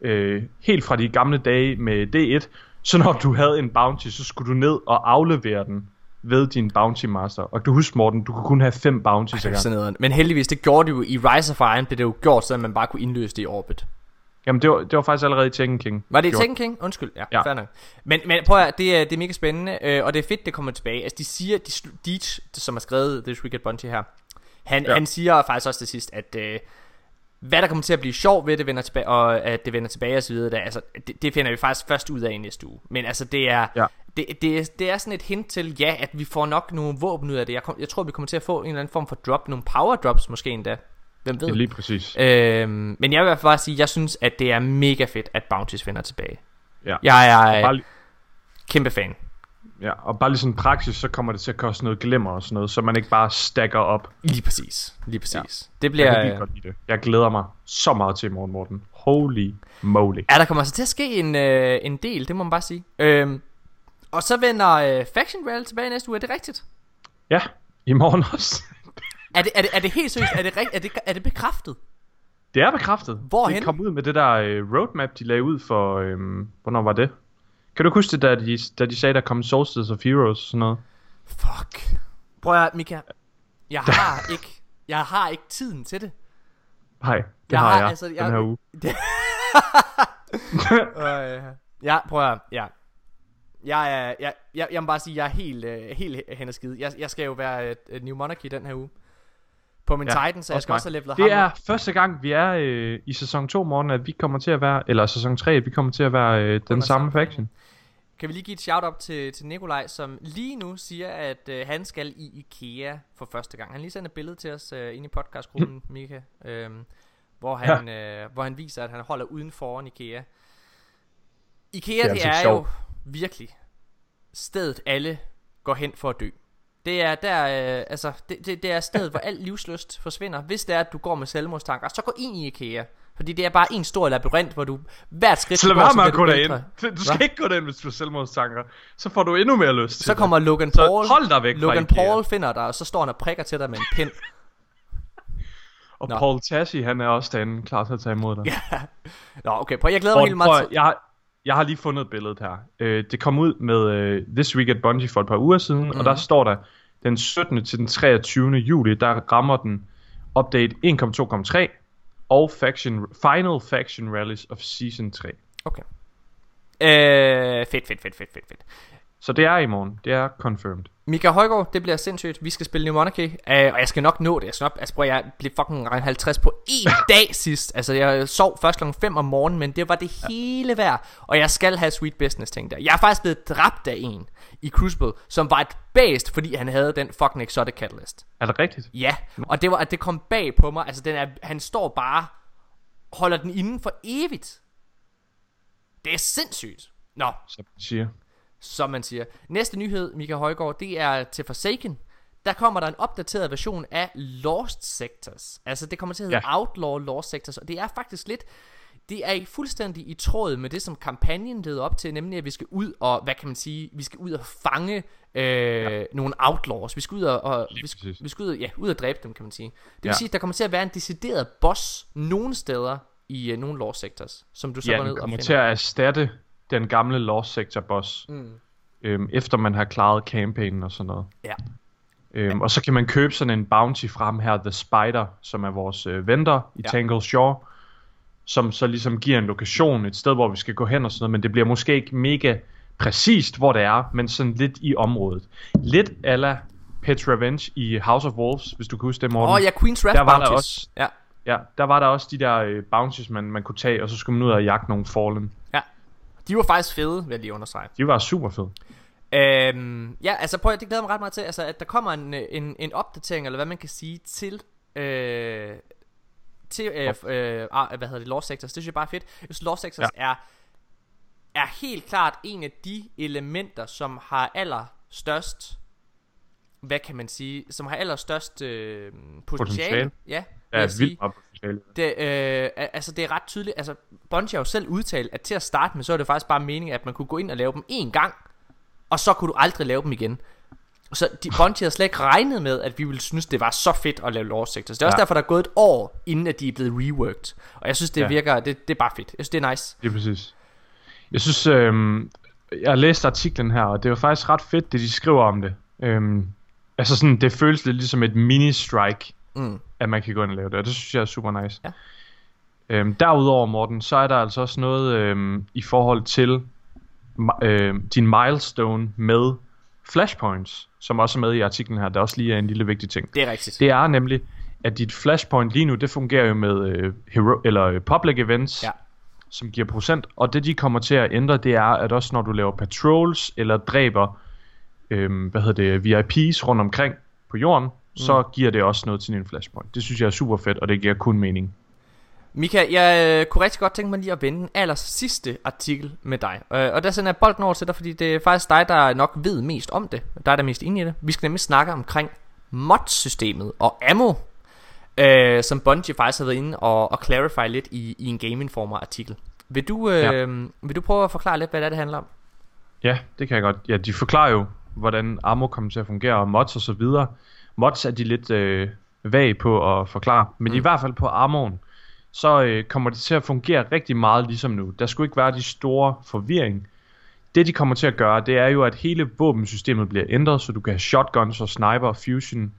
[SPEAKER 2] øh, helt fra de gamle dage med D1, så når du havde en bounty, så skulle du ned og aflevere den ved din bounty master. Og du husker, Morten, du kunne kun have fem bounties
[SPEAKER 1] Det
[SPEAKER 2] gangen.
[SPEAKER 1] sådan noget. Men heldigvis, det gjorde det jo i Rise of Iron, blev det jo gjort, så man bare kunne indløse det i Orbit.
[SPEAKER 2] Jamen, det var, det var faktisk allerede i Tekken King.
[SPEAKER 1] Var det i. Tekken King? Undskyld, ja, ja. Fair nok. Men, men prøv at det er, det er mega spændende, øh, og det er fedt, det kommer tilbage. Altså, de siger, de, Deej, som har skrevet Week at Bungie her, han, ja. Han siger faktisk også til sidst, at øh, hvad der kommer til at blive sjov ved det, vender tilbage, og at det vender tilbage og så videre, der, altså, det, det finder vi faktisk først ud af i næste uge. Men altså, det er,
[SPEAKER 2] Ja.
[SPEAKER 1] Det, det, er, det er sådan et hint til, ja, at vi får nok nogle våben ud af det. Jeg, kom, jeg tror, vi kommer til at få en eller anden form for drop, nogle power drops måske endda. Hvem ved?
[SPEAKER 2] Ja, lige præcis.
[SPEAKER 1] Øhm, men jeg vil bare sige, jeg synes, at det er mega fedt, at Bounties vender tilbage.
[SPEAKER 2] Ja.
[SPEAKER 1] Jeg er
[SPEAKER 2] Bare,
[SPEAKER 1] kæmpe fan.
[SPEAKER 2] ja, og bare lige sådan praksis, så kommer det til at koste noget glimmer og sådan noget, så man ikke bare stacker op.
[SPEAKER 1] Lige præcis. Lige præcis. Ja. Det
[SPEAKER 2] Jeg
[SPEAKER 1] bliver...
[SPEAKER 2] kan vildt godt lide det. Jeg glæder mig så meget til i morgen, Morten. Holy moly.
[SPEAKER 1] Ja, der kommer altså til at ske en, øh, en del, det må man bare sige. Øhm, og så vender øh, Faction Royale tilbage næste uge, er det rigtigt?
[SPEAKER 2] Ja, i morgen også. [LAUGHS]
[SPEAKER 1] Er det, er det, er det helt seriøst? Er det, er, det, er det bekræftet?
[SPEAKER 2] Det er bekræftet.
[SPEAKER 1] Hvorhen?
[SPEAKER 2] Det kom ud med det der øh, roadmap, de lagde ud for... Øh, hvornår var det? Kan du huske det, da de, da de sagde, der kom Solstice of Heroes og sådan noget?
[SPEAKER 1] Fuck. Prøv at Mika. Jeg har [LAUGHS] ikke, jeg har ikke tiden til det.
[SPEAKER 2] Nej, det
[SPEAKER 1] Jeg
[SPEAKER 2] har jeg
[SPEAKER 1] altså,
[SPEAKER 2] den
[SPEAKER 1] jeg-
[SPEAKER 2] her uge. [LAUGHS]
[SPEAKER 1] Øh, ja, prøv at ja. Jeg, er, jeg, jeg, jeg må bare sige, jeg er helt, øh, helt hen og skide. Jeg, jeg skal jo være øh, New Monarchy den her uge. På min ja, Titan, så jeg skal
[SPEAKER 2] mig.
[SPEAKER 1] også have levelet
[SPEAKER 2] Det
[SPEAKER 1] ham.
[SPEAKER 2] er første gang, vi er øh, i sæson 2 morgen, at vi kommer til at være, eller sæson 3, at vi kommer til at være øh, den samme faction.
[SPEAKER 1] Kan vi lige give et shout-out til, til Nikolaj, som lige nu siger, at øh, han skal i IKEA for første gang. Han lige sendte et billede til os øh, inde i podcastgruppen, Mika, øh, hvor, han, ja. øh, hvor han viser, at han holder uden foran IKEA. IKEA, det er,
[SPEAKER 2] altså
[SPEAKER 1] det er jo
[SPEAKER 2] sjovt.
[SPEAKER 1] Virkelig stedet, alle går hen for at dø. Det er der, øh, altså, det, det, det er stedet, hvor [LAUGHS] al livsløst forsvinder. Hvis det er, at du går med selvmordstanker, så gå ind i IKEA. Fordi det er bare en stor labyrint, hvor du hvert skridt
[SPEAKER 2] Så lad være med at gå
[SPEAKER 1] du
[SPEAKER 2] derind. Du skal
[SPEAKER 1] Hva?
[SPEAKER 2] ikke gå derind, hvis du har selvmordstanker. Så får du endnu mere lyst til
[SPEAKER 1] Så kommer Logan
[SPEAKER 2] Så
[SPEAKER 1] Paul.
[SPEAKER 2] hold dig væk fra
[SPEAKER 1] Logan
[SPEAKER 2] IKEA.
[SPEAKER 1] Paul finder dig, og så står han og prikker til dig med en pind.
[SPEAKER 2] Og
[SPEAKER 1] Nå.
[SPEAKER 2] Paul Tassi, han er også derinde, klar til at tage imod dig.
[SPEAKER 1] Ja. Nå, okay, prøv, jeg glæder mig
[SPEAKER 2] Og
[SPEAKER 1] helt meget til...
[SPEAKER 2] jeg, har, jeg har lige fundet billedet her. Øh, det kom ud med øh, This Week at Bungie for et par uger siden, mm. og der står der, den 17. til den 23. juli, der rammer den update 1.2.3 og faction, Final Faction Rallies of Season 3.
[SPEAKER 1] Okay. Øh, fedt, fedt, fedt, fedt, fedt, fedt.
[SPEAKER 2] Så det er i morgen. Det er confirmed.
[SPEAKER 1] Mika Højgaard, det bliver sindssygt. Vi skal spille New Monarchy, øh, og jeg skal nok nå det. Jeg skal nok, altså prøv, jeg blev fucking regn 50 på én [LAUGHS] dag sidst. Altså, jeg sov først kl. 5 om morgenen, men det var det hele værd. Og jeg skal have sweet business ting der. Jeg er faktisk blevet dræbt af en i Crucible, som var et bæst, fordi han havde den fucking exotic catalyst.
[SPEAKER 2] Er det rigtigt?
[SPEAKER 1] Ja, og det var, at det kom bag på mig. Altså, den er, han står bare, holder den inden for evigt. Det er sindssygt. Nå,
[SPEAKER 2] man siger.
[SPEAKER 1] Som man siger. Næste nyhed, Mika Højgaard, det er til Forsaken. Der kommer der en opdateret version af Lost Sectors. Altså, det kommer til at hedde
[SPEAKER 2] Ja.
[SPEAKER 1] Outlaw Lost Sectors, og det er faktisk lidt... Det er fuldstændig i tråd med det, som kampagnen leder op til, nemlig at vi skal ud og, hvad kan man sige, vi skal ud og fange øh, ja. nogle outlaws. Vi skal ud og, og vi, skal, vi skal ud og, ja, ud og dræbe dem, kan man sige. Det vil
[SPEAKER 2] Ja.
[SPEAKER 1] sige, at der kommer til at være en decideret boss nogle steder i uh, nogle Lost Sectors, som du så
[SPEAKER 2] Ja,
[SPEAKER 1] går ned og
[SPEAKER 2] kommer
[SPEAKER 1] finder.
[SPEAKER 2] til at erstatte den gamle Lost Sector boss. Mm. Øhm, efter man har klaret campaignen og sådan noget.
[SPEAKER 1] Ja.
[SPEAKER 2] Øhm, og så kan man købe sådan en bounty frem her, The Spider, som er vores øh, vendor i
[SPEAKER 1] Ja.
[SPEAKER 2] Tangle Shore, som så ligesom giver en lokation, et sted, hvor vi skal gå hen og sådan noget, men det bliver måske ikke mega præcist, hvor det er, men sådan lidt i området. Lidt ala Pet Revenge i House of Wolves, hvis du kan huske det, Morten.
[SPEAKER 1] Åh oh, ja, Queen's Wrath
[SPEAKER 2] Der var der
[SPEAKER 1] Bounties.
[SPEAKER 2] også-
[SPEAKER 1] Ja.
[SPEAKER 2] Ja, der var der også de der øh, bounties, man, man kunne tage, og så skulle man ud og jagte nogle Fallen.
[SPEAKER 1] Ja. De var faktisk fede, vil jeg lige understrege.
[SPEAKER 2] De var super fede.
[SPEAKER 1] Øhm, ja, altså prøv at det glæder mig ret meget til, altså, at der kommer en, en, en opdatering, eller hvad man kan sige, til, øh, til øh, øh, ah, hvad hedder det, Lost Sectors. Det synes jeg bare er fedt. Jeg synes, Lost Sectors ja. er, er helt klart en af de elementer, som har allerstørst, hvad kan man sige, som har allerstørst øh, potentiale.
[SPEAKER 2] Potentiale.
[SPEAKER 1] Ja,
[SPEAKER 2] Ja, vildt meget.
[SPEAKER 1] Det, øh, al- altså det er ret tydeligt Altså Bungie har jo selv udtalt At til at starte med Så er det faktisk bare meningen At man kunne gå ind og lave dem én gang Og så kunne du aldrig lave dem igen Så de, Bungie har slet ikke regnet med At vi ville synes det var så fedt At lave Lost Sectors Det er også
[SPEAKER 2] Ja.
[SPEAKER 1] derfor der er gået et år Inden at de er blevet reworked Og jeg synes det
[SPEAKER 2] Ja.
[SPEAKER 1] virker det, det er bare fedt Jeg synes det er nice
[SPEAKER 2] Det er præcis. Jeg synes, øhm, jeg har læst artiklen her, og det var faktisk ret fedt, det de skriver om det. Øhm, altså sådan, det føles lidt ligesom et mini-strike,
[SPEAKER 1] Mm.
[SPEAKER 2] at man kan gå ind og lave det, og det synes jeg er super nice.
[SPEAKER 1] Ja.
[SPEAKER 2] Øhm, derudover, Morten, så er der altså også noget øhm, i forhold til øhm, din milestone med flashpoints, som også er med i artiklen her, der også lige er en lille vigtig ting.
[SPEAKER 1] Det er rigtigt
[SPEAKER 2] Det er nemlig, at dit flashpoint lige nu, det fungerer jo med øh, hero, eller øh, public events,
[SPEAKER 1] Ja.
[SPEAKER 2] som giver procent. Og det de kommer til at ændre, det er, at også når du laver patrols, eller dræber, øh, hvad hedder det, VIPs rundt omkring på jorden, mm. så giver det også noget til din flashpoint. Det synes jeg er super fedt, og det giver kun mening.
[SPEAKER 1] Mika, jeg øh, kunne rigtig godt tænke mig lige at vende den aller sidste artikel med dig. Øh, og der sender jeg bolden over til dig, fordi det er faktisk dig, der nok ved mest om det. Dig, der er mest inde i det. Vi skal nemlig snakke omkring mod-systemet og ammo, øh, som Bungie faktisk har været inde og, og clarify lidt i, i en Game Informer artikel. Vil du, øh,
[SPEAKER 2] Ja.
[SPEAKER 1] vil du prøve at forklare lidt, hvad det, er, det handler om?
[SPEAKER 2] Ja, det kan jeg godt. Ja, de forklarer jo, hvordan ammo kommer til at fungere, og mods og så videre. Mods er de lidt øh, vage på at forklare, men mm. i hvert fald på ammoen, så øh, kommer det til at fungere rigtig meget ligesom nu. Der skulle ikke være de store forvirring. Det de kommer til at gøre, det er jo, at hele våbensystemet bliver ændret, så du kan have shotguns og sniper og fusion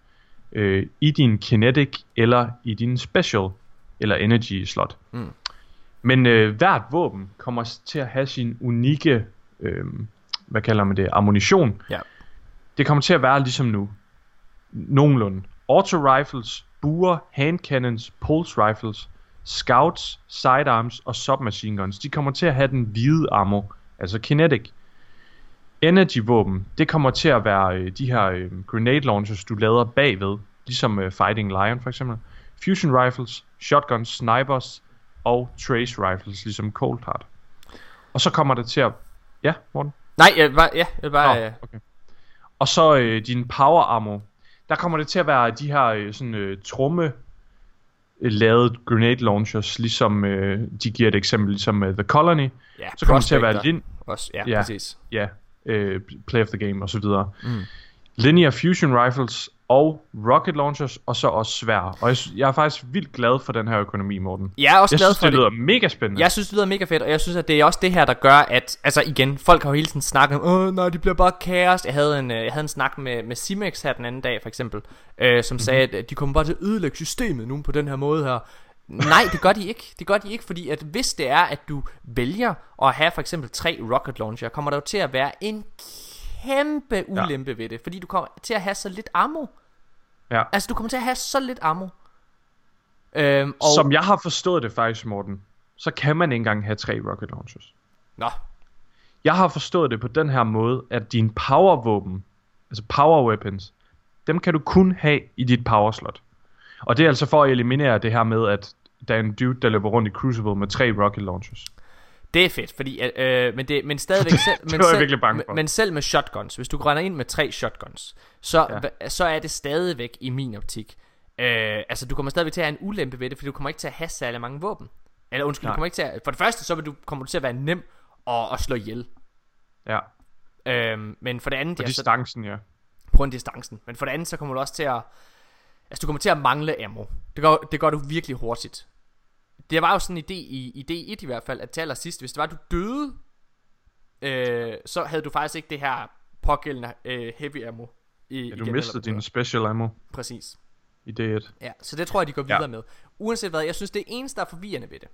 [SPEAKER 2] øh, i din kinetic eller i din special eller energy slot.
[SPEAKER 1] Mm.
[SPEAKER 2] Men øh, hvert våben kommer til at have sin unikke, øh, hvad kalder man det, ammunition.
[SPEAKER 1] Ja.
[SPEAKER 2] Det kommer til at være ligesom nu. Nogenlunde. Auto rifles, buer, hand cannons, pulse rifles, scouts, sidearms og submachine guns. De kommer til at have den hvide ammo, altså kinetic. Energy våben, det kommer til at være øh, de her øh, grenade launchers, du lader bagved, ligesom øh, Fighting Lion for eksempel. Fusion rifles, shotguns, snipers og trace rifles, ligesom Cold Heart. Og så kommer det til at... Ja, Morten?
[SPEAKER 1] Nej, jeg bare, ja, jeg bare...
[SPEAKER 2] Nå,
[SPEAKER 1] øh,
[SPEAKER 2] okay. Og så øh, din power ammo. Der kommer det til at være de her øh, sådan øh, tromme øh, lavet grenade launchers, ligesom øh, de giver et eksempel, ligesom øh, The Colony.
[SPEAKER 1] ja,
[SPEAKER 2] Så kommer det til at være lin,
[SPEAKER 1] Også, ja,
[SPEAKER 2] Ja.
[SPEAKER 1] præcis.
[SPEAKER 2] ja, øh, play of the game og så videre.
[SPEAKER 1] Mm.
[SPEAKER 2] Linear fusion rifles og rocket launchers, og så også svær. Og jeg, jeg er faktisk vildt glad for den her økonomi, Morten.
[SPEAKER 1] Jeg er også
[SPEAKER 2] Jeg
[SPEAKER 1] glad
[SPEAKER 2] synes,
[SPEAKER 1] for
[SPEAKER 2] det
[SPEAKER 1] det.
[SPEAKER 2] lyder mega spændende.
[SPEAKER 1] Jeg synes, det lyder mega fedt, og jeg synes, at det er også det her, der gør, at... Altså igen, folk har jo hele tiden snakket om, Åh, nej, det bliver bare kaos. Jeg havde en, øh, jeg havde en snak med, med Simex her den anden dag, for eksempel, øh, som sagde, at de kommer bare til at ødelægge systemet nu på den her måde her. Nej, det gør de ikke. Det gør de ikke, fordi at hvis det er, at du vælger at have for eksempel tre rocket launcher, kommer der jo til at være en kæmpe ulempe ja. ved det, fordi du kommer til at have så lidt ammo.
[SPEAKER 2] Ja.
[SPEAKER 1] Altså, du kommer til at have så lidt ammo. Øhm, og...
[SPEAKER 2] Som jeg har forstået det faktisk, Morten, så kan man ikke engang have tre rocket launchers.
[SPEAKER 1] Nå,
[SPEAKER 2] Jeg har forstået det på den her måde, at dine powervåben, altså power weapons, dem kan du kun have i dit power slot. Og det er altså for at eliminere det her med, at der er en dude, der løber rundt i Crucible med tre rocket launchers.
[SPEAKER 1] Det er fedt, fordi, øh, øh, men, det, men stadigvæk [LAUGHS] selv, men,
[SPEAKER 2] var jeg
[SPEAKER 1] selv, men, men selv med shotguns, hvis du render ind med tre shotguns, så,
[SPEAKER 2] Ja.
[SPEAKER 1] så er det stadigvæk i min optik. Øh, altså du kommer stadigvæk til at have en ulempe ved det, fordi du kommer ikke til at have særlig mange våben. Eller undskyld,
[SPEAKER 2] Nej.
[SPEAKER 1] du kommer ikke til at, for det første, så vil du, kommer du til at være nem at, at slå ihjel.
[SPEAKER 2] Ja,
[SPEAKER 1] Øh, men for det andet,
[SPEAKER 2] på distancen, ja.
[SPEAKER 1] på af distancen. Men for det andet, så kommer du også til at, altså du kommer til at mangle ammo. Det gør, det gør du virkelig hurtigt. Det var jo sådan en idé i, i D1 i hvert fald, at til allersidst, hvis det var, du døde, øh, så havde du faktisk ikke det her pågældende øh, heavy ammo. I,
[SPEAKER 2] ja du
[SPEAKER 1] igen,
[SPEAKER 2] mistede din special ammo
[SPEAKER 1] Præcis.
[SPEAKER 2] i D1.
[SPEAKER 1] Ja, så det tror jeg, de går
[SPEAKER 2] Ja.
[SPEAKER 1] videre med. Uanset hvad, jeg synes, det eneste, der er forvirrende ved det,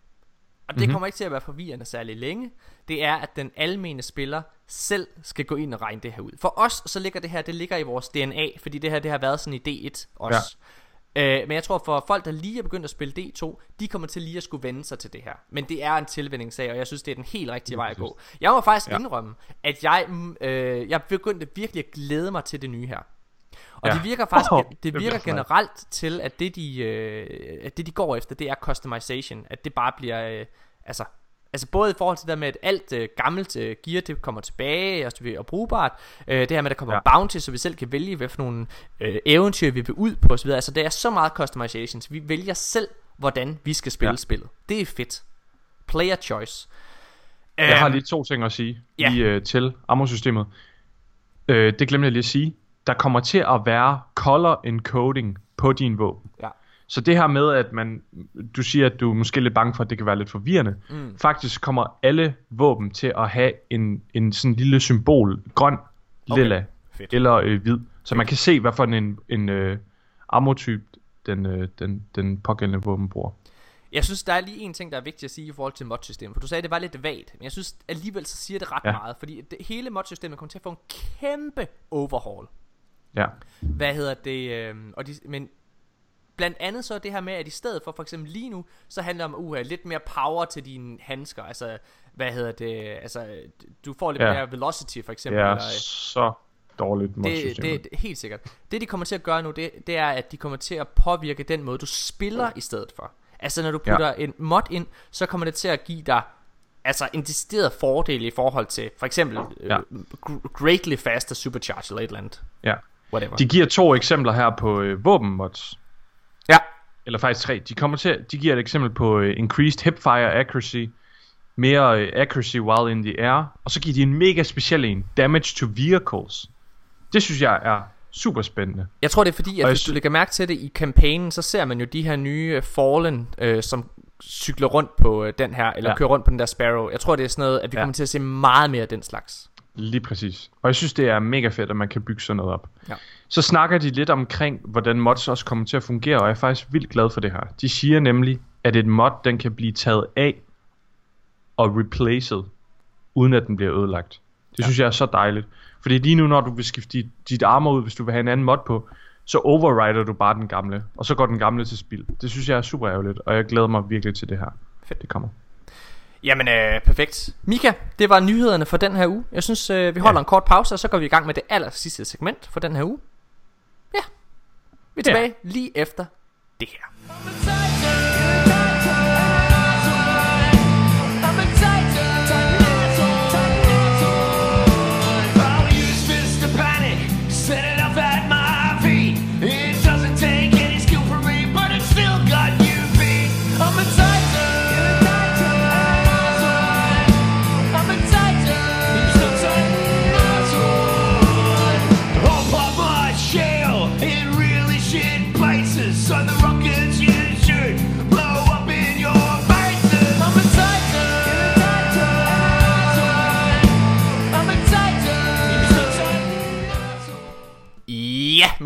[SPEAKER 1] og det
[SPEAKER 2] Mhm.
[SPEAKER 1] mm-hmm. kommer ikke til at være forvirrende særlig længe, det er, at den almene spiller selv skal gå ind og regne det her ud. For os, så ligger det her, det ligger i vores DNA, fordi det her, det har været sådan i D1 også. Ja. Øh, men jeg tror, for folk, der lige er begyndt at spille D2, de kommer til lige at skulle vende sig til det her. Men det er en tilvændingssag, og jeg synes, det er den helt rigtige vej at gå. Jeg må faktisk
[SPEAKER 2] Ja.
[SPEAKER 1] indrømme, at jeg, mm, øh, jeg begyndte virkelig at glæde mig til det nye her. Og
[SPEAKER 2] Ja.
[SPEAKER 1] det virker faktisk, oh, det
[SPEAKER 2] det
[SPEAKER 1] virker
[SPEAKER 2] mig.
[SPEAKER 1] generelt til, at det de, øh, at det de går efter, det er customization. At det bare bliver, øh, altså, altså både i forhold til det med, at alt øh, gammelt øh, gear, det kommer tilbage og, og brugbart. Øh, det her med, at der kommer
[SPEAKER 2] Ja.
[SPEAKER 1] bounty, så vi selv kan vælge, hvad for nogle øh, eventyr vi vil ud på osv. Altså, det er så meget customization, så vi vælger selv, hvordan vi skal spille
[SPEAKER 2] Ja.
[SPEAKER 1] spillet. Det er fedt. Player choice.
[SPEAKER 2] Jeg har
[SPEAKER 1] Øhm,
[SPEAKER 2] lige to ting at sige
[SPEAKER 1] ja.
[SPEAKER 2] i, øh, til ammo-systemet. Øh, det glemte jeg lige at sige. Der kommer til at være color encoding på din våben.
[SPEAKER 1] Ja.
[SPEAKER 2] Så det her med, at man, du siger, at du er måske lidt bange for, at det kan være lidt forvirrende. Mm. Faktisk kommer alle våben til at have en, en sådan lille symbol, grøn,
[SPEAKER 1] Okay.
[SPEAKER 2] lilla
[SPEAKER 1] Fedt.
[SPEAKER 2] eller øh, hvid. Så man kan se, hvad for en, en øh, ammo-type den, øh, den, den pågældende våben bruger.
[SPEAKER 1] Jeg synes, der er lige en ting, der er vigtigt at sige i forhold til modsystemet. For du sagde, at det var lidt vagt. Men jeg synes alligevel, så siger det ret
[SPEAKER 2] ja.
[SPEAKER 1] meget. Fordi det, hele modsystemet kommer til at få en kæmpe overhaul.
[SPEAKER 2] Ja.
[SPEAKER 1] Hvad hedder det? Øh, og de, men blandt andet så er det her med, at i stedet for for eksempel lige nu, så handler det om uh, lidt mere power til dine handsker. Altså, hvad hedder det? Altså, du får lidt
[SPEAKER 2] Ja.
[SPEAKER 1] ja. mere velocity for eksempel.
[SPEAKER 2] Er
[SPEAKER 1] eller, øh,
[SPEAKER 2] så dårligt
[SPEAKER 1] det, det, det, helt sikkert. Det de kommer til at gøre nu, det, det er, at de kommer til at påvirke den måde, du spiller i stedet for. Altså når du
[SPEAKER 2] Ja.
[SPEAKER 1] putter ja. en mod ind, så kommer det til at give dig altså en decideret fordel i forhold til for eksempel
[SPEAKER 2] Ja.
[SPEAKER 1] ja. uh, greatly faster supercharge eller et eller andet.
[SPEAKER 2] Ja.
[SPEAKER 1] Whatever.
[SPEAKER 2] De giver to eksempler her på øh, våbenmods.
[SPEAKER 1] Ja.
[SPEAKER 2] Eller faktisk tre. De, kommer til, de giver et eksempel på øh, increased hipfire accuracy, mere øh, accuracy while in the air, og så giver de en mega speciel en, damage to vehicles. Det synes jeg er super spændende.
[SPEAKER 1] Jeg tror det er fordi, at
[SPEAKER 2] Og
[SPEAKER 1] hvis du lægger mærke til det i kampagnen, så ser man jo de her nye øh, Fallen, øh, som cykler rundt på øh, den her, eller ja. Kører rundt på den der Sparrow. Jeg tror, det er sådan noget, at vi. Ja. kommer til at se meget mere af den slags.
[SPEAKER 2] Lige præcis. Og jeg synes, det er mega fedt, at man kan bygge sådan noget op.
[SPEAKER 1] Ja.
[SPEAKER 2] Så snakker de lidt omkring, hvordan mods også kommer til at fungere, og jeg er faktisk vildt glad for det her. De siger nemlig, at et mod, den kan blive taget af og replaced, uden at den bliver ødelagt. Det ja. synes jeg er så dejligt. Fordi lige nu, når du vil skifte dit, dit armor ud, hvis du vil have en anden mod på, så overrider du bare den gamle, og så går den gamle til spil. Det synes jeg er super ærgerligt, og jeg glæder mig virkelig til det her.
[SPEAKER 1] Fedt.
[SPEAKER 2] Det kommer.
[SPEAKER 1] Jamen, øh, perfekt. Mika, det var nyhederne for den her uge. Jeg synes, øh, vi holder ja. en kort pause, og så går vi i gang med det aller sidste segment for den her uge. Ja. Vi er
[SPEAKER 2] Ja.
[SPEAKER 1] tilbage lige efter det her.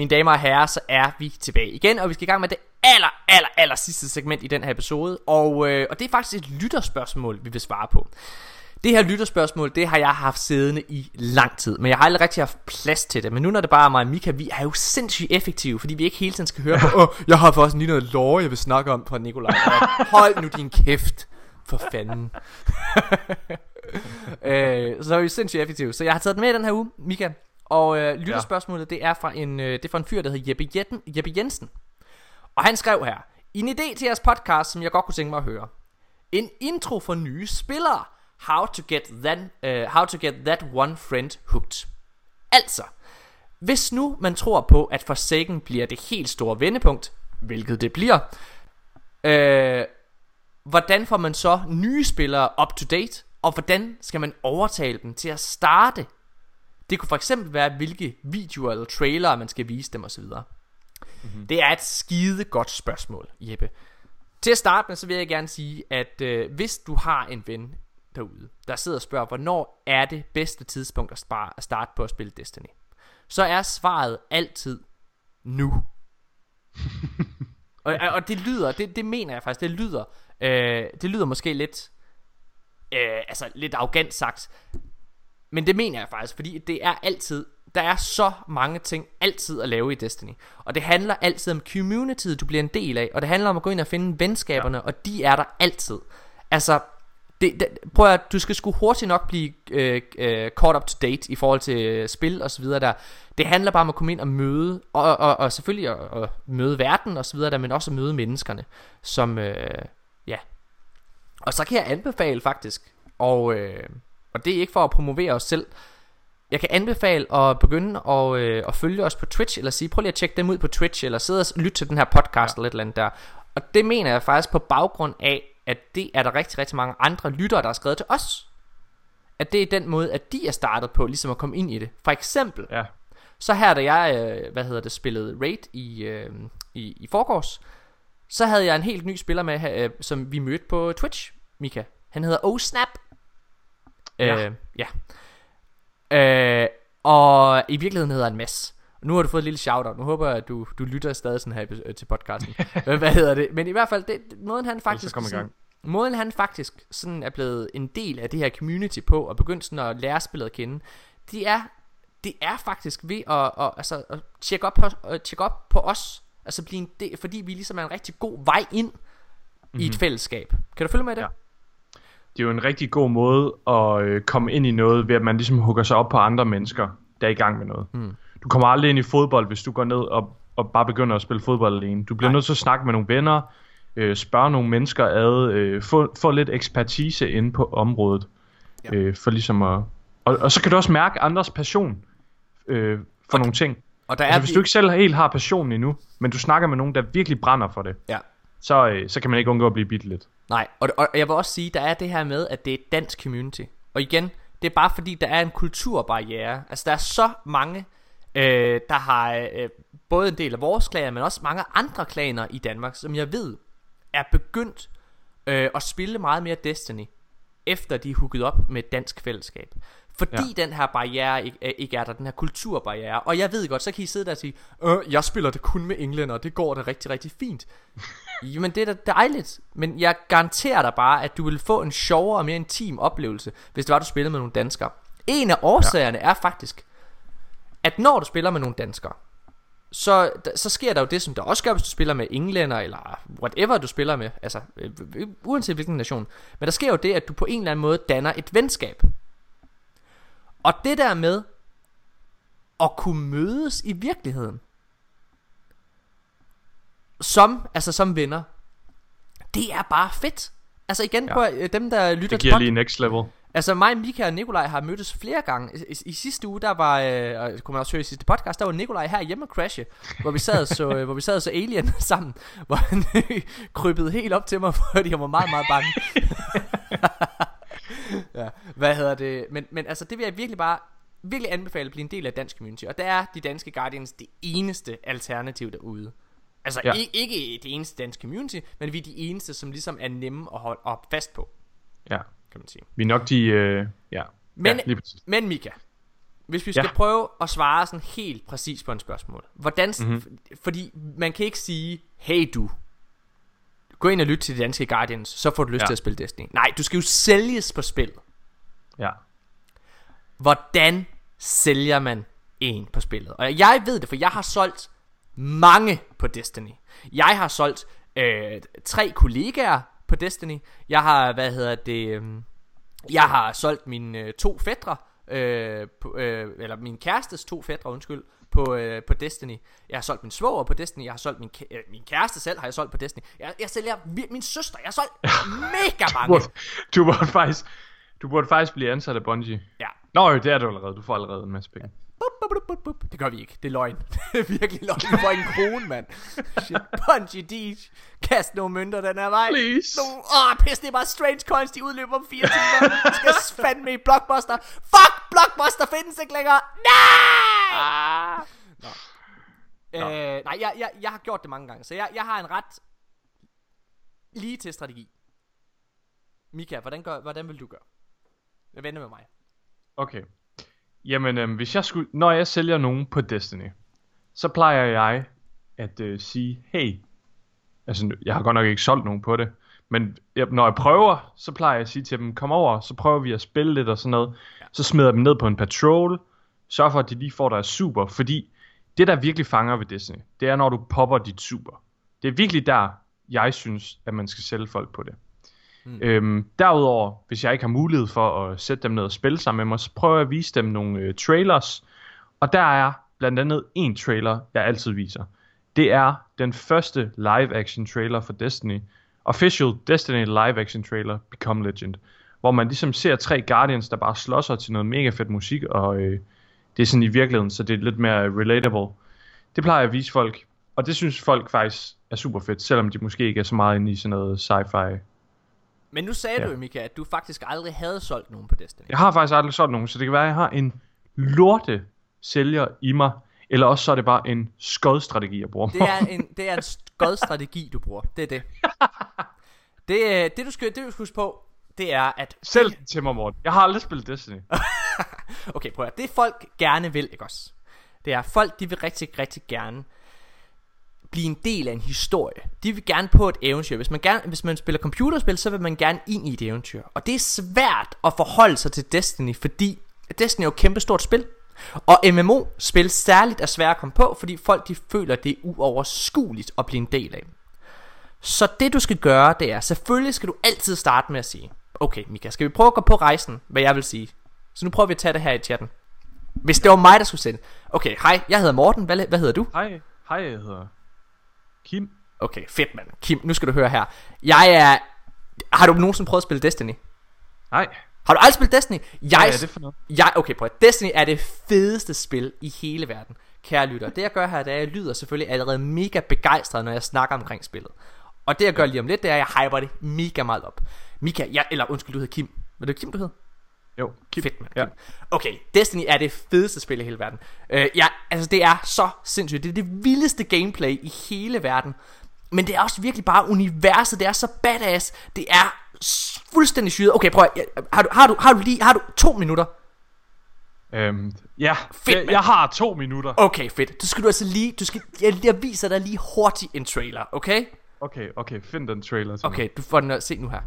[SPEAKER 1] Mine damer og herrer, så er vi tilbage igen, og vi skal i gang med det aller, aller, aller sidste segment i den her episode, og, øh, og det er faktisk et lytterspørgsmål, vi vil svare på. Det her lytterspørgsmål, det har jeg haft siddende i lang tid, men jeg har aldrig rigtig haft plads til det. Men nu når det bare er mig og Mika, vi er jo sindssygt effektive, fordi vi ikke hele tiden skal høre på, åh, jeg har faktisk lige noget lore, jeg vil snakke om fra Nikolaj. Hold nu din kæft, for fanden. [LAUGHS] øh, så er vi sindssygt effektive. Så jeg har taget den med i den her uge, Mika. Og øh, lytterspørgsmålet, det er fra en, øh, det er fra en fyr, der hedder Jeppe, Jetten, Jeppe Jensen. Og han skrev her, en idé til jeres podcast, som jeg godt kunne tænke mig at høre. En intro for nye spillere. How to get that, uh, how to get that one friend hooked. Altså, hvis nu man tror på, at Forsaken bliver det helt store vendepunkt, hvilket det bliver, øh, hvordan får man så nye spillere up to date, og hvordan skal man overtale dem til at starte? Det kunne for eksempel være, hvilke videoer eller trailere man skal vise dem osv. Mm-hmm. Det er et skide godt spørgsmål, Jeppe. Til at starte med, så vil jeg gerne sige, at øh, hvis du har en ven derude, der sidder og spørger, hvornår er det bedste tidspunkt at, spare, at starte på at spille Destiny, så er svaret altid nu. [LAUGHS] og, og- det lyder, det, det mener jeg faktisk, det lyder, øh, det lyder måske lidt, øh, altså lidt arrogant sagt, men det mener jeg faktisk, fordi det er altid, der er så mange ting altid at lave i Destiny. Og det handler altid om communityet, du bliver en del af, og det handler om at gå ind og finde venskaberne, ja. og de er der altid. Altså, det, det, prøv at du skal sgu hurtigt nok blive øh, øh, caught up to date i forhold til øh, spil og så videre der. Det handler bare om at komme ind og møde, og, og, og selvfølgelig at, at møde verden og så videre der, men også at møde menneskerne, som, øh, ja. Og så kan jeg anbefale faktisk, og, øh, og det er ikke for at promovere os selv, jeg kan anbefale at begynde at, øh, at følge os på Twitch, eller sige, prøv lige at tjekke dem ud på Twitch, eller sidde og lytte til den her podcast ja. eller et eller andet der. Og det mener jeg faktisk på baggrund af, at det er der rigtig, rigtig mange andre lyttere, der har skrevet til os. At det er den måde, at de er startet på, ligesom at komme ind i det. For eksempel,
[SPEAKER 2] Ja.
[SPEAKER 1] så her da jeg, øh, hvad hedder det, spillede Raid i, øh, i, i forgårs, så havde jeg en helt ny spiller med, øh, som vi mødte på Twitch, Mika. Han hedder OSnap.
[SPEAKER 2] Ja.
[SPEAKER 1] Øh, ja. Øh, og i virkeligheden hedder han Mads. Nu har du fået et lille shout-out. Nu håber jeg, at du, du lytter stadig sådan her til podcasten. [LAUGHS] hvad, hedder det? Men i hvert fald, det, måden han faktisk...
[SPEAKER 2] kom i
[SPEAKER 1] sådan,
[SPEAKER 2] gang.
[SPEAKER 1] måden han faktisk sådan er blevet en del af det her community på, og begyndt sådan at lære spillet at kende, det er, det er faktisk ved at, at, altså, at tjekke, op på, at tjekke op på os. Altså blive en del, fordi vi ligesom er en rigtig god vej ind mm-hmm. i et fællesskab. Kan du følge med i det?
[SPEAKER 2] Ja. Det er jo en rigtig god måde at øh, komme ind i noget, ved at man ligesom hugger sig op på andre mennesker, der er i gang med noget. Mm. Du kommer aldrig ind i fodbold, hvis du går ned og, og bare begynder at spille fodbold alene. Du bliver
[SPEAKER 1] Nej.
[SPEAKER 2] nødt til at snakke med nogle venner, øh, spørge nogle mennesker ad, øh, få, få lidt ekspertise inde på området, ja. øh, for ligesom at... Og, og så kan du også mærke andres passion øh, for nogle ting.
[SPEAKER 1] Og der er
[SPEAKER 2] Altså, hvis
[SPEAKER 1] vi-
[SPEAKER 2] du ikke selv helt har passionen endnu, men du snakker med nogen, der virkelig brænder for det,
[SPEAKER 1] Ja
[SPEAKER 2] så, øh, så kan man ikke undgå at blive bidt lidt.
[SPEAKER 1] Nej, og, og jeg vil også sige, der er det her med, at det er et dansk community. Og igen, det er bare fordi, der er en kulturbarriere. Altså, der er så mange, øh, der har øh, både en del af vores klaner, men også mange andre klaner i Danmark, som jeg ved er begyndt øh, at spille meget mere Destiny, efter de er hooket op med et dansk fællesskab. Fordi ja. den her barriere ikke, er- ikke er der, den her kulturbarriere. Og jeg ved godt, så kan I sidde der og sige, øh, jeg spiller det kun med englænder, og det går da rigtig, rigtig fint. Jamen det er da dejligt, men jeg garanterer dig bare, at du vil få en sjovere og mere intim oplevelse, hvis det var, du spillede med nogle danskere. En af årsagerne ja. er faktisk, at når du spiller med nogle danskere, så, så sker der jo det, som der også gør, hvis du spiller med englænder, eller whatever du spiller med, altså øh, øh, uanset hvilken nation. Men der sker jo det, at du på en eller anden måde danner et venskab. Og det der med at kunne mødes i virkeligheden, som, altså som venner, det er bare fedt. Altså igen, ja. på dem der lytter
[SPEAKER 2] Det giver lige next level.
[SPEAKER 1] Altså mig, Mika og Nikolaj har mødtes flere gange I, i, sidste uge, der var, øh, kunne man også høre i sidste podcast Der var Nikolaj her hjemme og crashe Hvor vi sad så, øh, hvor vi sad så Alien [LAUGHS] sammen Hvor han [LAUGHS] øh, krybede helt op til mig Fordi han var meget, meget bange [LAUGHS] [LAUGHS] ja, Hvad hedder det men, men altså det vil jeg virkelig bare Virkelig anbefale at blive en del af dansk community Og der er de danske Guardians det eneste alternativ derude Altså
[SPEAKER 2] Ja.
[SPEAKER 1] ikke, ikke det eneste danske community Men vi er de eneste som ligesom er nemme at holde op fast på
[SPEAKER 2] Ja.
[SPEAKER 1] Kan man sige
[SPEAKER 2] Vi er nok de... Øh, ja.
[SPEAKER 1] men,
[SPEAKER 2] ja,
[SPEAKER 1] men Mika, hvis vi skal
[SPEAKER 2] Ja.
[SPEAKER 1] prøve at svare sådan helt præcis på en spørgsmål. Hvordan,
[SPEAKER 2] Mhm.
[SPEAKER 1] mm-hmm. Fordi man kan ikke sige, hey du, gå ind og lyt til de danske Guardians, så får du lyst
[SPEAKER 2] Ja.
[SPEAKER 1] til at spille Destiny. Nej, du skal jo sælges på spil.
[SPEAKER 2] Ja.
[SPEAKER 1] Hvordan sælger man en på spillet? Og jeg ved det, for jeg har solgt mange på Destiny. Jeg har solgt øh, tre kollegaer på Destiny. Jeg har, hvad hedder det, øh, jeg har solgt mine øh, to fædre, øh, på, øh, eller min kærestes to fædre, undskyld, på, øh, på Destiny. Jeg har solgt min svoger på Destiny. Jeg har solgt min, øh, min kæreste selv, har jeg solgt på Destiny. Jeg, jeg sælger min søster. Jeg har solgt [LAUGHS] mega
[SPEAKER 2] Du
[SPEAKER 1] mange.
[SPEAKER 2] burde, du burde faktisk... Du burde faktisk blive ansat af Bungie.
[SPEAKER 1] Ja.
[SPEAKER 2] Nå det er du allerede. Du får allerede en masse penge.
[SPEAKER 1] Det gør vi ikke. Det er løgn. [LAUGHS] det er virkelig løgn. Vi får ikke en krone, mand. [LAUGHS] Shit. Bungie D. Kast nogle mønter den her vej.
[SPEAKER 2] Please.
[SPEAKER 1] Åh, pis, det er bare strange coins. De udløber om fire timer. Vi skal [LAUGHS] fandme i Blockbuster. Fuck, Blockbuster findes ikke længere. Nej! Ah. Nå. Øh, nej, jeg, jeg, jeg har gjort det mange gange. Så jeg, jeg har en ret lige til strategi. Mika, hvordan, gør, hvordan vil du gøre? Jeg venter med mig.
[SPEAKER 2] Okay. Jamen, øhm, hvis jeg skulle, når jeg sælger nogen på Destiny, så plejer jeg at øh, sige, hey, altså jeg har godt nok ikke solgt nogen på det, men jeg, når jeg prøver, så plejer jeg at sige til dem, kom over, så prøver vi at spille lidt og sådan noget. Så smider jeg dem ned på en patrol, sørg for, at de lige får deres super, fordi det, der virkelig fanger ved Destiny, det er, når du popper dit super. Det er virkelig der, jeg synes, at man skal sælge folk på det. Mm. Øhm, derudover, hvis jeg ikke har mulighed for at sætte dem ned og spille sammen med mig, så prøver jeg at vise dem nogle øh, trailers. Og der er blandt andet en trailer, jeg altid viser. Det er den første live action trailer for Destiny. Official Destiny live action trailer, Become Legend. Hvor man ligesom ser tre Guardians, der bare slår sig til noget mega fedt musik, og øh, det er sådan i virkeligheden, så det er lidt mere relatable. Det plejer jeg at vise folk, og det synes folk faktisk er super fedt, selvom de måske ikke er så meget inde i sådan noget sci-fi
[SPEAKER 1] men nu sagde
[SPEAKER 2] Ja.
[SPEAKER 1] du jo, Mika, at du faktisk aldrig havde solgt nogen på Destiny.
[SPEAKER 2] Jeg har faktisk aldrig solgt nogen, så det kan være, at jeg har en lorte sælger i mig, eller også så er det bare en skodstrategi, jeg bruger.
[SPEAKER 1] Det er [LAUGHS] en, det er en god strategi, du bruger. Det er det. [LAUGHS] Det, øh, det, du skal, det, du skal huske på, det er, at...
[SPEAKER 2] Selv til mig, Morten. Jeg har aldrig spillet Destiny. [LAUGHS]
[SPEAKER 1] Okay, prøv at. Det folk gerne vil, ikke også? Det er, folk de vil rigtig, rigtig gerne blive en del af en historie. De vil gerne på et eventyr. Hvis man, gerne, hvis man spiller computerspil, så vil man gerne ind i et eventyr. Og det er svært at forholde sig til Destiny, fordi Destiny er jo et kæmpe stort spil. Og MMO-spil særligt er svært at komme på, fordi folk de føler, det er uoverskueligt at blive en del af. Så det du skal gøre, det er, selvfølgelig skal du altid starte med at sige, okay Mika, skal vi prøve at gå på rejsen, hvad jeg vil sige. Så nu prøver vi at tage det her i chatten. Hvis det var mig, der skulle sende. Okay, hej, jeg hedder Morten, hvad, hvad hedder du?
[SPEAKER 2] Hej, hej, jeg hedder Kim.
[SPEAKER 1] Okay, fedt mand. Kim, nu skal du høre her. Jeg er... Har du nogensinde prøvet at spille Destiny?
[SPEAKER 2] Nej.
[SPEAKER 1] Har du aldrig spillet Destiny? Jeg,
[SPEAKER 2] Hvad er det for noget?
[SPEAKER 1] Jeg, okay, prøv at- Destiny er det fedeste spil i hele verden. Kære lytter, det jeg gør her, det er, at jeg lyder selvfølgelig allerede mega begejstret, når jeg snakker omkring spillet. Og det jeg gør lige om lidt, det er, at jeg hyper det mega meget op. Mika, jeg, eller undskyld, du hedder Kim. Var det Kim, du hed?
[SPEAKER 2] Jo,
[SPEAKER 1] Kim. Fedt, mand.
[SPEAKER 2] Ja.
[SPEAKER 1] Okay, Destiny er det fedeste spil i hele verden. Uh, ja, altså det er så sindssygt. Det er det vildeste gameplay i hele verden. Men det er også virkelig bare universet, det er så badass. Det er fuldstændig syret. Okay, prøv at, har du, har du, har du lige, har du to minutter?
[SPEAKER 2] Øhm, ja,
[SPEAKER 1] Fedt,
[SPEAKER 2] jeg, jeg har to minutter.
[SPEAKER 1] Okay, fedt. Du skal du altså lige, du skal, jeg, jeg viser dig lige hurtigt en trailer, okay?
[SPEAKER 2] Okay, okay, find den trailer til
[SPEAKER 1] Okay, du får den at se nu her.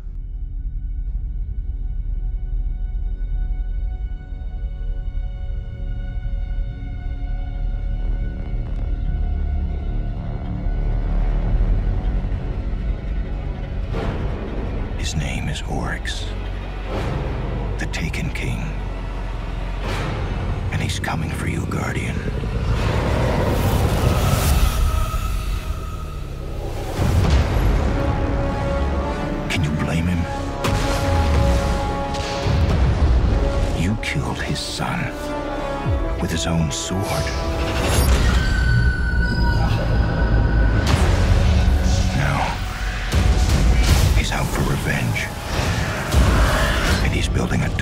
[SPEAKER 10] The Taken King. And he's coming for you, Guardian. Can you blame him? You killed his son with his own sword.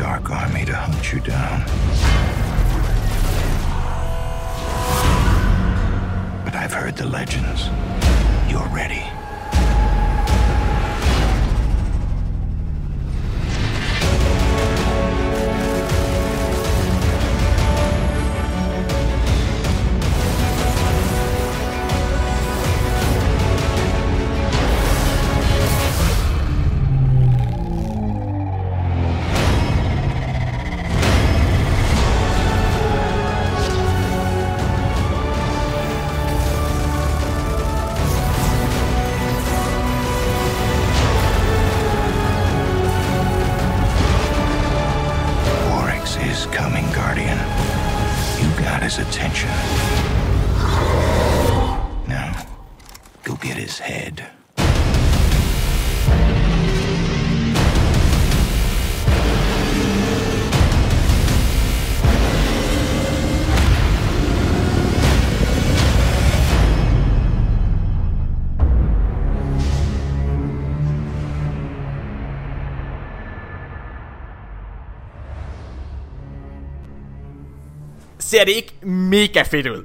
[SPEAKER 10] Dark army to hunt you down. But I've heard the legends. You're ready.
[SPEAKER 1] Ser det ikke mega fedt ud?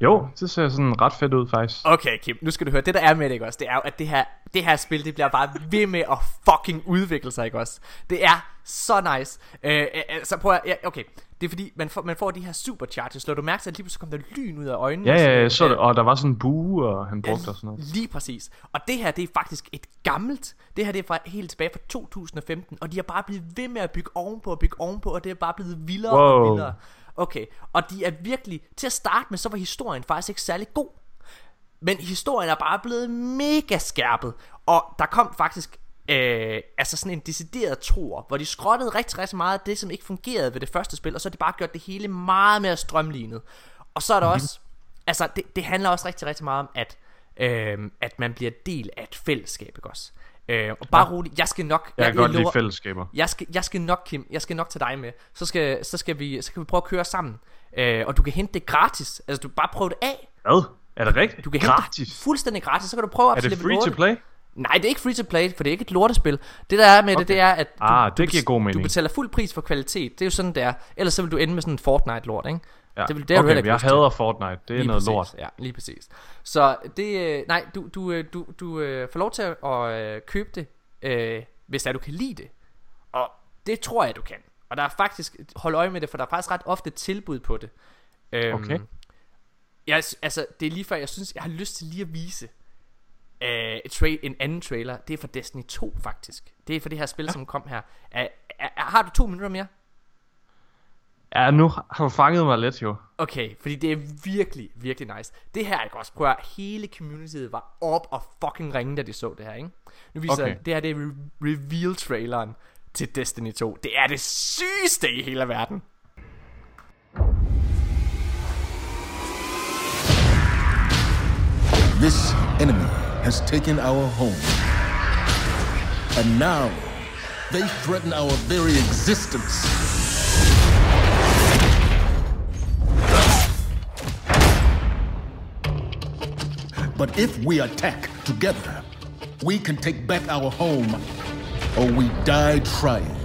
[SPEAKER 2] Jo, det ser sådan ret fedt ud faktisk.
[SPEAKER 1] Okay, Kim, nu skal du høre. Det der er med det, ikke også? Det er jo, at det her, det her spil, det bliver bare ved med at fucking udvikle sig, ikke også? Det er så nice. Øh, altså prøv at, ja, okay. Det er fordi, man får, man får de her supercharges. Slår du mærke til, at lige pludselig kom der lyn ud af øjnene?
[SPEAKER 2] Ja, ja, jeg så
[SPEAKER 1] Øh,
[SPEAKER 2] det, og der var sådan en bue, og han brugte og sådan noget.
[SPEAKER 1] Lige præcis. Og det her, det er faktisk et gammelt. Det her, det er fra, helt tilbage fra 2015. Og de har bare blevet ved med at bygge ovenpå og bygge ovenpå, og det er bare blevet vildere og
[SPEAKER 2] Wow.
[SPEAKER 1] vildere. Okay, og de er virkelig, til at starte med, så var historien faktisk ikke særlig god. Men historien er bare blevet mega skærpet. Og der kom faktisk øh, altså sådan en decideret tor, hvor de skrottede rigtig, rigtig meget af det, som ikke fungerede ved det første spil, og så har de bare gjort det hele meget mere strømlignet. Og så er der
[SPEAKER 2] Mhm.
[SPEAKER 1] også, altså det, det handler også rigtig, rigtig meget om, at, øh, at man bliver del af et fællesskab, ikke også? Øh, og bare
[SPEAKER 2] Ja.
[SPEAKER 1] roligt, jeg skal nok...
[SPEAKER 2] Jeg kan godt lide fællesskaber.
[SPEAKER 1] Jeg skal, jeg skal nok, Kim, jeg skal nok tage dig med. Så skal, så skal, vi, så skal vi prøve at køre sammen. Øh, og du kan hente det gratis. Altså, du kan bare prøve det af.
[SPEAKER 2] Hvad? Er det rigtigt?
[SPEAKER 1] Du kan
[SPEAKER 2] Gratis?
[SPEAKER 1] hente det fuldstændig gratis. Så kan du prøve op
[SPEAKER 2] Er det free to
[SPEAKER 1] 8.
[SPEAKER 2] play?
[SPEAKER 1] Nej, det er ikke free to play, for det er ikke et lortespil. Det der er med okay. det, det er, at du,
[SPEAKER 2] Ah, det
[SPEAKER 1] du,
[SPEAKER 2] giver god
[SPEAKER 1] Du
[SPEAKER 2] mening.
[SPEAKER 1] betaler fuld pris for kvalitet. Det er jo sådan, det er. Ellers så vil du ende med sådan en Fortnite-lort, ikke?
[SPEAKER 2] Ja.
[SPEAKER 1] Det, vil, det har du
[SPEAKER 2] Okay,
[SPEAKER 1] ikke
[SPEAKER 2] jeg
[SPEAKER 1] lyst til.
[SPEAKER 2] hader Fortnite. Det er
[SPEAKER 1] Lige
[SPEAKER 2] noget
[SPEAKER 1] præcis,
[SPEAKER 2] lort.
[SPEAKER 1] Ja, lige præcis. Så det, øh, nej, du, du, øh, du, du øh, får lov til at øh, købe det, øh, hvis det er, du kan lide det. Og det tror jeg, du kan. Og der er faktisk, hold øje med det, for der er faktisk ret ofte tilbud på det. Øhm,
[SPEAKER 2] Okay.
[SPEAKER 1] Jeg, altså, det er lige før, jeg synes, jeg har lyst til lige at vise øh, et tra- en anden trailer. Det er for Destiny 2, faktisk. Det er for det her spil, ja. som kom her. Er, er, er, har du to minutter mere?
[SPEAKER 2] Ja, nu har du fanget mig lidt jo.
[SPEAKER 1] Okay, fordi det er virkelig, virkelig nice. Det her, ikke også? Prøv at hele communityet var op og fucking ringe, da de så det her, ikke? Nu viser
[SPEAKER 2] Okay.
[SPEAKER 1] okay. det her, det er re- reveal-traileren til Destiny 2. Det er det sygeste i hele verden.
[SPEAKER 11] This enemy has taken our home. And now they threaten our very existence. But if we attack together, we can take back our home, or we die trying.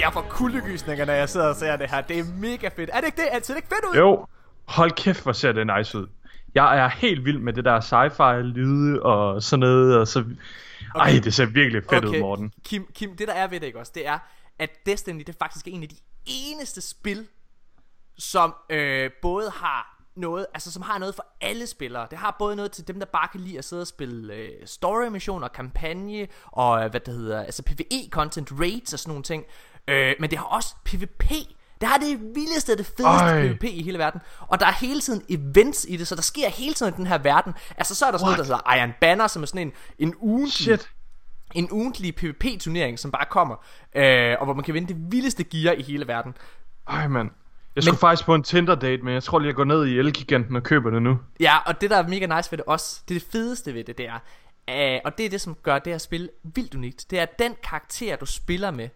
[SPEAKER 1] Jeg får kuldegysninger, når jeg sidder og ser det her. Det er mega fedt. Er det ikke det? Er det ikke fedt ud?
[SPEAKER 2] Jo, hold kæft, hvor ser det nice ud. Jeg er helt vild med det der sci-fi lyde og sådan noget, og så... Ej, det ser virkelig fedt ud, Morten.
[SPEAKER 1] Kim, Kim, det der er ved det, ikke også? Det er, at Destiny, det er faktisk en af de eneste spil, som øh, både har noget, altså som har noget for alle spillere. Det har både noget til dem, der bare kan lide at sidde og spille øh, story missioner, kampagne og øh, hvad det hedder, altså PvE content, raids og sådan nogle ting. Øh, men det har også PvP. Det har det vildeste det fedeste
[SPEAKER 2] Ej.
[SPEAKER 1] PvP i hele verden. Og der er hele tiden events i det, så der sker hele tiden i den her verden. Altså så er der sådan noget, der hedder Iron Banner, som er sådan en, en ugentlig,
[SPEAKER 2] Shit.
[SPEAKER 1] en ugentlig PvP-turnering, som bare kommer. Øh, og hvor man kan vinde det vildeste gear i hele verden.
[SPEAKER 2] Ej, mand. Jeg skulle faktisk på en Tinder-date, men jeg tror lige, jeg går ned i Elgiganten og køber det nu.
[SPEAKER 1] Ja, og det der er mega nice ved det også, det er det fedeste ved det, det er, øh, og det er det, som gør det her spil vildt unikt, det er at den karakter, du spiller med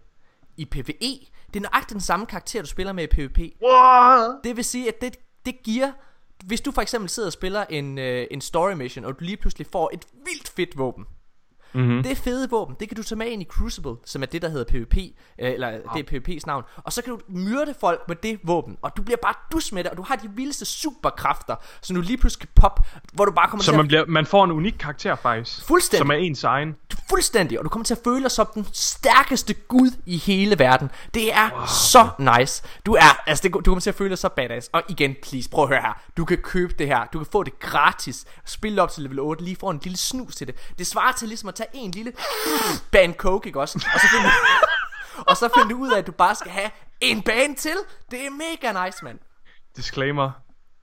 [SPEAKER 1] i PvE, det er nøjagtigt den samme karakter, du spiller med i PvP.
[SPEAKER 2] What?
[SPEAKER 1] Det vil sige, at det, det giver, hvis du for eksempel sidder og spiller en, øh, en story mission, og du lige pludselig får et vildt fedt våben,
[SPEAKER 2] Mm-hmm.
[SPEAKER 1] det fede våben, det kan du tage med ind i Crucible, som er det, der hedder PvP, øh, eller det er PvP's navn. Og så kan du myrde folk med det våben, og du bliver bare dus med det, og du har de vildeste superkræfter, som du lige pludselig kan poppe, hvor du bare kommer
[SPEAKER 2] Så
[SPEAKER 1] til
[SPEAKER 2] man,
[SPEAKER 1] at...
[SPEAKER 2] bliver, man får en unik karakter faktisk.
[SPEAKER 1] Fuldstændig.
[SPEAKER 2] Som er ens egen.
[SPEAKER 1] Fuldstændig, og du kommer til at føle dig som den stærkeste gud i hele verden. Det er wow. så nice. Du er, altså det, du kommer til at føle dig så badass. Og igen, please, prøv at høre her. Du kan købe det her. Du kan få det gratis. Spille op til level 8, lige få en lille snus til det. Det svarer til ligesom at tage en lille bane coke, ikke også? Og så finder du, [LAUGHS] og så finder du ud af, at du bare skal have en bane til. Det er mega nice, mand.
[SPEAKER 2] Disclaimer.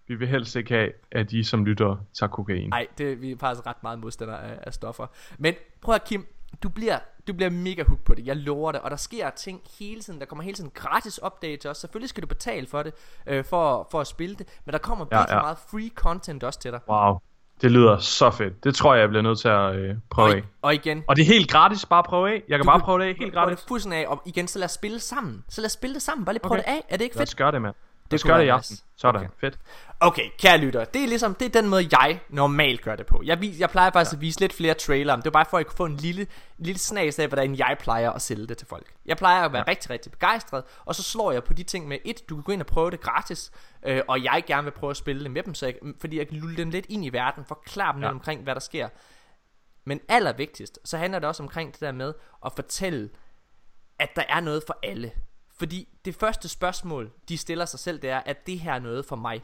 [SPEAKER 2] Vi vil helst ikke have, at I som lytter tager kokain.
[SPEAKER 1] Nej, det, vi er faktisk ret meget modstandere af, af stoffer. Men prøv at Kim, du bliver, du bliver mega hooked på det, jeg lover det. Og der sker ting hele tiden, der kommer hele tiden gratis updates også. Selvfølgelig skal du betale for det, øh, for, for at spille det. Men der kommer
[SPEAKER 2] Ja,
[SPEAKER 1] virkelig
[SPEAKER 2] ja.
[SPEAKER 1] meget free content også til dig.
[SPEAKER 2] Wow. Det lyder så fedt. Det tror jeg, jeg bliver nødt til at øh, prøve
[SPEAKER 1] Og,
[SPEAKER 2] af.
[SPEAKER 1] og igen,
[SPEAKER 2] Og det er helt gratis, bare prøve af. Jeg kan
[SPEAKER 1] Du
[SPEAKER 2] bare prøve det af helt
[SPEAKER 1] prøv
[SPEAKER 2] gratis.
[SPEAKER 1] det fuldstændig af, og igen, så lad os spille sammen. Så lad os spille det sammen, bare lige prøv
[SPEAKER 2] Okay.
[SPEAKER 1] det af. Er det ikke
[SPEAKER 2] Lad os
[SPEAKER 1] fedt?
[SPEAKER 2] gøre det, mand. Det i
[SPEAKER 1] være
[SPEAKER 2] aften.
[SPEAKER 1] nice.
[SPEAKER 2] Sådan.
[SPEAKER 1] Okay.
[SPEAKER 2] Fedt.
[SPEAKER 1] Okay, kære lytter, det er ligesom, det er den måde, jeg normalt gør det på. Jeg, vis, jeg plejer faktisk ja. at vise lidt flere trailere, men det er bare for, at jeg kunne få en lille, lille snas af, hvordan jeg plejer at sælge det til folk. Jeg plejer at være ja. rigtig, rigtig begejstret, og så slår jeg på de ting med, et, du kan gå ind og prøve det gratis, øh, og jeg gerne vil prøve at spille det med dem, så jeg, fordi jeg kan lulle dem lidt ind i verden, forklare dem ja.
[SPEAKER 2] Ja.
[SPEAKER 1] lidt omkring, hvad der sker. Men allervigtigst, så handler det også omkring det der med at fortælle, at der er noget for alle. Fordi det første spørgsmål, de stiller sig selv, det er, at det her er noget for mig.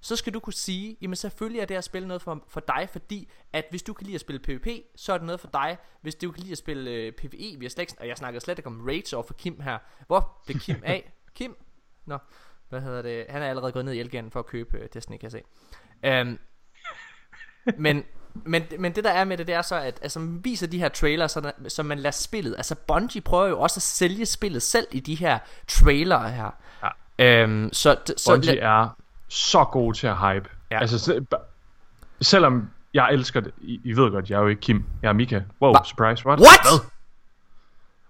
[SPEAKER 1] Så skal du kunne sige, jamen selvfølgelig er det at spille noget for, for dig, fordi at hvis du kan lide at spille PvP, så er det noget for dig. Hvis du kan lide at spille øh, PvE, vi har slet ikke, og jeg snakker slet ikke om Rage over for Kim her. Hvor blev Kim af? [LAUGHS] Kim? Nå, hvad hedder det? Han er allerede gået ned i Elganen for at købe øh, Destiny, kan jeg se. Um, men, men, men det der er med det, det er så, at altså, man viser de her trailers, så, så man lader spillet. Altså Bungie prøver jo også at sælge spillet selv i de her trailere her. Ja. Um, så, så
[SPEAKER 2] Bungie er så god til at hype.
[SPEAKER 1] Ja.
[SPEAKER 2] Altså, se- selvom jeg elsker det. I, I ved godt, jeg er jo ikke Kim. Jeg er Mika. Wow,
[SPEAKER 1] Hva?
[SPEAKER 2] surprise. What?
[SPEAKER 1] What?
[SPEAKER 2] Hvad?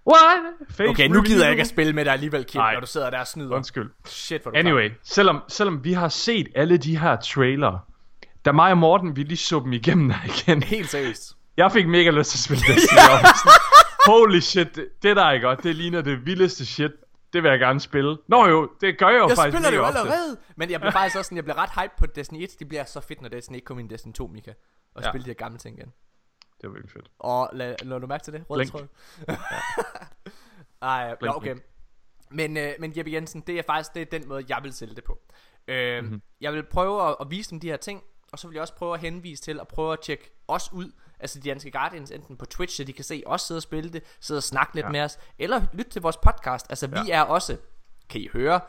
[SPEAKER 2] What? Face
[SPEAKER 1] Okay, nu gider jeg ikke at spille med dig alligevel, Kim,
[SPEAKER 2] Nej.
[SPEAKER 1] når du sidder der og snyder.
[SPEAKER 2] Undskyld.
[SPEAKER 1] Shit, hvor du
[SPEAKER 2] Anyway, selvom, selvom vi har set alle de her trailer, da mig og Morten, vi lige så dem igennem igen.
[SPEAKER 1] Helt seriøst.
[SPEAKER 2] Jeg fik mega lyst til at spille Destiny. Jeg var sådan, Holy shit, det, det der er godt. Det ligner det vildeste shit. Det vil jeg gerne spille. Nå jo, det gør jeg jo
[SPEAKER 1] Jeg
[SPEAKER 2] faktisk
[SPEAKER 1] spiller det jo
[SPEAKER 2] ofte.
[SPEAKER 1] allerede. Men jeg bliver faktisk også sådan, jeg bliver ret hype på Destiny 1. Det bliver så fedt, når Destiny 1 kommer ind i Destiny 2, Mika. Og
[SPEAKER 2] Ja.
[SPEAKER 1] spille de her gamle ting igen.
[SPEAKER 2] Det er virkelig fedt.
[SPEAKER 1] Og lad, lad du mærke til det? Rød
[SPEAKER 2] Blink.
[SPEAKER 1] tråd. [LAUGHS] Ej,
[SPEAKER 2] Blink,
[SPEAKER 1] okay. Men, øh, men Jeppe Jensen, det er faktisk det er den måde, jeg vil sælge det på. Øh,
[SPEAKER 2] Mhm.
[SPEAKER 1] mm-hmm. Jeg vil prøve at, at vise dem de her ting, og så vil jeg også prøve at henvise til at prøve at tjekke os ud, altså de danske Guardians, enten på Twitch, så de kan se os sidde og spille det, sidde og snakke lidt
[SPEAKER 2] Ja.
[SPEAKER 1] med os, eller lytte til vores podcast. Altså vi
[SPEAKER 2] Ja.
[SPEAKER 1] er også, kan I høre,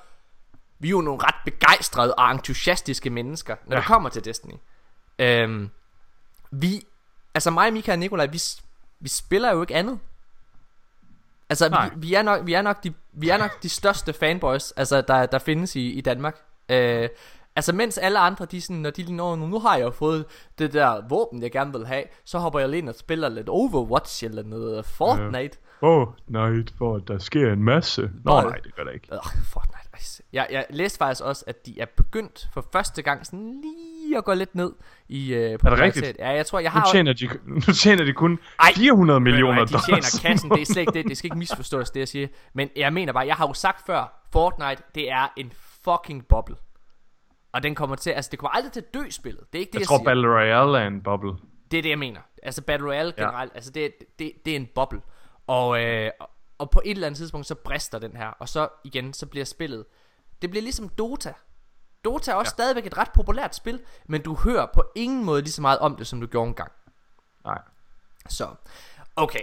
[SPEAKER 1] vi er jo nogle ret begejstrede og entusiastiske mennesker, når
[SPEAKER 2] Ja.
[SPEAKER 1] det kommer til Destiny. Øhm, vi, altså mig, Mika og Nikolaj, vi, vi spiller jo ikke andet. Altså,
[SPEAKER 2] Nej.
[SPEAKER 1] vi, vi, er nok, vi, er nok de, vi er nok de største fanboys, altså, der, der findes i, i Danmark. Øh, Altså mens alle andre, de sådan, når de lige når, nu, har jeg jo fået det der våben, jeg gerne vil have, så hopper jeg lige ind og spiller lidt Overwatch eller noget Fortnite.
[SPEAKER 2] Åh, oh, nej, for der sker en masse. Nå, nej, det gør der ikke.
[SPEAKER 1] Øh, Fortnite. ej, Jeg, jeg læste faktisk også, at de er begyndt for første gang sådan lige at gå lidt ned i øh,
[SPEAKER 2] Er det rigtigt?
[SPEAKER 1] Ja, jeg tror, jeg har...
[SPEAKER 2] Nu tjener de, nu tjener de kun 400 millioner
[SPEAKER 1] hvad, De
[SPEAKER 2] dollars.
[SPEAKER 1] tjener kassen, det er slet ikke det. Det skal ikke [LAUGHS] misforstås, det jeg siger. Men jeg mener bare, jeg har jo sagt før, Fortnite, det er en fucking boble. Og den kommer til, altså det kommer aldrig til at dø spillet. Det er ikke det,
[SPEAKER 2] Jeg
[SPEAKER 1] jeg,
[SPEAKER 2] tror,
[SPEAKER 1] siger.
[SPEAKER 2] Battle Royale er en boble.
[SPEAKER 1] Det er det, jeg mener. Altså Battle Royale
[SPEAKER 2] Ja.
[SPEAKER 1] generelt, altså det, det, det er en boble. Og, øh, og på et eller andet tidspunkt, så brister den her. Og så igen, så bliver spillet... Det bliver ligesom Dota. Dota er også ja. stadigvæk et ret populært spil, men du hører på ingen måde lige så meget om det, som du gjorde engang.
[SPEAKER 2] Nej.
[SPEAKER 1] Så, okay.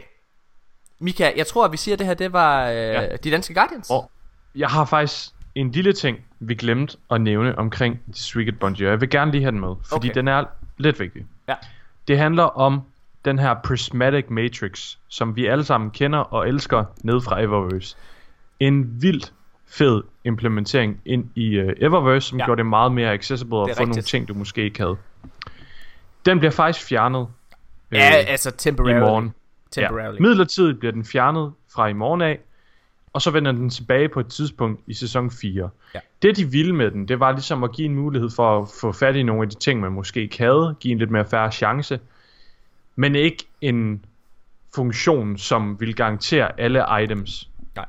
[SPEAKER 1] Mika, jeg tror, at vi siger, at det her, det var øh, ja. de danske Guardians.
[SPEAKER 2] Og jeg har faktisk en lille ting, vi glemte at nævne omkring Streaked Bungie, og jeg vil gerne lige have den med, fordi
[SPEAKER 1] Okay.
[SPEAKER 2] den er lidt vigtig.
[SPEAKER 1] Ja.
[SPEAKER 2] Det handler om den her Prismatic Matrix, som vi alle sammen kender og elsker ned fra Eververse. En vildt fed implementering ind i uh, Eververse, som
[SPEAKER 1] Ja.
[SPEAKER 2] gjorde det meget mere accessible og få nogle ting, du måske ikke havde. Den bliver faktisk fjernet.
[SPEAKER 1] Ja, altså temporarily.
[SPEAKER 2] I morgen.
[SPEAKER 1] Temporarily.
[SPEAKER 2] Ja. Midlertidigt bliver den fjernet fra i morgen af, og så vender den tilbage på et tidspunkt i sæson 4.
[SPEAKER 1] Ja.
[SPEAKER 2] Det de ville med den, det var ligesom at give en mulighed for at få fat i nogle af de ting, man måske ikke havde, give en lidt mere færre chance, men ikke en funktion, som vil garantere alle items.
[SPEAKER 1] Nej.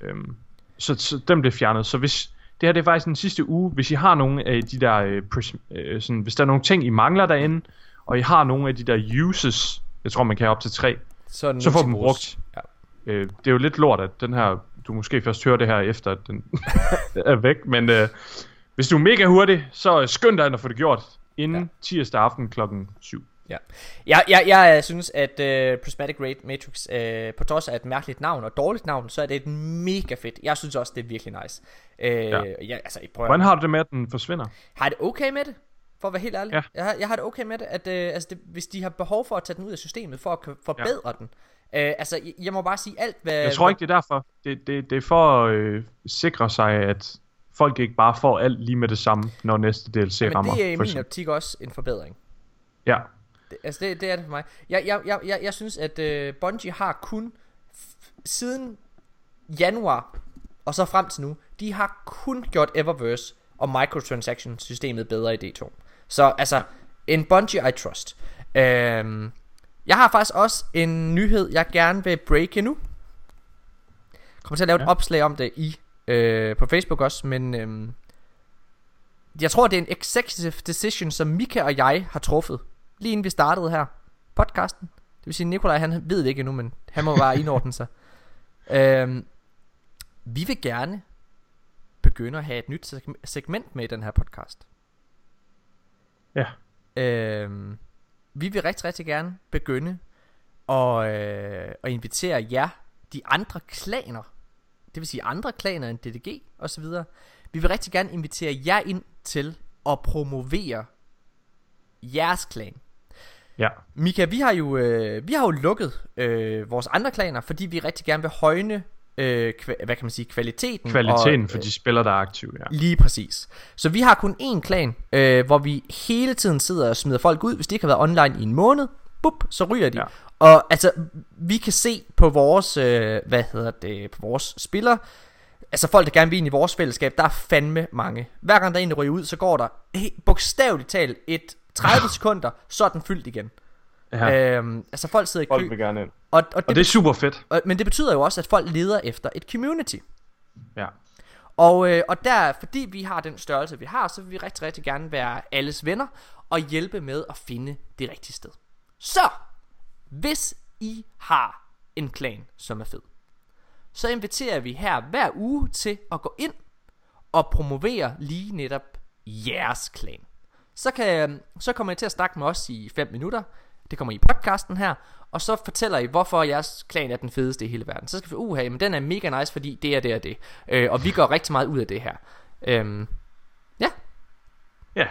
[SPEAKER 2] Øhm, så, så den blev fjernet. Så hvis det her det er faktisk den sidste uge, hvis I har nogle af de der, øh, pres, øh, sådan, hvis der er nogle ting, I mangler derinde, og I har nogle af de der uses, jeg tror man kan have op til tre,
[SPEAKER 1] Så
[SPEAKER 2] så får dem
[SPEAKER 1] brug.
[SPEAKER 2] brugt.
[SPEAKER 1] Ja.
[SPEAKER 2] Øh, det er jo lidt lort, at den her, du måske først hører det her efter, at den [LAUGHS] er væk, men øh, hvis du er mega hurtig, så øh, skynd dig at få det gjort inden ja. tirsdag aften klokken 7.
[SPEAKER 1] Ja. Jeg, jeg, jeg øh, synes, at uh, Prismatic Rate Matrix, uh, på trods af et mærkeligt navn og dårligt navn, så er det et mega fedt. Jeg synes også, det er virkelig nice. Uh, ja. jeg, altså, I prøver,
[SPEAKER 2] Hvordan har du det med, at den forsvinder?
[SPEAKER 1] har jeg det okay med det? For at være helt ærlig.
[SPEAKER 2] Ja.
[SPEAKER 1] Jeg, har, jeg har det okay med det, at uh, altså det, hvis de har behov for at tage den ud af systemet, for at forbedre ja. den. Uh, altså, jeg, jeg må bare sige alt, hvad...
[SPEAKER 2] Jeg tror ikke, det er derfor. Det, det, det er for at øh, sikre sig, at folk ikke bare får alt lige med det samme, når næste DLC
[SPEAKER 1] Men
[SPEAKER 2] rammer.
[SPEAKER 1] det er i min optik også en forbedring.
[SPEAKER 2] Ja,
[SPEAKER 1] Det, altså det, det er det for mig. Jeg, jeg, jeg, jeg, jeg synes, at uh, Bungie har kun siden januar og så frem til nu, de har kun gjort Eververse og microtransaction systemet bedre i D2. Så altså, en Bungie I trust. Øhm, jeg har faktisk også en nyhed, jeg gerne vil breake nu. Jeg kommer til at lave ja. et opslag om det i øh, på Facebook også, men øhm, jeg tror, det er en executive decision, som Mika og jeg har truffet, lige inden vi startede her podcasten. Det vil sige, Nikolaj, han ved det ikke endnu, men han må bare indordne sig. [LAUGHS] Øhm, vi vil gerne begynde at have et nyt seg- segment med i den her podcast.
[SPEAKER 2] Ja.
[SPEAKER 1] Øhm, vi vil rigtig, rigtig gerne begynde at, øh, at invitere jer, de andre klaner, det vil sige andre klaner end DDG og så videre. Vi vil rigtig gerne invitere jer ind til at promovere jeres klan.
[SPEAKER 2] ja.
[SPEAKER 1] Mika, vi har jo, øh, vi har jo lukket øh, vores andre klaner, fordi vi rigtig gerne vil højne, øh, hvad kan man sige, kvaliteten.
[SPEAKER 2] Kvaliteten
[SPEAKER 1] og,
[SPEAKER 2] for de spillere, der er aktive, ja.
[SPEAKER 1] Lige præcis. Så vi har kun én klan, øh, hvor vi hele tiden sidder og smider folk ud, hvis de ikke har været online i en måned. Bup, så ryger de. Ja. Og altså, vi kan se på vores, øh, hvad hedder det, på vores spillere, altså folk, der gerne vil ind i vores fællesskab, der er fandme mange. Hver gang der er en, der ryger ud, så går der bogstaveligt talt et 30 [LAUGHS] sekunder, så er den fyldt igen.
[SPEAKER 2] Ja.
[SPEAKER 1] Øhm, altså folk sidder i kø.
[SPEAKER 2] Folk vil gerne ind.
[SPEAKER 1] Og, og,
[SPEAKER 2] Og det er super fedt.
[SPEAKER 1] Og, men det betyder jo også, at folk leder efter et community.
[SPEAKER 2] Ja.
[SPEAKER 1] Og, øh, og der, fordi vi har den størrelse, vi har, så vil vi rigtig, rigtig gerne være alles venner og hjælpe med at finde det rigtige sted. Så, hvis I har en klan, som er fed, så inviterer vi her hver uge til at gå ind og promovere lige netop jeres klan. Så, kan, så kommer I til at snakke med os i 5 minutter. Det kommer i podcasten her. Og så fortæller I, hvorfor jeres klan er den fedeste i hele verden. Så skal vi, uha, men den er mega nice, fordi det er det og det. Øh, og vi går rigtig meget ud af det her. Øhm, ja.
[SPEAKER 2] Ja.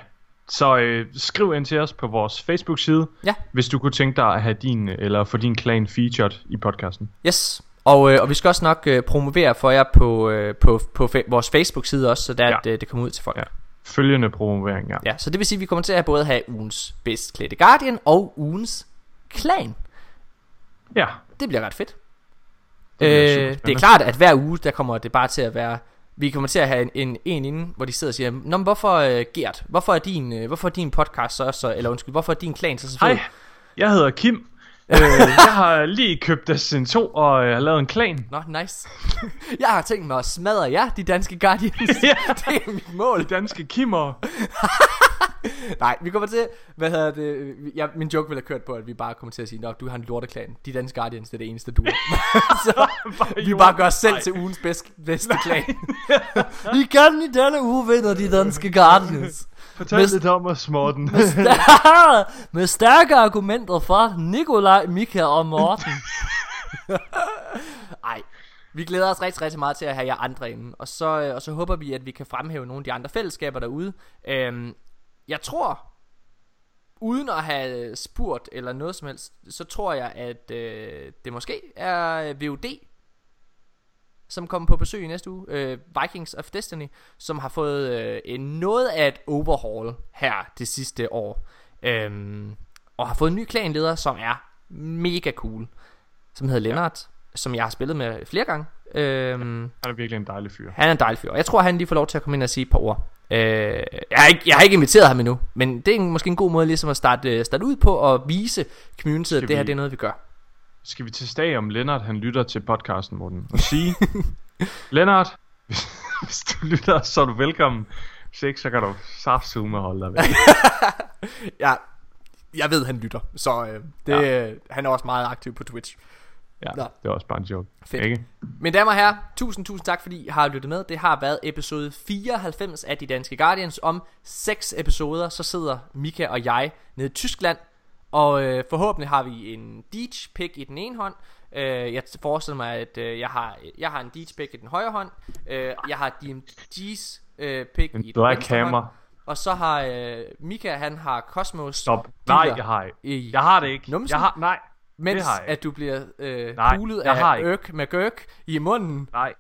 [SPEAKER 2] Så øh, skriv ind til os på vores Facebook-side,
[SPEAKER 1] Ja.
[SPEAKER 2] hvis du kunne tænke dig at have din, eller få din klan featured i podcasten.
[SPEAKER 1] Yes. Og, øh, og vi skal også nok øh, promovere for jer på, øh, på, på fa- vores Facebook-side også, så der, ja. at øh, det kommer ud til folk. Ja.
[SPEAKER 2] Følgende promovering, ja.
[SPEAKER 1] Ja, så det vil sige, at vi kommer til at både have ugens bedst klædte Guardian og ugens klan.
[SPEAKER 2] Ja.
[SPEAKER 1] Det bliver ret fedt.
[SPEAKER 2] Det
[SPEAKER 1] øh, det er klart, at hver uge, der kommer det bare til at være... Vi kommer til at have en, en, en inden, hvor de sidder og siger, Nå, men hvorfor uh, Gert? Hvorfor er, din, uh, hvorfor er din podcast så, så... Eller undskyld, hvorfor er din klan så så fed?
[SPEAKER 2] Hej, jeg hedder Kim. Øh, jeg har lige købt Destiny 2 og øh, har lavet en klan.
[SPEAKER 1] Nå, nice. [LAUGHS] jeg har tænkt mig at smadre jer, de danske Guardians.
[SPEAKER 2] ja. [LAUGHS]
[SPEAKER 1] det er mit mål.
[SPEAKER 2] De danske Kimmer. [LAUGHS]
[SPEAKER 1] Nej, vi kommer til, hvad hedder det, jeg, min joke ville have kørt på, at vi bare kommer til at sige, Nå, du har en lorteklan, de danske Guardians, det er det eneste, du så vi bare gør os selv
[SPEAKER 2] Nej.
[SPEAKER 1] til ugens bedste, bedste klan. vi kan i denne uge vinder de danske Guardians.
[SPEAKER 2] Fortæl
[SPEAKER 1] Med-
[SPEAKER 2] lidt om os, Morten.
[SPEAKER 1] Med, stærke, med stærke argumenter fra Nikolaj, Mika og Morten. Ej, vi glæder os rigtig, rigtig meget til at have jer andre inde. Og så, øh, og så håber vi, at vi kan fremhæve nogle af de andre fællesskaber derude. Øhm, jeg tror, uden at have spurgt eller noget som helst, så tror jeg, at øh, det måske er VOD, som kommer på besøg i næste uge. Øh, Vikings of Destiny, som har fået øh, en noget af et overhaul her det sidste år. Øhm, og har fået en ny klanleder, som er mega cool. Som hedder Lennart, som jeg har spillet med flere gange. Øhm,
[SPEAKER 2] Han er virkelig en dejlig fyr.
[SPEAKER 1] han er en dejlig fyr. Og jeg tror, han lige får lov til at komme ind og sige et par ord. Øh, jeg, har ikke, jeg har ikke inviteret ham endnu, men det er en, måske en god måde ligesom at starte, øh, starte ud på og vise communityet, at det her
[SPEAKER 2] vi-
[SPEAKER 1] det er noget, vi gør.
[SPEAKER 2] Skal vi til stag om Lennart, han lytter til podcasten, Morten, og sige, [LAUGHS] Lennart, hvis, [LAUGHS] hvis du lytter, så er du velkommen. Hvis ikke, så kan du saftsume og holde dig væk. [LAUGHS]
[SPEAKER 1] Ja, jeg ved, han lytter, så øh, det, ja. han er også meget aktiv på Twitch.
[SPEAKER 2] Ja,
[SPEAKER 1] Nå.
[SPEAKER 2] det er også bare en joke.
[SPEAKER 1] Fedt.
[SPEAKER 2] Ikke?
[SPEAKER 1] Mine damer og herrer, tusind, tusind tak, fordi I har lyttet med. Det har været episode 94 af De Danske Guardians. Om seks episoder, så sidder Mika og jeg nede i Tyskland. Og øh, forhåbentlig har vi en Deej pick i den ene hånd. Øh, jeg forestiller mig, at øh, jeg, har, jeg har en Deej pick i den højre hånd. Øh, jeg har DMG's øh, pick
[SPEAKER 2] En
[SPEAKER 1] i den
[SPEAKER 2] Black
[SPEAKER 1] venstre
[SPEAKER 2] Hammer.
[SPEAKER 1] hånd. Og så har øh, Mika, han har Cosmos.
[SPEAKER 2] Stop. Nej, jeg har ikke. Jeg har det ikke.
[SPEAKER 1] numsen.
[SPEAKER 2] Jeg har, nej,
[SPEAKER 1] Mens
[SPEAKER 2] det har jeg
[SPEAKER 1] at du bliver øh,
[SPEAKER 2] Nej,
[SPEAKER 1] pulet
[SPEAKER 2] jeg har
[SPEAKER 1] af
[SPEAKER 2] ikke.
[SPEAKER 1] Ørk med Gørk i munden.
[SPEAKER 2] Nej,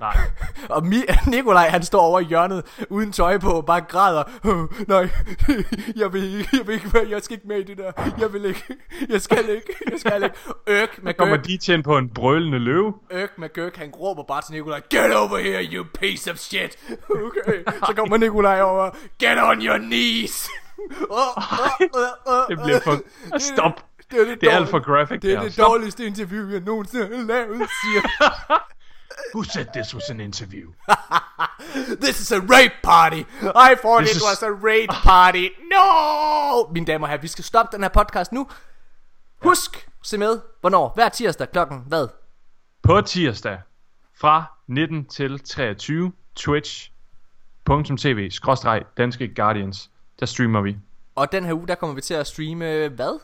[SPEAKER 2] nej. [LAUGHS]
[SPEAKER 1] Og Mi- Nikolaj han står over i hjørnet uden tøj på og bare græder. "Åh, nej, [LAUGHS] jeg vil ikke, jeg vil ikke være, jeg skal ikke med i det der. Jeg vil ikke, jeg skal ikke, jeg skal ikke. Ørk med
[SPEAKER 2] Kommer til på en brølende løve?
[SPEAKER 1] Ørk med Gørk, han råber bare til Nikolaj, Get over here, you piece of shit. [LAUGHS] Okay, så kommer Nikolaj over, Get on your knees. Oh, oh, oh, oh,
[SPEAKER 2] Det bliver for... Stop.
[SPEAKER 1] Det er, det,
[SPEAKER 2] Det er alt for graphic.
[SPEAKER 1] Det er
[SPEAKER 2] der.
[SPEAKER 1] det dårligste interview, jeg nogensinde har lavet, siger
[SPEAKER 2] Who said this was an interview? [LAUGHS]
[SPEAKER 1] This is a rape party. I thought
[SPEAKER 2] This
[SPEAKER 1] it
[SPEAKER 2] is-
[SPEAKER 1] was a rape party. No! Mine damer og herrer, vi skal stoppe den her podcast nu. Husk, se med. Hvornår? Hver tirsdag klokken hvad?
[SPEAKER 2] På tirsdag fra 19 til 23 twitch.tv skråstreg danske guardians der streamer vi
[SPEAKER 1] Og den her uge, der kommer vi til at streame hvad?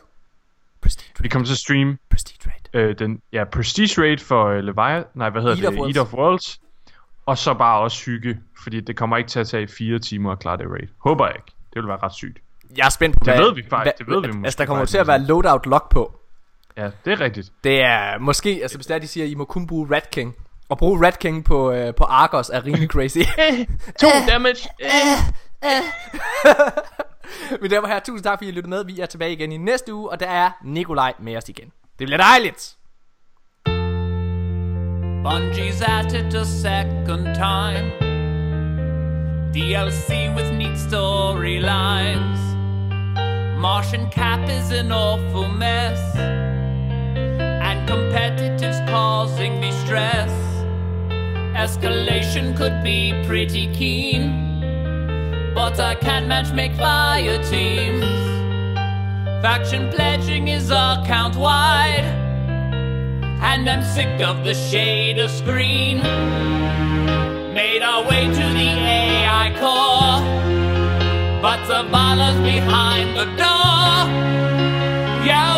[SPEAKER 2] Vi kommer til at streame
[SPEAKER 1] Prestige Raid
[SPEAKER 2] øh, den, ja, Prestige Raid for øh, Levi nej hvad hedder
[SPEAKER 1] Eat of
[SPEAKER 2] det?
[SPEAKER 1] Worlds.
[SPEAKER 2] Eat of Worlds. Og så bare også hygge fordi det kommer ikke til at tage fire timer at klare det raid. Håber jeg ikke. Det vil være ret sygt.
[SPEAKER 1] Jeg er spændt på,
[SPEAKER 2] Det
[SPEAKER 1] hvad...
[SPEAKER 2] ved vi faktisk, det ved vi
[SPEAKER 1] Altså,
[SPEAKER 2] måske
[SPEAKER 1] der kommer til at være loadout lock på.
[SPEAKER 2] ja det er rigtigt.
[SPEAKER 1] Det er måske, altså hvis der de siger, at I må kun bruge Rat King. Og bruge Rat King på, øh, på Argos er rimelig crazy. [LAUGHS]
[SPEAKER 2] to damage [LAUGHS] [LAUGHS]
[SPEAKER 1] Mine damer og herrer, tusind tak fordi I lyttede med. Vi er tilbage igen i næste uge, og der er Nikolaj med os igen. Det bliver dejligt.
[SPEAKER 3] Bungie's at it a second time. DLC with neat storylines. Martian Cap is an awful mess. And competitives causing me stress. Escalation could be pretty keen. But I can't match make fire teams. Faction pledging is account wide. And I'm sick of the shade of screen. Made our way to the AI core. But Savannah's behind the door. Yo,